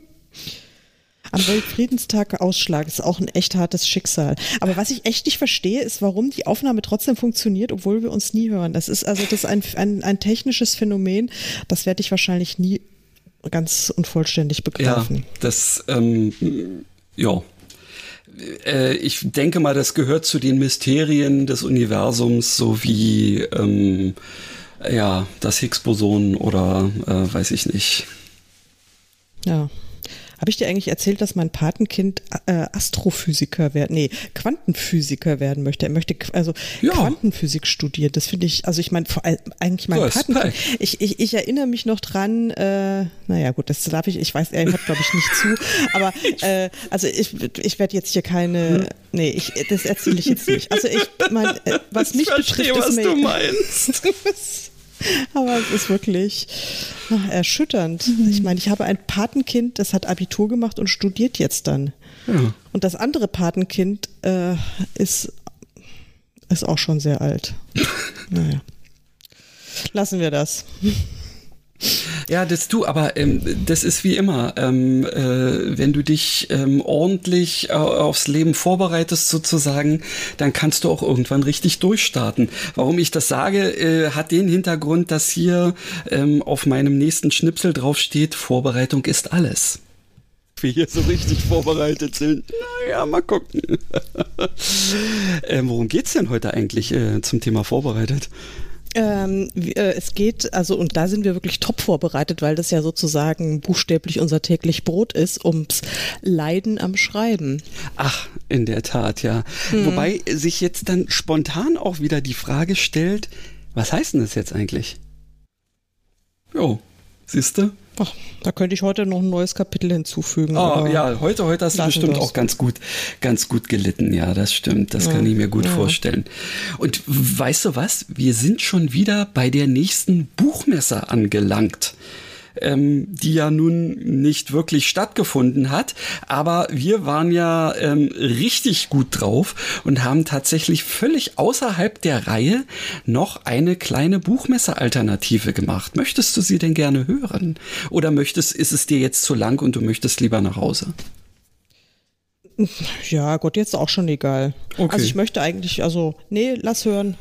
A: Am Weltfriedenstag Ausschlag ist auch ein echt hartes Schicksal. Aber was ich echt nicht verstehe, ist, warum die Aufnahme trotzdem funktioniert, obwohl wir uns nie hören. Das ist also das ist ein, ein, ein technisches Phänomen, das werde ich wahrscheinlich nie ganz unvollständig begreifen.
B: Ja, das, ähm, ja. Äh, ich denke mal, das gehört zu den Mysterien des Universums, so wie ähm, ja, das Higgs-Boson oder äh, weiß ich nicht.
A: Ja. Habe ich dir eigentlich erzählt, dass mein Patenkind äh, Astrophysiker werden, nee, Quantenphysiker werden möchte? Er möchte also ja. Quantenphysik studieren. Das finde ich, also ich meine, eigentlich mein so, Patenkind. Ich, ich, ich erinnere mich noch dran, äh, naja gut, das darf ich, ich weiß, er hört glaube ich nicht zu, aber äh, also ich, ich werde jetzt hier keine, hm. nee, ich, das erzähle ich jetzt nicht. Also ich meine, äh, was mich betrifft,
B: was ist du meinst.
A: Aber es ist wirklich ach, erschütternd. Mhm. Ich meine, ich habe ein Patenkind, das hat Abitur gemacht und studiert jetzt dann. Ja. Und das andere Patenkind äh, ist, ist auch schon sehr alt. naja. Lassen wir das.
B: Ja, das du, aber ähm, das ist wie immer, ähm, äh, wenn du dich ähm, ordentlich äh, aufs Leben vorbereitest sozusagen, dann kannst du auch irgendwann richtig durchstarten. Warum ich das sage, äh, hat den Hintergrund, dass hier ähm, auf meinem nächsten Schnipsel drauf steht, Vorbereitung ist alles wir hier so richtig vorbereitet sind. Naja, mal gucken. ähm, worum geht's denn heute eigentlich äh, zum Thema vorbereitet?
A: Ähm, äh, es geht, also und da sind wir wirklich top vorbereitet, weil das ja sozusagen buchstäblich unser täglich Brot ist, ums Leiden am Schreiben.
B: Ach, in der Tat, ja. Hm. Wobei sich jetzt dann spontan auch wieder die Frage stellt, was heißt denn das jetzt eigentlich? Jo, siehste?
A: Ach, da könnte ich heute noch ein neues Kapitel hinzufügen.
B: Oh, ja, heute, heute hast du bestimmt das. auch ganz gut, ganz gut gelitten. Ja, das stimmt. Das ja, kann ich mir gut ja. vorstellen. Und weißt du was? Wir sind schon wieder bei der nächsten Buchmesse angelangt ähm, die ja nun nicht wirklich stattgefunden hat. Aber wir waren ja ähm, richtig gut drauf und haben tatsächlich völlig außerhalb der Reihe noch eine kleine Buchmesse-Alternative gemacht. Möchtest du sie denn gerne hören? Oder möchtest, ist es dir jetzt zu lang und du möchtest lieber nach Hause?
A: Ja, Gott, jetzt auch schon egal. Okay. Also ich möchte eigentlich, also, nee, lass hören.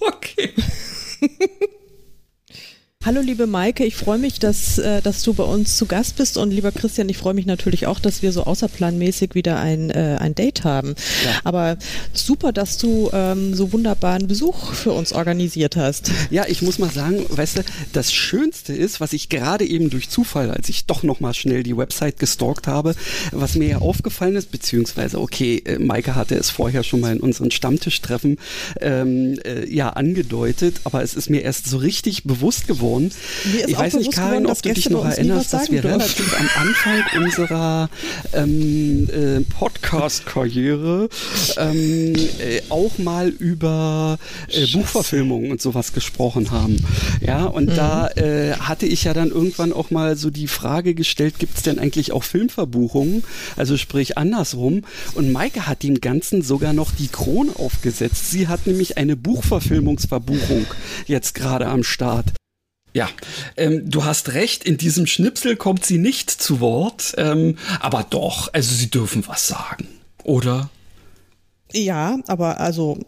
B: Okay.
A: Hallo liebe Maike, ich freue mich, dass, äh, dass du bei uns zu Gast bist und lieber Christian, ich freue mich natürlich auch, dass wir so außerplanmäßig wieder ein, äh, ein Date haben. Ja. Aber super, dass du ähm, so wunderbaren Besuch für uns organisiert hast.
B: Ja, ich muss mal sagen, weißt du, das Schönste ist, was ich gerade eben durch Zufall, als ich doch noch mal schnell die Website gestalkt habe, was mir ja aufgefallen ist, beziehungsweise, okay, äh, Maike hatte es vorher schon mal in unseren Stammtischtreffen ähm, äh, ja angedeutet, aber es ist mir erst so richtig bewusst geworden, Person. Ich weiß nicht, Karin, ob du dich noch erinnerst, dass wir relativ am Anfang unserer ähm, äh, Podcast-Karriere ähm, äh, auch mal über äh, Buchverfilmungen und sowas gesprochen haben. Ja, und mhm. da äh, hatte ich ja dann irgendwann auch mal so die Frage gestellt, gibt es denn eigentlich auch Filmverbuchungen? Also sprich andersrum. Und Maike hat dem Ganzen sogar noch die Krone aufgesetzt. Sie hat nämlich eine Buchverfilmungsverbuchung jetzt gerade am Start. Ja, ähm, du hast recht, in diesem Schnipsel kommt sie nicht zu Wort, ähm, aber doch, also sie dürfen was sagen, oder?
A: Ja, aber also,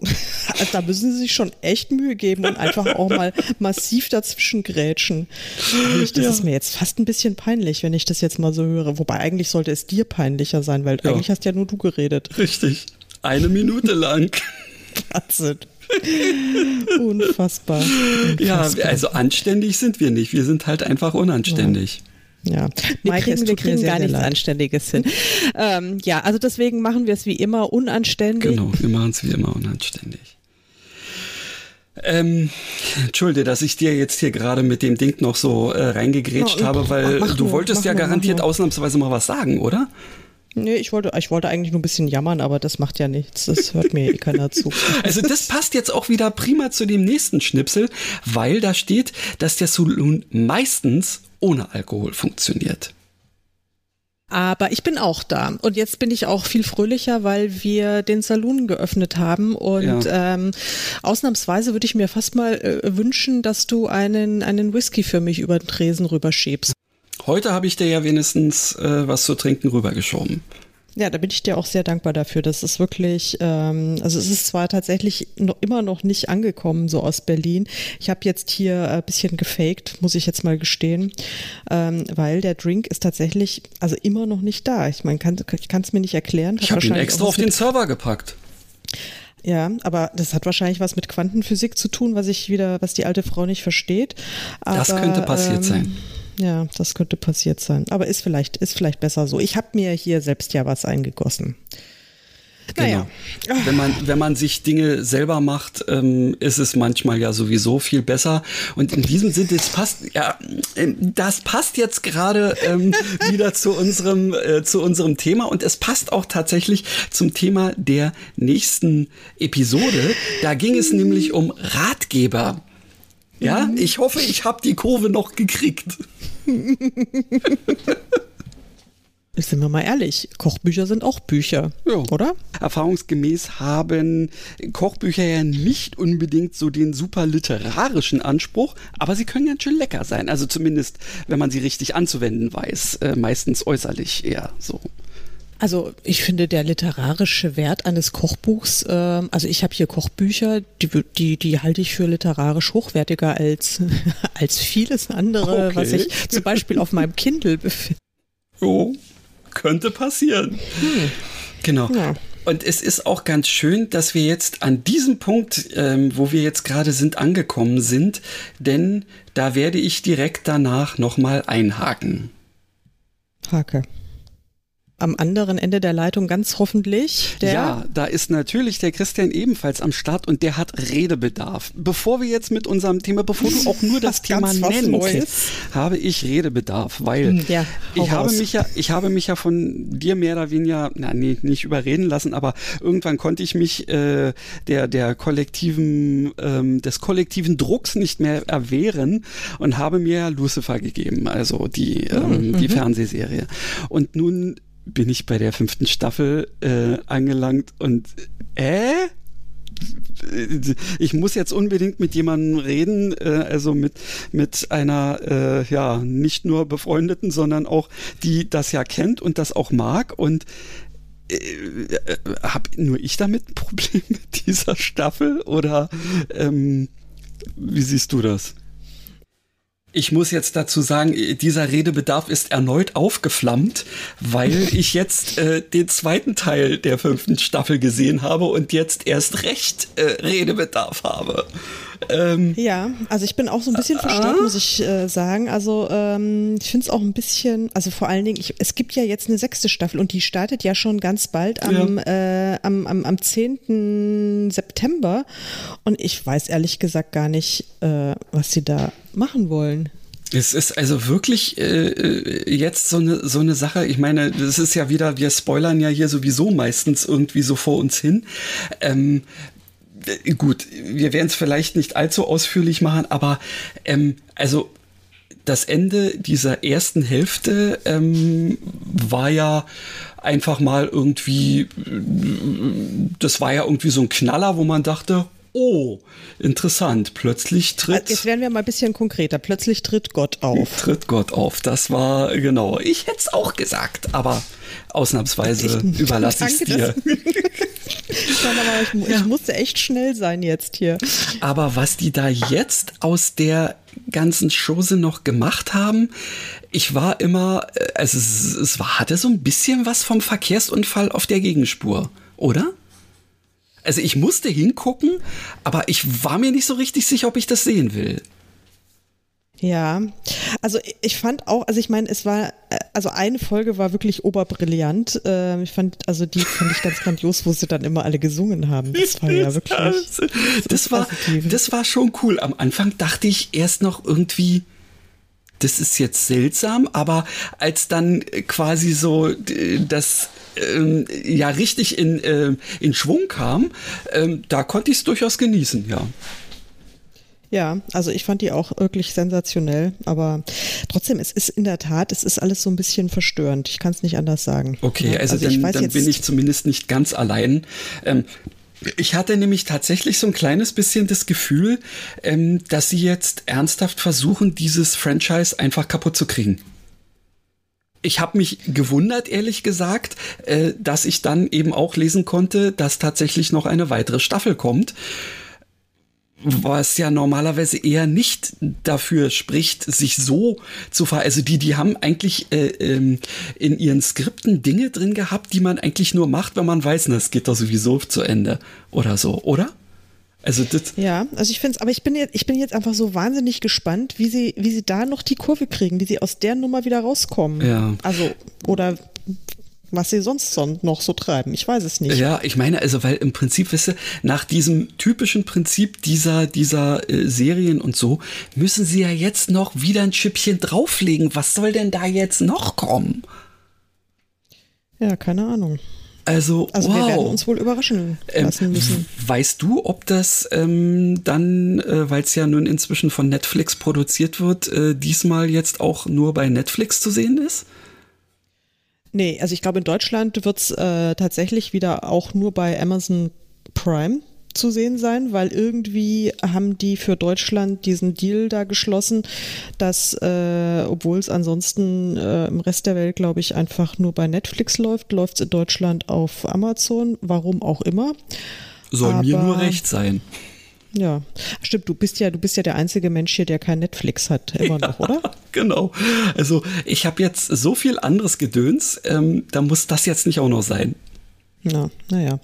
A: also da müssen sie sich schon echt Mühe geben und einfach auch mal massiv dazwischen grätschen. Das ja. ist mir jetzt fast ein bisschen peinlich, wenn ich das jetzt mal so höre. Wobei eigentlich sollte es dir peinlicher sein, weil ja. eigentlich hast ja nur du geredet.
B: Richtig. Eine Minute lang.
A: Wahnsinn. Unfassbar. Unfassbar.
B: Ja, also anständig sind wir nicht. Wir sind halt einfach unanständig.
A: Ja. Ja, wir Mike, kriegen, wir kriegen gar nichts leid. Anständiges hin. ähm, ja, also deswegen machen wir es wie immer unanständig.
B: Genau, wir machen es wie immer unanständig. Ähm, Entschuldige, dass ich dir jetzt hier gerade mit dem Ding noch so äh, reingegrätscht no, habe, weil du nur, wolltest ja nur, garantiert ausnahmsweise mal was sagen, oder?
A: Nee, ich wollte, ich wollte eigentlich nur ein bisschen jammern, aber das macht ja nichts. Das hört mir eh keiner zu.
B: Also das passt jetzt auch wieder prima zu dem nächsten Schnipsel, weil da steht, dass der Saloon meistens ohne Alkohol funktioniert.
A: Aber ich bin auch da. Und jetzt bin ich auch viel fröhlicher, weil wir den Saloon geöffnet haben. Und ja. ähm, ausnahmsweise würde ich mir fast mal äh, wünschen, dass du einen, einen Whisky für mich über den Tresen rüberschiebst.
B: Heute habe ich dir ja wenigstens äh, was zu trinken rübergeschoben.
A: Ja, da bin ich dir auch sehr dankbar dafür. Das ist wirklich, ähm, also es ist zwar tatsächlich noch immer noch nicht angekommen, so aus Berlin. Ich habe jetzt hier ein bisschen gefaked, muss ich jetzt mal gestehen, ähm, weil der Drink ist tatsächlich also immer noch nicht da. Ich meine, kann, ich kann es mir nicht erklären.
B: Ich habe ihn extra auf den Server gepackt.
A: Ja, aber das hat wahrscheinlich was mit Quantenphysik zu tun, was ich wieder, was die alte Frau nicht versteht. Aber,
B: das könnte passiert ähm, sein.
A: Ja, das könnte passiert sein. Aber ist vielleicht, ist vielleicht besser so. Ich habe mir hier selbst ja was eingegossen.
B: Naja. Genau. Wenn man, wenn man sich Dinge selber macht, ähm, ist es manchmal ja sowieso viel besser. Und in diesem Sinne, das passt, ja, ähm, das passt jetzt gerade ähm, wieder zu unserem, äh, zu unserem Thema. Und es passt auch tatsächlich zum Thema der nächsten Episode. Da ging es nämlich um Ratgeber. Ja, mhm. ich hoffe, ich habe die Kurve noch gekriegt.
A: Sind wir mal ehrlich, Kochbücher sind auch Bücher, ja. oder?
B: Erfahrungsgemäß haben Kochbücher ja nicht unbedingt so den super literarischen Anspruch, aber sie können ganz schön lecker sein. Also zumindest, wenn man sie richtig anzuwenden weiß. Äh, meistens äußerlich eher so.
A: Also ich finde der literarische Wert eines Kochbuchs, äh, also ich habe hier Kochbücher, die, die, die halte ich für literarisch hochwertiger als, als vieles andere, okay. was ich zum Beispiel auf meinem Kindle befinde.
B: Oh, könnte passieren. Hm. Genau. Ja. Und es ist auch ganz schön, dass wir jetzt an diesem Punkt, ähm, wo wir jetzt gerade sind, angekommen sind, denn da werde ich direkt danach nochmal einhaken.
A: Hake am anderen Ende der Leitung ganz hoffentlich. Der
B: ja, da ist natürlich der Christian ebenfalls am Start und der hat Redebedarf. Bevor wir jetzt mit unserem Thema, bevor du auch nur das Thema nennst, habe ich Redebedarf, weil hm, ja, ich habe mich ja, ich habe mich ja von dir mehr oder weniger, na nee, nicht überreden lassen, aber irgendwann konnte ich mich äh, der der kollektiven ähm, des kollektiven Drucks nicht mehr erwehren und habe mir Lucifer gegeben, also die ähm, mhm. die Fernsehserie. Und nun bin ich bei der fünften Staffel äh, angelangt und äh? ich muss jetzt unbedingt mit jemandem reden, äh, also mit, mit einer, äh, ja, nicht nur befreundeten, sondern auch, die das ja kennt und das auch mag. Und äh, habe nur ich damit ein Problem mit dieser Staffel? Oder ähm, wie siehst du das? Ich muss jetzt dazu sagen, dieser Redebedarf ist erneut aufgeflammt, weil ich jetzt äh, den zweiten Teil der fünften Staffel gesehen habe und jetzt erst recht äh, Redebedarf habe.
A: Ähm, ja, also ich bin auch so ein bisschen verstört, muss ich äh, sagen. Also ähm, ich finde es auch ein bisschen, also vor allen Dingen, ich, es gibt ja jetzt eine sechste Staffel und die startet ja schon ganz bald am, ja. äh, am, am, am 10. September. Und ich weiß ehrlich gesagt gar nicht, äh, was sie da machen wollen.
B: Es ist also wirklich äh, äh, jetzt so eine, so eine Sache. Ich meine, das ist ja wieder, wir spoilern ja hier sowieso meistens irgendwie so vor uns hin. Ähm, äh, gut, wir werden es vielleicht nicht allzu ausführlich machen, aber ähm, also das Ende dieser ersten Hälfte ähm, war ja einfach mal irgendwie, äh, das war ja irgendwie so ein Knaller, wo man dachte, oh, interessant, plötzlich tritt.
A: Jetzt werden wir mal ein bisschen konkreter. Plötzlich tritt Gott auf.
B: Tritt Gott auf. Das war, genau. Ich hätte es auch gesagt, aber ausnahmsweise überlasse ich es dir.
A: ich, ich musste echt schnell sein jetzt hier.
B: Aber was die da jetzt aus der ganzen Chose noch gemacht haben, ich war immer, also es, es war, hatte so ein bisschen was vom Verkehrsunfall auf der Gegenspur, oder? Also ich musste hingucken, aber ich war mir nicht so richtig sicher, ob ich das sehen will.
A: Ja, also ich fand auch, also ich meine, es war, also eine Folge war wirklich oberbrillant. Ähm, ich fand, also die fand ich ganz grandios, wo sie dann immer alle gesungen haben. Das war ja wirklich. Das,
B: das war, das war schon cool. Am Anfang dachte ich erst noch irgendwie, das ist jetzt seltsam, aber als dann quasi so das ähm, ja richtig in, äh, in Schwung kam, ähm, da konnte ich es durchaus genießen, ja.
A: Ja, also ich fand die auch wirklich sensationell, aber trotzdem, es ist in der Tat, es ist alles so ein bisschen verstörend. Ich kann es nicht anders sagen.
B: Okay, also, also dann, dann bin ich zumindest nicht ganz allein. Ähm, ich hatte nämlich tatsächlich so ein kleines bisschen das Gefühl, ähm, dass sie jetzt ernsthaft versuchen, dieses Franchise einfach kaputt zu kriegen. Ich habe mich gewundert, ehrlich gesagt, äh, dass ich dann eben auch lesen konnte, dass tatsächlich noch eine weitere Staffel kommt was ja normalerweise eher nicht dafür spricht, sich so zu ver... Also die, die haben eigentlich äh, ähm, in ihren Skripten Dinge drin gehabt, die man eigentlich nur macht, wenn man weiß, na, es geht doch sowieso zu Ende oder so, oder?
A: Also das ja, also ich finde es, aber ich bin jetzt, ich bin jetzt einfach so wahnsinnig gespannt, wie sie, wie sie da noch die Kurve kriegen, wie sie aus der Nummer wieder rauskommen. Ja. Also oder was sie sonst noch so treiben. Ich weiß es nicht.
B: Ja, ich meine, also, weil im Prinzip, wisse, nach diesem typischen Prinzip dieser, dieser äh, Serien und so, müssen sie ja jetzt noch wieder ein Schippchen drauflegen. Was soll denn da jetzt noch kommen?
A: Ja, keine Ahnung.
B: Also,
A: also wow. wir werden uns wohl überraschen ähm, lassen müssen.
B: weißt du, ob das ähm, dann, äh, weil es ja nun inzwischen von Netflix produziert wird, äh, diesmal jetzt auch nur bei Netflix zu sehen ist?
A: Nee, also ich glaube, in Deutschland wird es äh, tatsächlich wieder auch nur bei Amazon Prime zu sehen sein, weil irgendwie haben die für Deutschland diesen Deal da geschlossen, dass, äh, obwohl es ansonsten äh, im Rest der Welt, glaube ich, einfach nur bei Netflix läuft, läuft es in Deutschland auf Amazon, warum auch immer.
B: Soll Aber, mir nur recht sein.
A: Ja, stimmt. Du bist ja, du bist ja der einzige Mensch hier, der kein Netflix hat, immer ja, noch, oder?
B: Genau. Also ich habe jetzt so viel anderes Gedöns, ähm, da muss das jetzt nicht auch noch sein.
A: Ja, naja.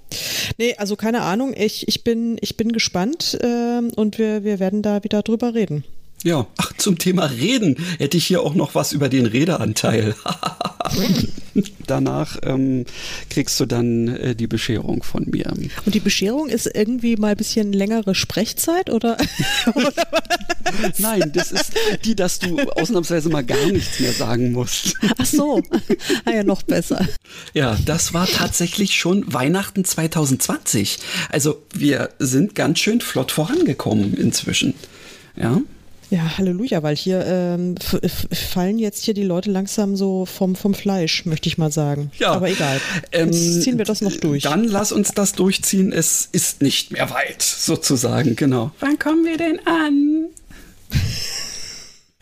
A: Nee, also keine Ahnung. Ich, ich, bin, ich bin gespannt äh, und wir, wir werden da wieder drüber reden.
B: Ja, ach, zum Thema Reden hätte ich hier auch noch was über den Redeanteil. Danach ähm, kriegst du dann äh, die Bescherung von mir.
A: Und die Bescherung ist irgendwie mal ein bisschen längere Sprechzeit, oder?
B: Nein, das ist die, dass du ausnahmsweise mal gar nichts mehr sagen musst.
A: Ach so, ah ja, noch besser.
B: Ja, das war tatsächlich schon Weihnachten 2020. Also wir sind ganz schön flott vorangekommen inzwischen. Ja.
A: Ja, Halleluja, weil hier ähm, fallen jetzt hier die Leute langsam so vom, vom Fleisch, möchte ich mal sagen. Ja. Aber egal. Ähm, jetzt ziehen wir das noch durch.
B: Dann lass uns das durchziehen. Es ist nicht mehr weit, sozusagen, genau.
A: Wann kommen wir denn an?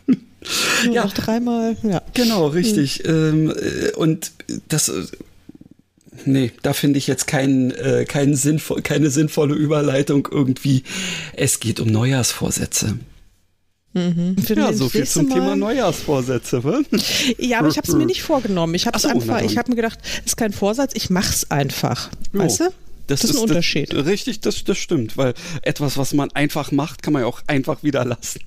A: Nur ja. noch dreimal, ja.
B: Genau, richtig. Hm. und das nee, da finde ich jetzt kein, äh, kein sinnvoll, keine sinnvolle Überleitung irgendwie. Es geht um Neujahrsvorsätze. Mhm. Ja, so viel zum Mal. Thema Neujahrsvorsätze. Was?
A: Ja, aber ich habe es mir nicht vorgenommen. Ich habe so, einfach, ich habe mir gedacht, das ist kein Vorsatz, ich mache es einfach. Jo. Weißt du?
B: Das, das ist ein Unterschied. Das, richtig, das, das stimmt, weil etwas, was man einfach macht, kann man ja auch einfach wieder lassen.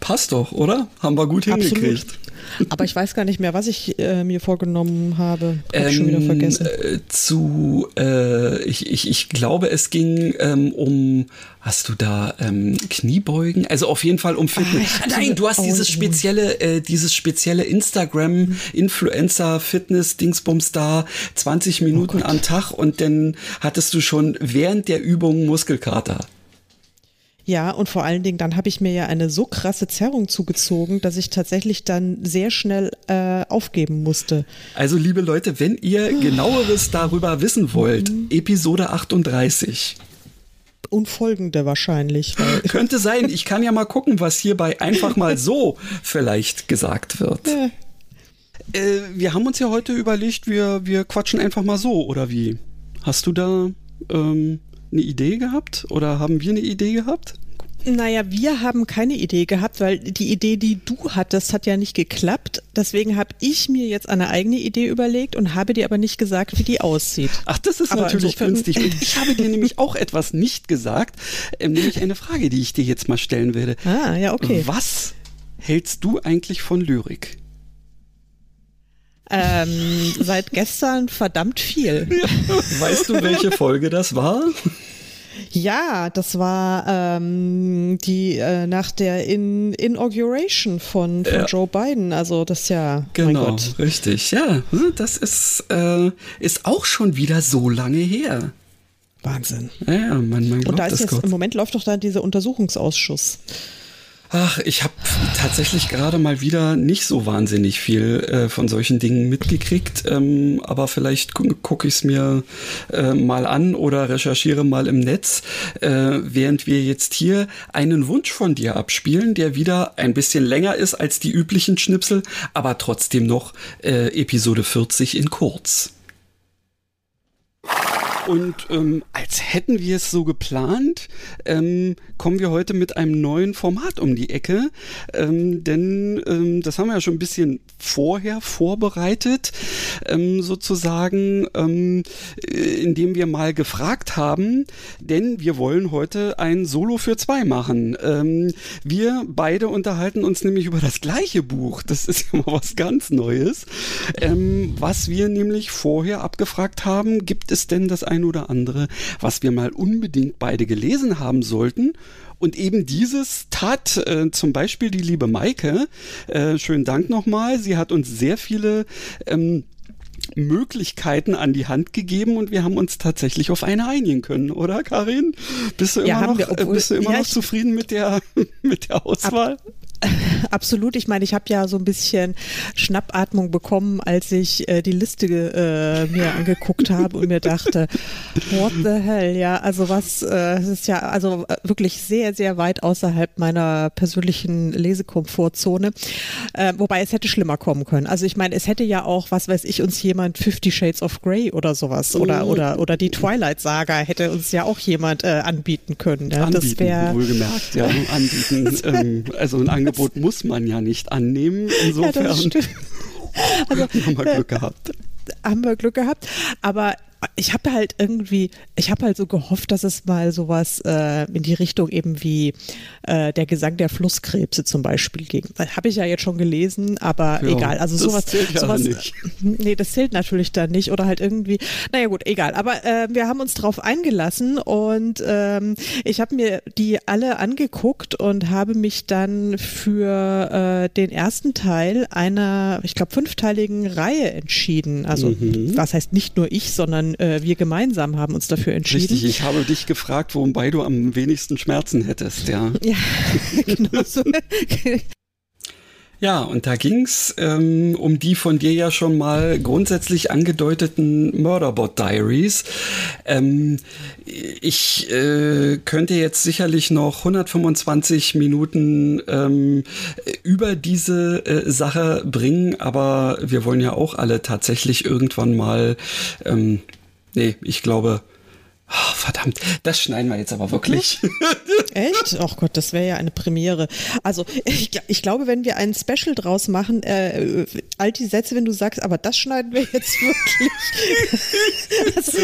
B: Passt doch, oder? Haben wir gut hingekriegt. Absolut.
A: Aber ich weiß gar nicht mehr, was ich äh, mir vorgenommen habe. Hab ähm, schon wieder vergessen.
B: Äh, zu, äh, ich, ich, ich glaube, es ging ähm, um, hast du da ähm, Kniebeugen? Also auf jeden Fall um Fitness. Ah, Nein, du hast dieses spezielle, äh, dieses spezielle Instagram Influencer Fitness Dingsbums da, 20 Minuten oh am Tag und dann hattest du schon während der Übung Muskelkater.
A: Ja, und vor allen Dingen, dann habe ich mir ja eine so krasse Zerrung zugezogen, dass ich tatsächlich dann sehr schnell äh, aufgeben musste.
B: Also, liebe Leute, wenn ihr genaueres darüber wissen wollt, mhm. Episode 38.
A: Und folgende wahrscheinlich.
B: Könnte sein. Ich kann ja mal gucken, was hierbei einfach mal so vielleicht gesagt wird. Ja. Äh, wir haben uns ja heute überlegt, wir, wir quatschen einfach mal so, oder wie? hast du da ähm, eine Idee gehabt oder haben wir eine Idee gehabt?
A: Naja, wir haben keine Idee gehabt, weil die Idee, die du hattest, hat ja nicht geklappt. Deswegen habe ich mir jetzt eine eigene Idee überlegt und habe dir aber nicht gesagt, wie die aussieht.
B: Ach, das ist aber natürlich günstig. ich habe dir nämlich auch etwas nicht gesagt, ähm, nämlich eine Frage, die ich dir jetzt mal stellen werde.
A: Ah, ja, okay.
B: Was hältst du eigentlich von Lyrik?
A: Ähm, seit gestern verdammt viel.
B: Weißt du, welche Folge das war?
A: Ja, das war ähm, die äh, nach der In Inauguration von, von ja. Joe Biden. Also das ja.
B: Genau, richtig. Ja, hm, das ist, äh, ist auch schon wieder so lange her.
A: Wahnsinn.
B: Ja, man, man
A: Und da ist
B: jetzt,
A: kurz. im Moment läuft doch da dieser Untersuchungsausschuss.
B: Ach, ich habe tatsächlich gerade mal wieder nicht so wahnsinnig viel äh, von solchen Dingen mitgekriegt, ähm, aber vielleicht gu gucke ich es mir äh, mal an oder recherchiere mal im Netz, äh, während wir jetzt hier einen Wunsch von dir abspielen, der wieder ein bisschen länger ist als die üblichen Schnipsel, aber trotzdem noch äh, Episode 40 in kurz. Und ähm, als hätten wir es so geplant, ähm, kommen wir heute mit einem neuen Format um die Ecke. Ähm, denn ähm, das haben wir ja schon ein bisschen vorher vorbereitet, ähm, sozusagen, ähm, äh, indem wir mal gefragt haben, denn wir wollen heute ein Solo für zwei machen. Wir beide unterhalten uns nämlich über das gleiche Buch. Das ist ja mal was ganz Neues. Was wir nämlich vorher abgefragt haben, gibt es denn das ein oder andere, was wir mal unbedingt beide gelesen haben sollten. Und eben dieses tat äh, zum Beispiel die liebe Maike. Äh, schönen Dank nochmal. Sie hat uns sehr viele ähm, Möglichkeiten an die Hand gegeben und wir haben uns tatsächlich auf eine einigen können, oder Karin? Bist du immer ja, noch, wir, obwohl, bist du immer ja, noch zufrieden mit der, mit der Auswahl? Ab,
A: Absolut. Ich meine, ich habe ja so ein bisschen Schnappatmung bekommen, als ich äh, die Liste äh, mir angeguckt habe und mir dachte, what the hell, ja, also was, äh, es ist ja also äh, wirklich sehr, sehr weit außerhalb meiner persönlichen Lesekomfortzone. Äh, wobei es hätte schlimmer kommen können. Also ich meine, es hätte ja auch, was weiß ich, uns jemand Fifty Shades of Grey oder sowas oder oh. oder oder die Twilight Saga hätte uns ja auch jemand äh, anbieten können. Ja?
B: Anbieten, das wäre wohlgemerkt, ja, anbieten. ähm, also ein Angebot Angebot muss man ja nicht annehmen. Insofern ja, also, haben wir Glück gehabt.
A: Haben wir Glück gehabt. Aber ich habe halt irgendwie, ich habe halt so gehofft, dass es mal sowas äh, in die Richtung eben wie äh, der Gesang der Flusskrebse zum Beispiel ging. Habe ich ja jetzt schon gelesen, aber ja, egal. Also sowas,
B: zählt
A: sowas,
B: ja nicht.
A: nee, das zählt natürlich dann nicht oder halt irgendwie. Naja gut, egal. Aber äh, wir haben uns drauf eingelassen und ähm, ich habe mir die alle angeguckt und habe mich dann für äh, den ersten Teil einer, ich glaube, fünfteiligen Reihe entschieden. Also mhm. was heißt nicht nur ich, sondern äh, wir gemeinsam haben uns dafür entschieden.
B: Richtig, ich habe dich gefragt, wobei du am wenigsten Schmerzen hättest, ja.
A: Ja, genau so.
B: Ja, und da ging's ähm, um die von dir ja schon mal grundsätzlich angedeuteten Murderbot Diaries. Ähm, ich äh, könnte jetzt sicherlich noch 125 Minuten ähm, über diese äh, Sache bringen, aber wir wollen ja auch alle tatsächlich irgendwann mal ähm, Nee, ich glaube, Oh, verdammt, das schneiden wir jetzt aber wirklich.
A: Echt? Ach Gott, das wäre ja eine Premiere. Also ich, ich, glaube, wenn wir ein Special draus machen, äh, all die Sätze, wenn du sagst, aber das schneiden wir jetzt wirklich. also,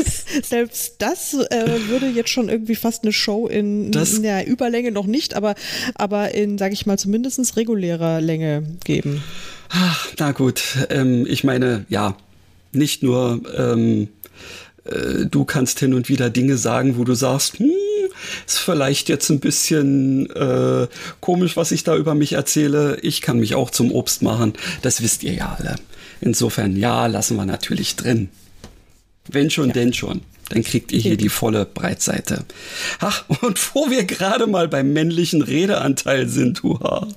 A: selbst das äh, würde jetzt schon irgendwie fast eine Show in, in, der Überlänge noch nicht, aber, aber in, sage ich mal, zumindest regulärer Länge geben.
B: Ach, na gut, ähm, ich meine, ja, nicht nur ähm, äh, du kannst hin und wieder Dinge sagen, wo du sagst, hm, ist vielleicht jetzt ein bisschen äh, komisch, was ich da über mich erzähle. Ich kann mich auch zum Obst machen. Das wisst ihr ja alle. Insofern, ja, lassen wir natürlich drin. Wenn schon, ja. denn schon. Dann kriegt ihr hier die volle Breitseite. Ach, und wo wir gerade mal beim männlichen Redeanteil sind, huha.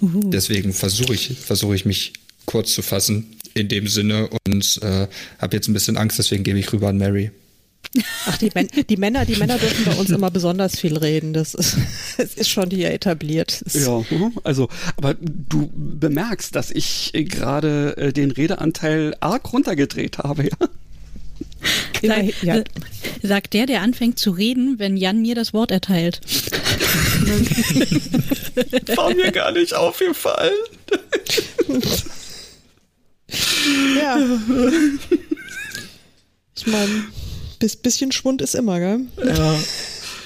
M: Deswegen versuche ich, versuche ich mich kurz zu fassen in dem Sinne und äh, habe jetzt ein bisschen Angst, deswegen gebe ich rüber an Mary.
A: Ach, die, die, Männer, die Männer dürfen bei uns immer besonders viel reden. Das ist, das ist schon hier etabliert.
B: Ja, mhm. also, aber du bemerkst, dass ich gerade äh, den Redeanteil arg runtergedreht habe, ja?
N: Sag, ja. Sagt der, der anfängt zu reden, wenn Jan mir das Wort erteilt.
B: War mir gar nicht aufgefallen.
A: Ja. Ich meine, bis bisschen Schwund ist immer, gell?
B: Ja,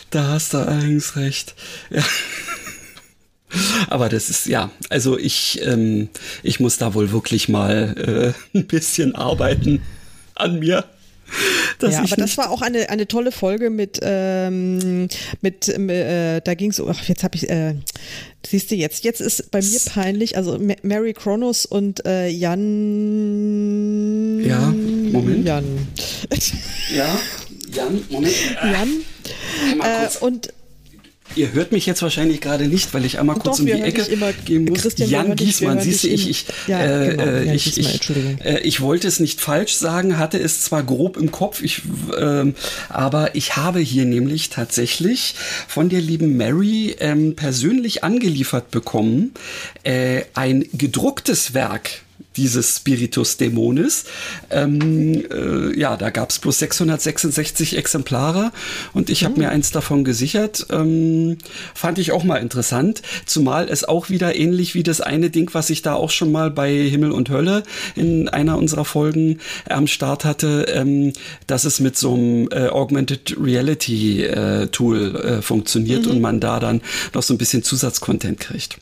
B: da hast du allerdings recht. Ja. Aber das ist ja, also ich, ähm, ich muss da wohl wirklich mal äh, ein bisschen arbeiten an mir.
A: ja, aber das war auch eine, eine tolle Folge mit, ähm, mit äh, da ging es, ach, jetzt habe ich, äh, siehst du, jetzt, jetzt ist bei mir peinlich, also Mary Kronos und äh, Jan.
B: Ja, Moment.
A: Jan.
B: Ja, Jan, Moment.
A: Jan. Äh, und
B: Ihr hört mich jetzt wahrscheinlich gerade nicht, weil ich einmal kurz
A: Doch,
B: um die Ecke gehen muss.
A: Christian,
B: Jan Giesmann, siehst du, ich, ich,
A: ja,
B: äh,
A: genau, Jan
B: ich,
A: Giesmann,
B: ich, äh, ich wollte es nicht falsch sagen, hatte es zwar grob im Kopf, ich, äh, aber ich habe hier nämlich tatsächlich von der lieben Mary ähm, persönlich angeliefert bekommen äh, ein gedrucktes Werk dieses Spiritus Dämonis. Ähm, äh, ja, da gab es bloß 666 Exemplare und ich habe mhm. mir eins davon gesichert. Ähm, fand ich auch mal interessant, zumal es auch wieder ähnlich wie das eine Ding, was ich da auch schon mal bei Himmel und Hölle in einer unserer Folgen am Start hatte, ähm, dass es mit so einem äh, Augmented Reality äh, Tool äh, funktioniert mhm. und man da dann noch so ein bisschen Zusatzcontent kriegt.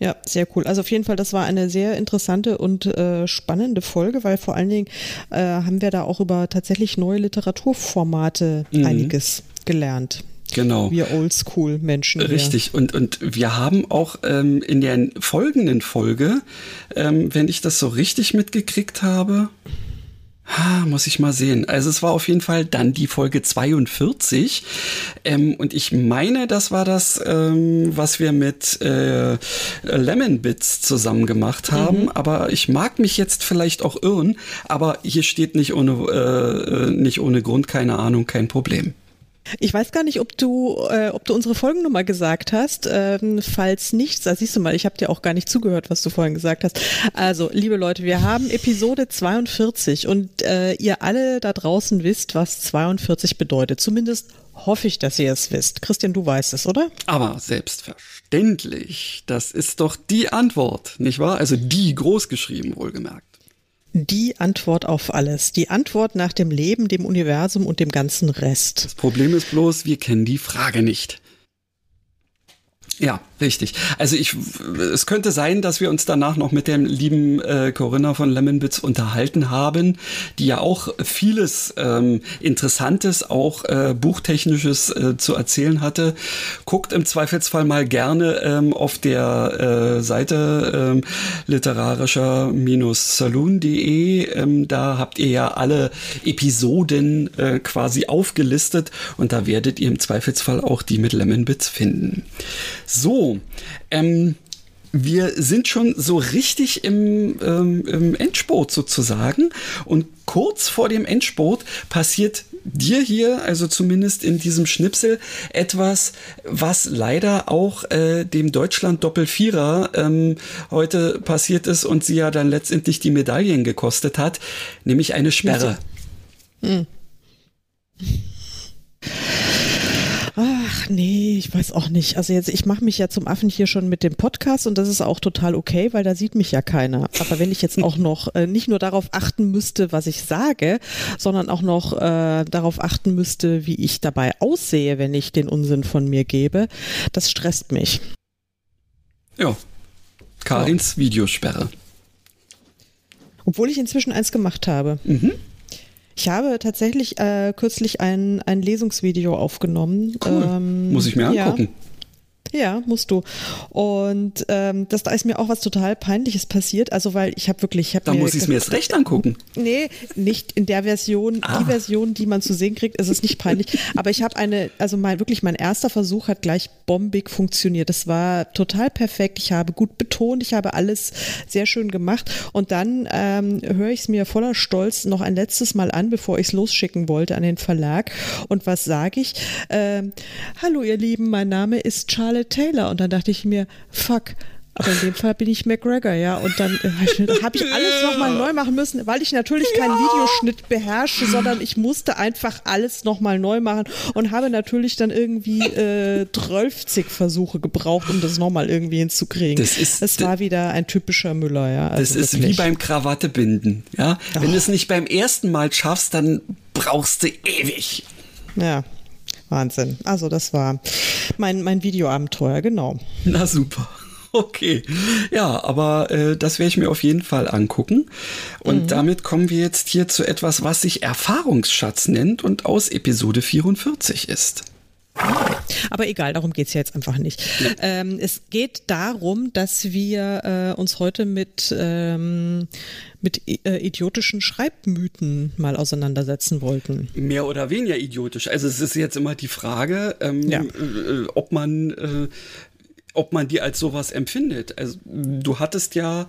A: Ja, sehr cool. Also auf jeden Fall, das war eine sehr interessante und äh, spannende Folge, weil vor allen Dingen äh, haben wir da auch über tatsächlich neue Literaturformate mhm. einiges gelernt.
B: Genau.
A: Wir Oldschool-Menschen.
B: Richtig. Und, und wir haben auch ähm, in der folgenden Folge, ähm, wenn ich das so richtig mitgekriegt habe, Ha, muss ich mal sehen. Also es war auf jeden Fall dann die Folge 42. Ähm, und ich meine, das war das, ähm, was wir mit äh, Lemon Bits zusammen gemacht haben. Mhm. Aber ich mag mich jetzt vielleicht auch irren. Aber hier steht nicht ohne, äh, äh nicht ohne Grund, keine Ahnung, kein Problem.
A: Ich weiß gar nicht, ob du, äh, ob du unsere Folgennummer gesagt hast. Ähm, falls nicht, da siehst du mal, ich habe dir auch gar nicht zugehört, was du vorhin gesagt hast. Also, liebe Leute, wir haben Episode 42 und äh, ihr alle da draußen wisst, was 42 bedeutet. Zumindest hoffe ich, dass ihr es wisst. Christian, du weißt es, oder?
B: Aber selbstverständlich. Das ist doch die Antwort, nicht wahr? Also die großgeschrieben, wohlgemerkt.
A: Die Antwort auf alles. Die Antwort nach dem Leben, dem Universum und dem ganzen Rest.
B: Das Problem ist bloß, wir kennen die Frage nicht. Ja, richtig. Also ich, es könnte sein, dass wir uns danach noch mit dem lieben äh, Corinna von Lemonbits unterhalten haben, die ja auch vieles ähm, Interessantes, auch äh, buchtechnisches äh, zu erzählen hatte. Guckt im Zweifelsfall mal gerne ähm, auf der äh, Seite ähm, literarischer-saloon.de. Ähm, da habt ihr ja alle Episoden äh, quasi aufgelistet und da werdet ihr im Zweifelsfall auch die mit Lemonbits finden. So, ähm, wir sind schon so richtig im, ähm, im Endspurt sozusagen. Und kurz vor dem Endspurt passiert dir hier, also zumindest in diesem Schnipsel, etwas, was leider auch äh, dem Deutschland Doppelvierer ähm, heute passiert ist und sie ja dann letztendlich die Medaillen gekostet hat, nämlich eine Sperre. Hm.
A: Ach nee, ich weiß auch nicht. Also jetzt, ich mache mich ja zum Affen hier schon mit dem Podcast und das ist auch total okay, weil da sieht mich ja keiner. Aber wenn ich jetzt auch noch äh, nicht nur darauf achten müsste, was ich sage, sondern auch noch äh, darauf achten müsste, wie ich dabei aussehe, wenn ich den Unsinn von mir gebe, das stresst mich.
B: Ja. Karins ja. Videosperre.
A: Obwohl ich inzwischen eins gemacht habe. Mhm. Ich habe tatsächlich äh, kürzlich ein, ein Lesungsvideo aufgenommen.
B: Cool. Ähm, Muss ich mir angucken.
A: Ja. Ja, musst du. Und ähm, das, da ist mir auch was total Peinliches passiert. Also, weil ich habe wirklich. Ich hab
B: da muss ich es mir erst recht angucken.
A: Nee, nicht in der Version. Ah. Die Version, die man zu sehen kriegt, ist es nicht peinlich. Aber ich habe eine, also mein, wirklich mein erster Versuch hat gleich bombig funktioniert. Das war total perfekt. Ich habe gut betont, ich habe alles sehr schön gemacht. Und dann ähm, höre ich es mir voller Stolz noch ein letztes Mal an, bevor ich es losschicken wollte an den Verlag. Und was sage ich? Ähm, Hallo, ihr Lieben, mein Name ist Charlotte Taylor. Und dann dachte ich mir, fuck, Aber in dem Fall bin ich McGregor, ja. Und dann äh, habe ich alles nochmal neu machen müssen, weil ich natürlich keinen ja. Videoschnitt beherrsche, sondern ich musste einfach alles nochmal neu machen und habe natürlich dann irgendwie äh, 12 Versuche gebraucht, um das nochmal irgendwie hinzukriegen. Das ist, es war wieder ein typischer Müller, ja.
B: Also das ist wirklich. wie beim Krawattebinden, ja. Oh. Wenn du es nicht beim ersten Mal schaffst, dann brauchst du ewig.
A: Ja, Wahnsinn. Also das war mein, mein Videoabenteuer, genau.
B: Na super. Okay, ja, aber äh, das werde ich mir auf jeden Fall angucken. Und mhm. damit kommen wir jetzt hier zu etwas, was sich Erfahrungsschatz nennt und aus Episode 44 ist.
A: Aber egal, darum geht es ja jetzt einfach nicht. Ja. Ähm, es geht darum, dass wir äh, uns heute mit, ähm, mit äh, idiotischen Schreibmythen mal auseinandersetzen wollten.
B: Mehr oder weniger idiotisch. Also es ist jetzt immer die Frage, ähm, ja. äh, ob man äh, ob man die als sowas empfindet. Also, du hattest ja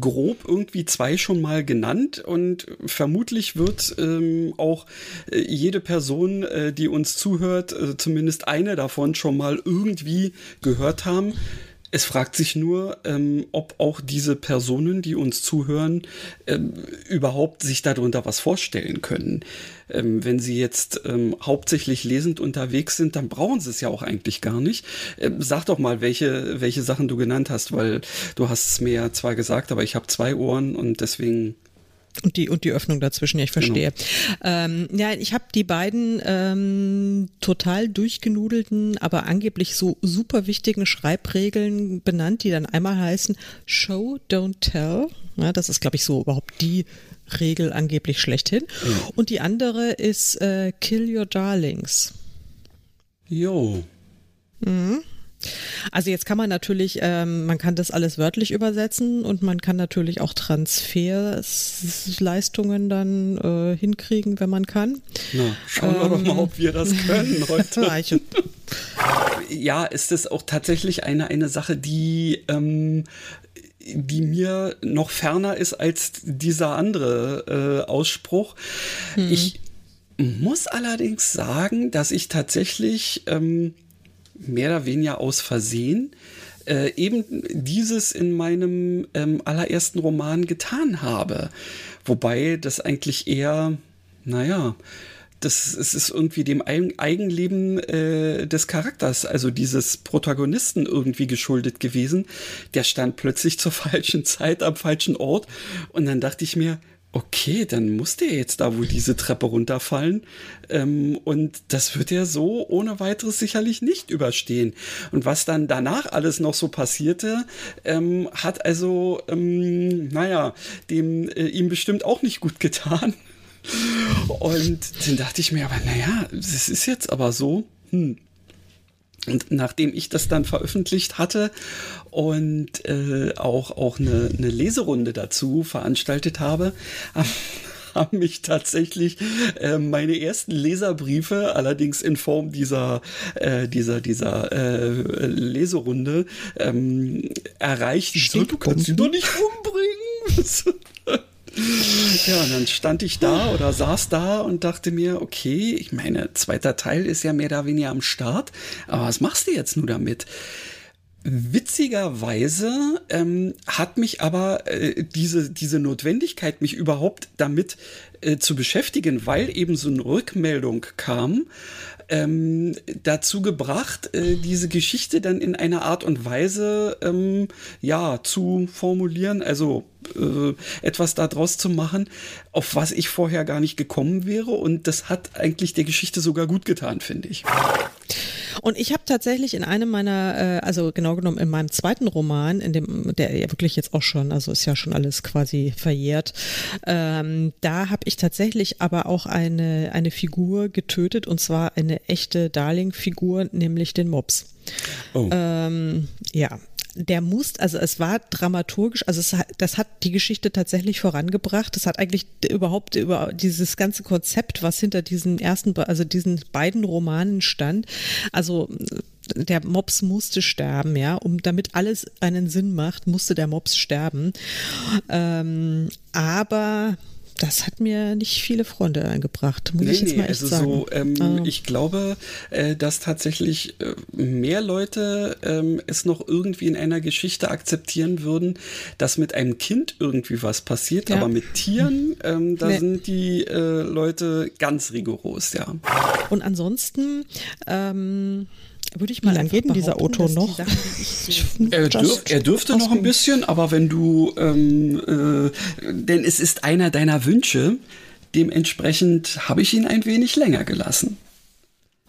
B: grob irgendwie zwei schon mal genannt und vermutlich wird ähm, auch äh, jede Person, äh, die uns zuhört, äh, zumindest eine davon schon mal irgendwie gehört haben. Es fragt sich nur, ähm, ob auch diese Personen, die uns zuhören, ähm, überhaupt sich darunter was vorstellen können. Ähm, wenn sie jetzt ähm, hauptsächlich lesend unterwegs sind, dann brauchen sie es ja auch eigentlich gar nicht. Ähm, sag doch mal, welche, welche Sachen du genannt hast, weil du hast es mir ja zwar gesagt, aber ich habe zwei Ohren und deswegen
A: und die, und die Öffnung dazwischen, ja, ich verstehe. Genau. Ähm, ja, ich habe die beiden ähm, total durchgenudelten, aber angeblich so super wichtigen Schreibregeln benannt, die dann einmal heißen Show, don't tell. Ja, das ist, glaube ich, so überhaupt die Regel angeblich schlechthin. Ja. Und die andere ist äh, Kill Your Darlings.
B: Jo.
A: Mhm. Also jetzt kann man natürlich, ähm, man kann das alles wörtlich übersetzen und man kann natürlich auch Transferleistungen dann äh, hinkriegen, wenn man kann.
B: Na, schauen wir ähm, doch mal, ob wir das können heute. ja, ist es auch tatsächlich eine, eine Sache, die ähm, die mir noch ferner ist als dieser andere äh, Ausspruch. Hm. Ich muss allerdings sagen, dass ich tatsächlich ähm, mehr oder weniger aus Versehen äh, eben dieses in meinem ähm, allerersten Roman getan habe. Wobei das eigentlich eher, naja, das es ist irgendwie dem Eigenleben äh, des Charakters, also dieses Protagonisten irgendwie geschuldet gewesen. Der stand plötzlich zur falschen Zeit am falschen Ort und dann dachte ich mir, okay, dann muss der jetzt da wohl diese Treppe runterfallen. Ähm, und das wird er so ohne weiteres sicherlich nicht überstehen. Und was dann danach alles noch so passierte, ähm, hat also, ähm, naja, dem, äh, ihm bestimmt auch nicht gut getan. Und dann dachte ich mir aber, naja, das ist jetzt aber so. Hm. Und nachdem ich das dann veröffentlicht hatte und äh, auch, auch eine, eine Leserunde dazu veranstaltet habe, haben mich tatsächlich äh, meine ersten Leserbriefe, allerdings in Form dieser, äh, dieser, dieser äh, Leserunde, ähm, erreicht. So, du kannst ihn doch nicht umbringen. Ja, und dann stand ich da oder saß da und dachte mir, okay, ich meine, zweiter Teil ist ja mehr oder weniger am Start, aber was machst du jetzt nur damit? Witzigerweise ähm, hat mich aber äh, diese, diese Notwendigkeit, mich überhaupt damit äh, zu beschäftigen, weil eben so eine Rückmeldung kam, ähm, dazu gebracht, äh, diese Geschichte dann in einer Art und Weise ähm, ja zu formulieren, also äh, etwas daraus zu machen, auf was ich vorher gar nicht gekommen wäre. Und das hat eigentlich der Geschichte sogar gut getan, finde ich.
A: Und ich habe tatsächlich in einem meiner, äh, also genau genommen in meinem zweiten Roman, in dem, der ja wirklich jetzt auch schon, also ist ja schon alles quasi verjährt, ähm, da habe ich tatsächlich aber auch eine, eine Figur getötet und zwar eine echte Darling-Figur, nämlich den Mops. Oh. Ähm, ja, der muss, also es war dramaturgisch, also es, das hat die Geschichte tatsächlich vorangebracht. Das hat eigentlich überhaupt über dieses ganze Konzept, was hinter diesen ersten, also diesen beiden Romanen stand. Also der Mops musste sterben, ja, um damit alles einen Sinn macht, musste der Mops sterben. Ähm, aber das hat mir nicht viele Freunde eingebracht, muss
B: nee,
A: ich jetzt
B: nee,
A: mal echt
B: also
A: sagen.
B: So, ähm,
A: Ah.
B: Ich glaube, äh, dass tatsächlich äh, mehr Leute ähm, es noch irgendwie in einer Geschichte akzeptieren würden, dass mit einem Kind irgendwie was passiert,
A: Ja.
B: aber mit Tieren, ähm, da
A: Nee.
B: sind die äh, Leute ganz rigoros, ja.
A: Und ansonsten ähm, würde ich mal geht denn dieser Auto noch?
B: Er, dürf, er dürfte noch ein bisschen, aber wenn du, ähm, äh, denn es ist einer deiner Wünsche, dementsprechend habe ich ihn ein wenig länger gelassen.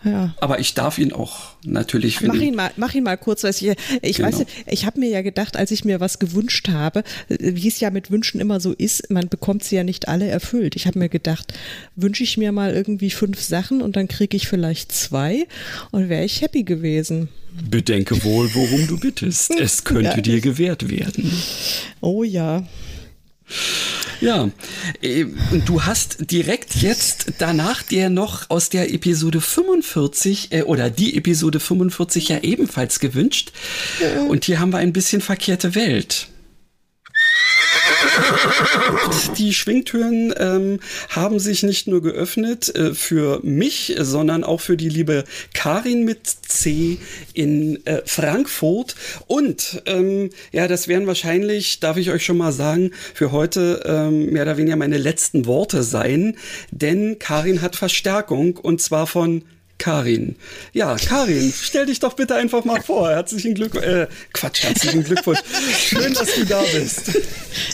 A: Ja.
B: Aber ich darf ihn auch natürlich, wenn
A: Mach ihn mal, mach ihn mal kurz, weil ich, ich
B: Genau.
A: weiß, ich habe mir ja gedacht, als ich mir was gewünscht habe, wie es ja mit Wünschen immer so ist, man bekommt sie ja nicht alle erfüllt. Ich habe mir gedacht, wünsche ich mir mal irgendwie fünf Sachen und dann kriege ich vielleicht zwei und wäre ich happy gewesen.
B: Bedenke wohl, worum du bittest. Es könnte
A: Ja.
B: dir gewährt werden.
A: Oh ja.
B: Ja, äh, und du hast direkt jetzt danach dir noch aus der Episode 45 äh, oder die Episode 45 ja ebenfalls gewünscht. Und hier haben wir ein bisschen verkehrte Welt. Die Schwingtüren ähm, haben sich nicht nur geöffnet äh, für mich, sondern auch für die liebe Karin mit C in äh, Frankfurt. Und ähm, ja, das wären wahrscheinlich, darf ich euch schon mal sagen, für heute ähm, mehr oder weniger meine letzten Worte sein. Denn Karin hat Verstärkung und zwar von Karin. Ja, Karin, stell dich doch bitte einfach mal vor. Herzlichen Glückwunsch. Äh, Quatsch, herzlichen Glückwunsch. Schön, dass du da bist.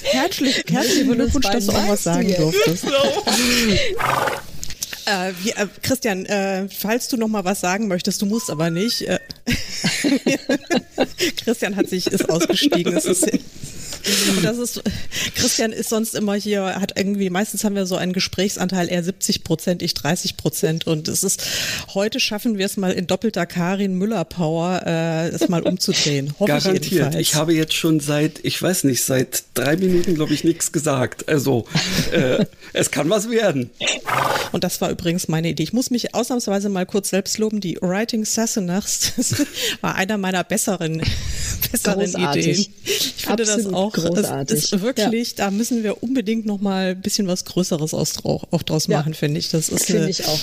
A: Herzlich, herzlichen Glückwunsch, dass du auch was sagen durftest. Äh, wie, äh, Christian, äh, falls du noch mal was sagen möchtest, du musst aber nicht. Äh, Christian hat sich ist ausgestiegen. Es ist, und das ist Christian ist sonst immer hier hat irgendwie meistens haben wir so einen Gesprächsanteil eher 70 Prozent, ich 30 Prozent und es ist heute schaffen wir es mal in doppelter Karin Müller Power äh, es mal umzudrehen. Hoffe Ich
B: Garantiert.
A: jedenfalls.
B: Ich habe jetzt schon seit, ich weiß nicht, seit drei Minuten, glaube ich, nichts gesagt. Also, äh, es kann was werden.
A: Und das war übrigens meine Idee. Ich muss mich ausnahmsweise mal kurz selbst loben. Die Writing Sassenachs das war einer meiner besseren, besseren
O: Großartig.
A: Ideen. Ich finde das
O: Absolut
A: auch,
O: großartig.
A: es ist wirklich, da müssen wir unbedingt noch mal ein bisschen was Größeres aus, auch draus
O: Ja.
A: machen, finde ich. Das ist
O: Finde ich auch.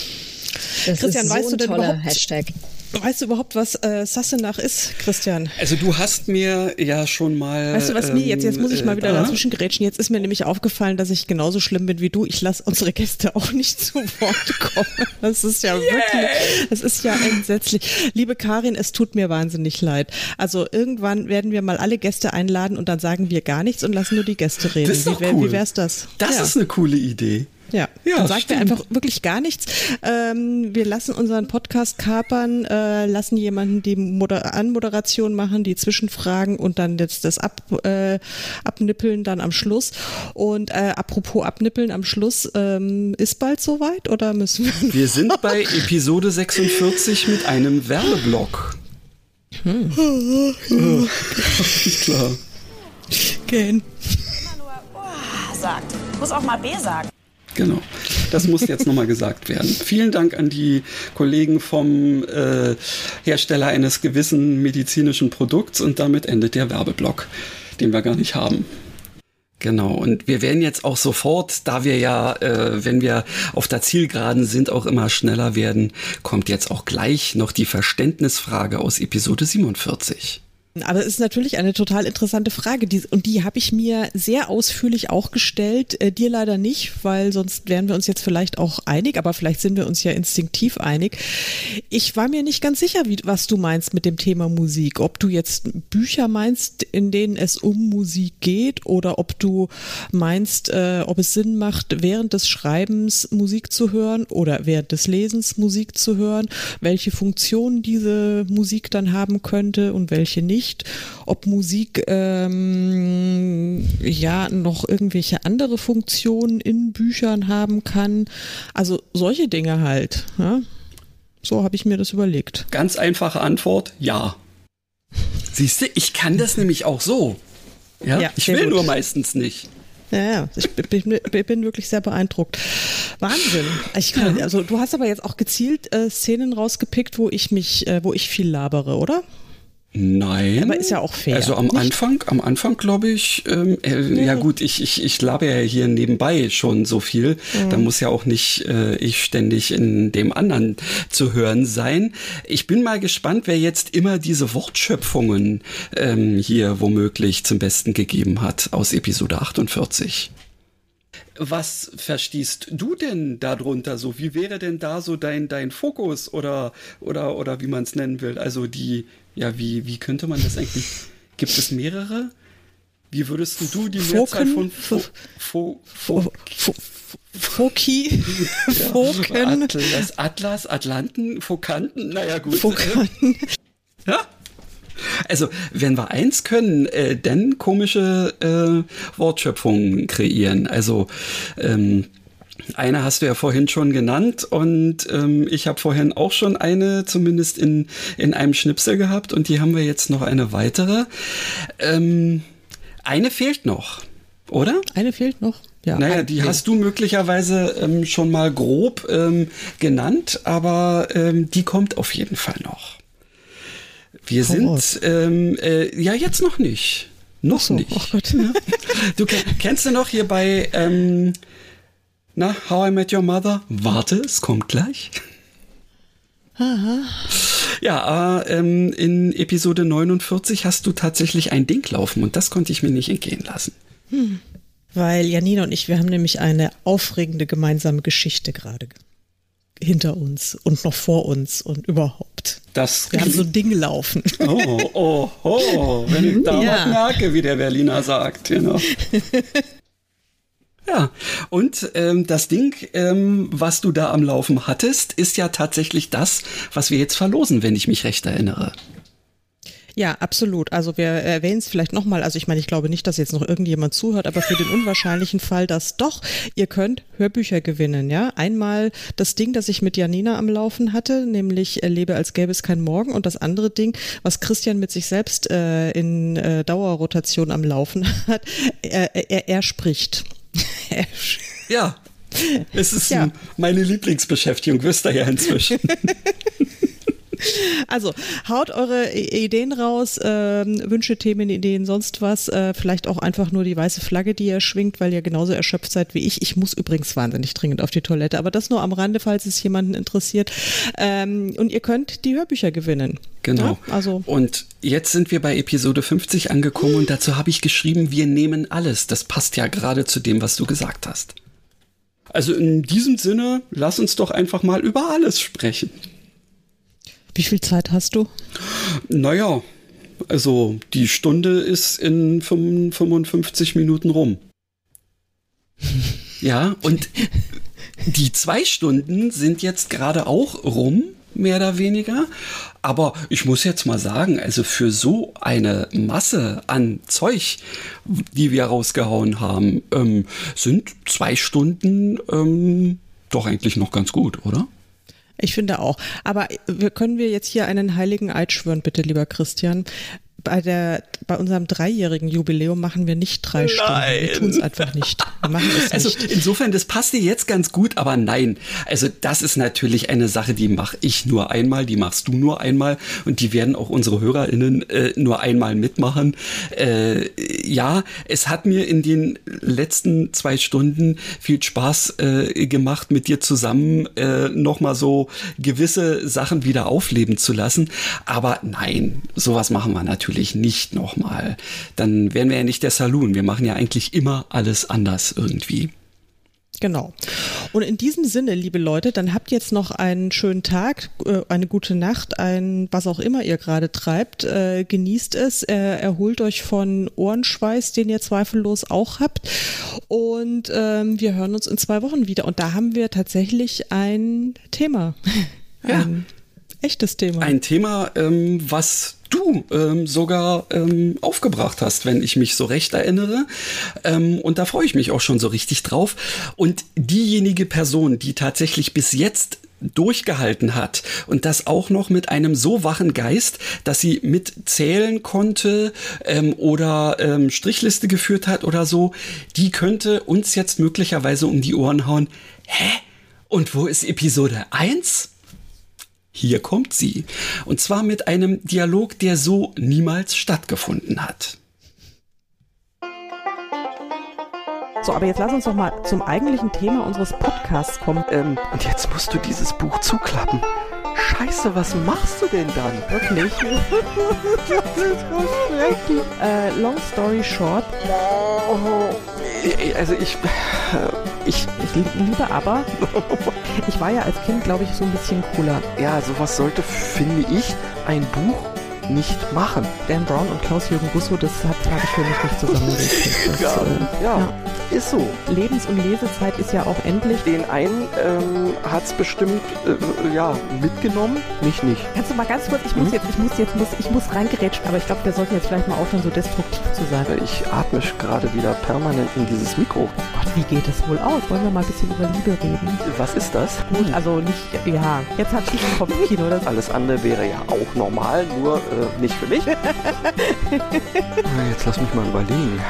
O: Das
A: Christian,
O: ist so
A: weißt du
O: ein
A: denn
O: toller
A: überhaupt,
O: Hashtag.
A: Weißt du überhaupt, was äh, Sassenach ist, Christian?
B: Also du hast mir ja schon mal.
A: Weißt du, was mir jetzt, jetzt muss ich mal wieder
B: äh,
A: dazwischen gerätschen. Jetzt ist mir nämlich aufgefallen, dass ich genauso schlimm bin wie du. Ich lasse unsere Gäste auch nicht zu Wort kommen. Das ist ja wirklich, das ist ja entsetzlich. Liebe Karin, es tut mir wahnsinnig leid. Also irgendwann werden wir mal alle Gäste einladen und dann sagen wir gar nichts und lassen nur die Gäste reden.
B: Das ist doch
A: wie, wär-
B: cool.
A: wie wär's das?
B: Das
A: ja.
B: ist eine coole Idee.
A: Ja,
B: Ja,
A: dann sagt
B: stimmt.
A: er einfach wirklich gar nichts. Ähm, wir lassen unseren Podcast kapern, äh, lassen jemanden die Moder Anmoderation machen, die Zwischenfragen und dann jetzt das Ab, äh, Abnippeln dann am Schluss. Und äh, apropos Abnippeln am Schluss, ähm, ist bald soweit oder müssen wir?
B: Wir sind bei Episode 46 mit einem Werbeblock.
A: Hm.
B: Klar.
A: Gehen.
P: sagt. Muss auch mal B sagen.
B: Genau. Das muss jetzt nochmal gesagt werden. Vielen Dank an die Kollegen vom äh, Hersteller eines gewissen medizinischen Produkts und damit endet der Werbeblock, den wir gar nicht haben. Genau, und wir werden jetzt auch sofort, da wir ja, äh, wenn wir auf der Zielgeraden sind, auch immer schneller werden, kommt jetzt auch gleich noch die Verständnisfrage aus Episode 47.
A: Aber es ist natürlich eine total interessante Frage die, und die habe ich mir sehr ausführlich auch gestellt. Äh, dir leider nicht, weil sonst wären wir uns jetzt vielleicht auch einig, aber vielleicht sind wir uns ja instinktiv einig. Ich war mir nicht ganz sicher, wie, was du meinst mit dem Thema Musik. Ob du jetzt Bücher meinst, in denen es um Musik geht oder ob du meinst, äh, ob es Sinn macht, während des Schreibens Musik zu hören oder während des Lesens Musik zu hören, welche Funktion diese Musik dann haben könnte und welche nicht ob Musik ähm, ja noch irgendwelche andere Funktionen in Büchern haben kann. Also solche Dinge halt. Ja? So habe ich mir das überlegt.
B: Ganz einfache Antwort, ja. Siehst du, ich kann das nämlich auch so. Ja,
A: Ja,
B: ich will
A: gut.
B: nur meistens nicht.
A: Ja, ja, ich bin, bin wirklich sehr beeindruckt. Wahnsinn. Ich kann, also du hast aber jetzt auch gezielt äh, Szenen rausgepickt, wo ich mich, äh, wo ich viel labere, oder?
B: Nein.
A: Aber ist ja auch fair.
B: Also am
A: nicht?
B: Anfang, am Anfang glaube ich, ähm, äh, ja. ja. gut, ich, ich, ich labe ja hier nebenbei schon so viel. Mhm. Da muss ja auch nicht äh, ich ständig in dem anderen zu hören sein. Ich bin mal gespannt, wer jetzt immer diese Wortschöpfungen ähm, hier womöglich zum Besten gegeben hat aus Episode 48. Was verstehst du denn darunter so? Wie wäre denn da so dein, dein Fokus oder, oder, oder wie man es nennen will? Also die, ja, wie, wie könnte man das eigentlich? Gibt es mehrere? Wie würdest du die Mehrzahl von Fo, Fo, Fo, Fo,
A: Foki, Foken,
B: Atlas, Atlas, Atlanten, Fokanten, naja gut.
A: Fokanten.
B: Ja? Also, wenn wir eins können, äh, dann komische äh, Wortschöpfungen kreieren. Also, ähm, eine hast du ja vorhin schon genannt und ähm, ich habe vorhin auch schon eine zumindest in, in einem Schnipsel gehabt und die haben wir jetzt noch eine weitere. Ähm, eine fehlt noch, oder?
A: Eine fehlt noch. Ja,
B: naja, die hast du möglicherweise ähm, schon mal grob ähm, genannt, aber ähm, die kommt auf jeden Fall noch. Wir sind, ähm, äh, ja, jetzt noch nicht. Noch so, nicht.
A: Oh Gott.
B: Du kennst du noch hier bei, ähm, na, How I Met Your Mother? Warte, es kommt gleich.
A: Aha.
B: Ja, äh, ähm, in Episode 49 hast du tatsächlich ein Ding laufen und das konnte ich mir nicht entgehen lassen.
A: Hm. Weil Janina und ich, wir haben nämlich eine aufregende gemeinsame Geschichte gerade hinter uns und noch vor uns und überhaupt.
B: Das
A: Wir haben so Dinge laufen.
B: Oh, oh, oh, wenn ich da ja. merke, wie der Berliner sagt, genau. Ja, und ähm, das Ding, ähm, was du da am Laufen hattest, ist ja tatsächlich das, was wir jetzt verlosen, wenn ich mich recht erinnere.
A: Ja, absolut. Also wir erwähnen es vielleicht nochmal. Also ich meine, ich glaube nicht, dass jetzt noch irgendjemand zuhört, aber für den unwahrscheinlichen Fall, dass doch, ihr könnt Hörbücher gewinnen. Ja, einmal das Ding, das ich mit Janina am Laufen hatte, nämlich Lebe als gäbe es kein Morgen, und das andere Ding, was Christian mit sich selbst äh, in äh, Dauerrotation am Laufen hat. Er, er, er spricht.
B: ja. Es ist ja. meine Lieblingsbeschäftigung, wisst ihr ja inzwischen.
A: Also haut eure Ideen raus, äh, Wünsche, Themen, Ideen, sonst was. Äh, vielleicht auch einfach nur die weiße Flagge, die ihr schwingt, weil ihr genauso erschöpft seid wie ich. Ich muss übrigens wahnsinnig dringend auf die Toilette, aber das nur am Rande, falls es jemanden interessiert. Ähm, und ihr könnt die Hörbücher gewinnen.
B: Genau.
A: Ja, also.
B: Und jetzt sind wir bei Episode 50 angekommen und dazu habe ich geschrieben, wir nehmen alles. Das passt ja gerade zu dem, was du gesagt hast. Also in diesem Sinne, lass uns doch einfach mal über alles sprechen.
A: Wie viel Zeit hast du?
B: Naja, also die Stunde ist in 55 Minuten rum. ja, und die zwei Stunden sind jetzt gerade auch rum, mehr oder weniger. Aber ich muss jetzt mal sagen, also für so eine Masse an Zeug, die wir rausgehauen haben, ähm, sind zwei Stunden ähm, doch eigentlich noch ganz gut, oder?
A: Ich finde auch. Aber können wir jetzt hier einen heiligen Eid schwören, bitte, lieber Christian? Bei der, bei unserem dreijährigen Jubiläum machen wir nicht drei nein. Stunden. Wir tun es einfach nicht. Wir machen es
B: also
A: nicht.
B: insofern, das passt dir jetzt ganz gut, aber nein. Also das ist natürlich eine Sache, die mache ich nur einmal, die machst du nur einmal und die werden auch unsere HörerInnen äh, nur einmal mitmachen. Äh, ja, es hat mir in den letzten zwei Stunden viel Spaß äh, gemacht, mit dir zusammen äh, nochmal so gewisse Sachen wieder aufleben zu lassen. Aber nein, sowas machen wir natürlich natürlich nicht nochmal. Dann wären wir ja nicht der Saloon. Wir machen ja eigentlich immer alles anders irgendwie.
A: Genau. Und in diesem Sinne, liebe Leute, dann habt jetzt noch einen schönen Tag, äh, eine gute Nacht, ein was auch immer ihr gerade treibt. Äh, genießt es, äh, erholt euch von Ohrenschweiß, den ihr zweifellos auch habt. Und ähm, wir hören uns in zwei Wochen wieder. Und da haben wir tatsächlich ein Thema.
B: Ja.
A: Ein echtes Thema.
B: Ein Thema, ähm, was du ähm, sogar ähm, aufgebracht hast, wenn ich mich so recht erinnere. Ähm, und da freue ich mich auch schon so richtig drauf. Und diejenige Person, die tatsächlich bis jetzt durchgehalten hat und das auch noch mit einem so wachen Geist, dass sie mitzählen konnte ähm, oder ähm, Strichliste geführt hat oder so, die könnte uns jetzt möglicherweise um die Ohren hauen. Hä? Und wo ist Episode 1? Hier kommt sie. Und zwar mit einem Dialog, der so niemals stattgefunden hat.
A: So, aber jetzt lass uns doch mal zum eigentlichen Thema unseres Podcasts kommen.
C: Ähm, und jetzt musst du dieses Buch zuklappen. Scheiße, was machst du denn dann?
A: Wirklich? äh, long story short.
C: Also ich, ich,
A: ich liebe aber. Ich war ja als Kind, glaube ich, so ein bisschen cooler.
C: Ja, sowas sollte, finde ich, ein Buch nicht machen.
A: Dan Brown und Klaus-Jürgen Gusso, das hat, habe ich für mich nicht zusammengekriegt.
C: ja,
A: äh,
C: ja, ja, ist so.
A: Lebens- und Lesezeit ist ja auch endlich.
C: Den einen ähm, hat es bestimmt äh, ja, mitgenommen, mich nicht.
A: Kannst du mal ganz kurz, ich muss mhm. jetzt, ich muss jetzt, muss, ich muss reingerätschen, aber ich glaube, wir sollten jetzt vielleicht mal aufhören, so destruktiv zu sein.
C: Ich atme gerade wieder permanent in dieses Mikro.
A: Gott, wie geht es wohl aus? Wollen wir mal ein bisschen über Liebe reden?
C: Was ist das?
A: Gut, also nicht, ja, jetzt hat sie den Kopfkino.
C: Alles andere wäre ja auch normal, nur äh, nicht für mich. Jetzt lass mich mal überlegen.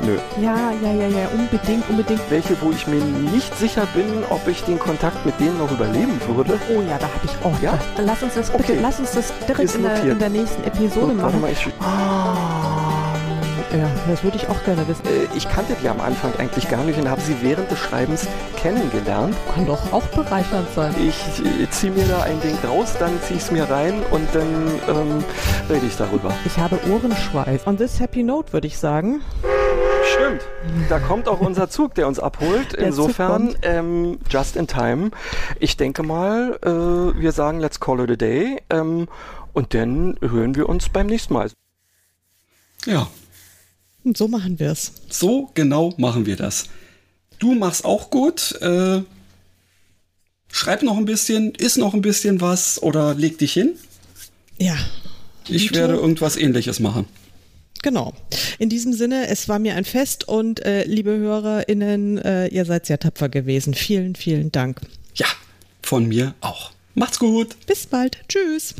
A: Nö. Ja, ja, ja, ja, unbedingt, unbedingt.
C: Welche, wo ich mir nicht sicher bin, ob ich den Kontakt mit denen noch überleben würde.
A: Oh ja, da habe ich auch. Ja? Lass uns das bitte, lass uns das direkt in der, in der, nächsten Episode so, machen. Mal, ich,
C: ah.
A: Ja, das würde ich auch gerne wissen.
C: Äh, ich kannte die am Anfang eigentlich gar nicht und habe sie während des Schreibens kennengelernt.
A: Kann doch auch bereichernd sein.
C: Ich, ich ziehe mir da ein Ding raus, dann ziehe ich es mir rein und dann ähm, rede ich darüber.
A: Ich habe Ohrenschweiß. On this happy note würde ich sagen.
C: Stimmt. Da kommt auch unser Zug, der uns abholt. Der Insofern, ähm, just in time. Ich denke mal, äh, wir sagen let's call it a day. Ähm, und dann hören wir uns beim nächsten Mal.
B: Ja,
Q: und so machen wir es.
B: So genau machen wir das. Du machst auch gut. Äh, schreib noch ein bisschen, isst noch ein bisschen was oder leg dich hin.
Q: Ja.
B: Ich werde irgendwas ähnliches machen.
Q: Genau. In diesem Sinne, es war mir ein Fest und äh, liebe HörerInnen, äh, ihr seid sehr tapfer gewesen. Vielen, vielen Dank.
B: Ja, von mir auch. Macht's gut.
Q: Bis bald. Tschüss.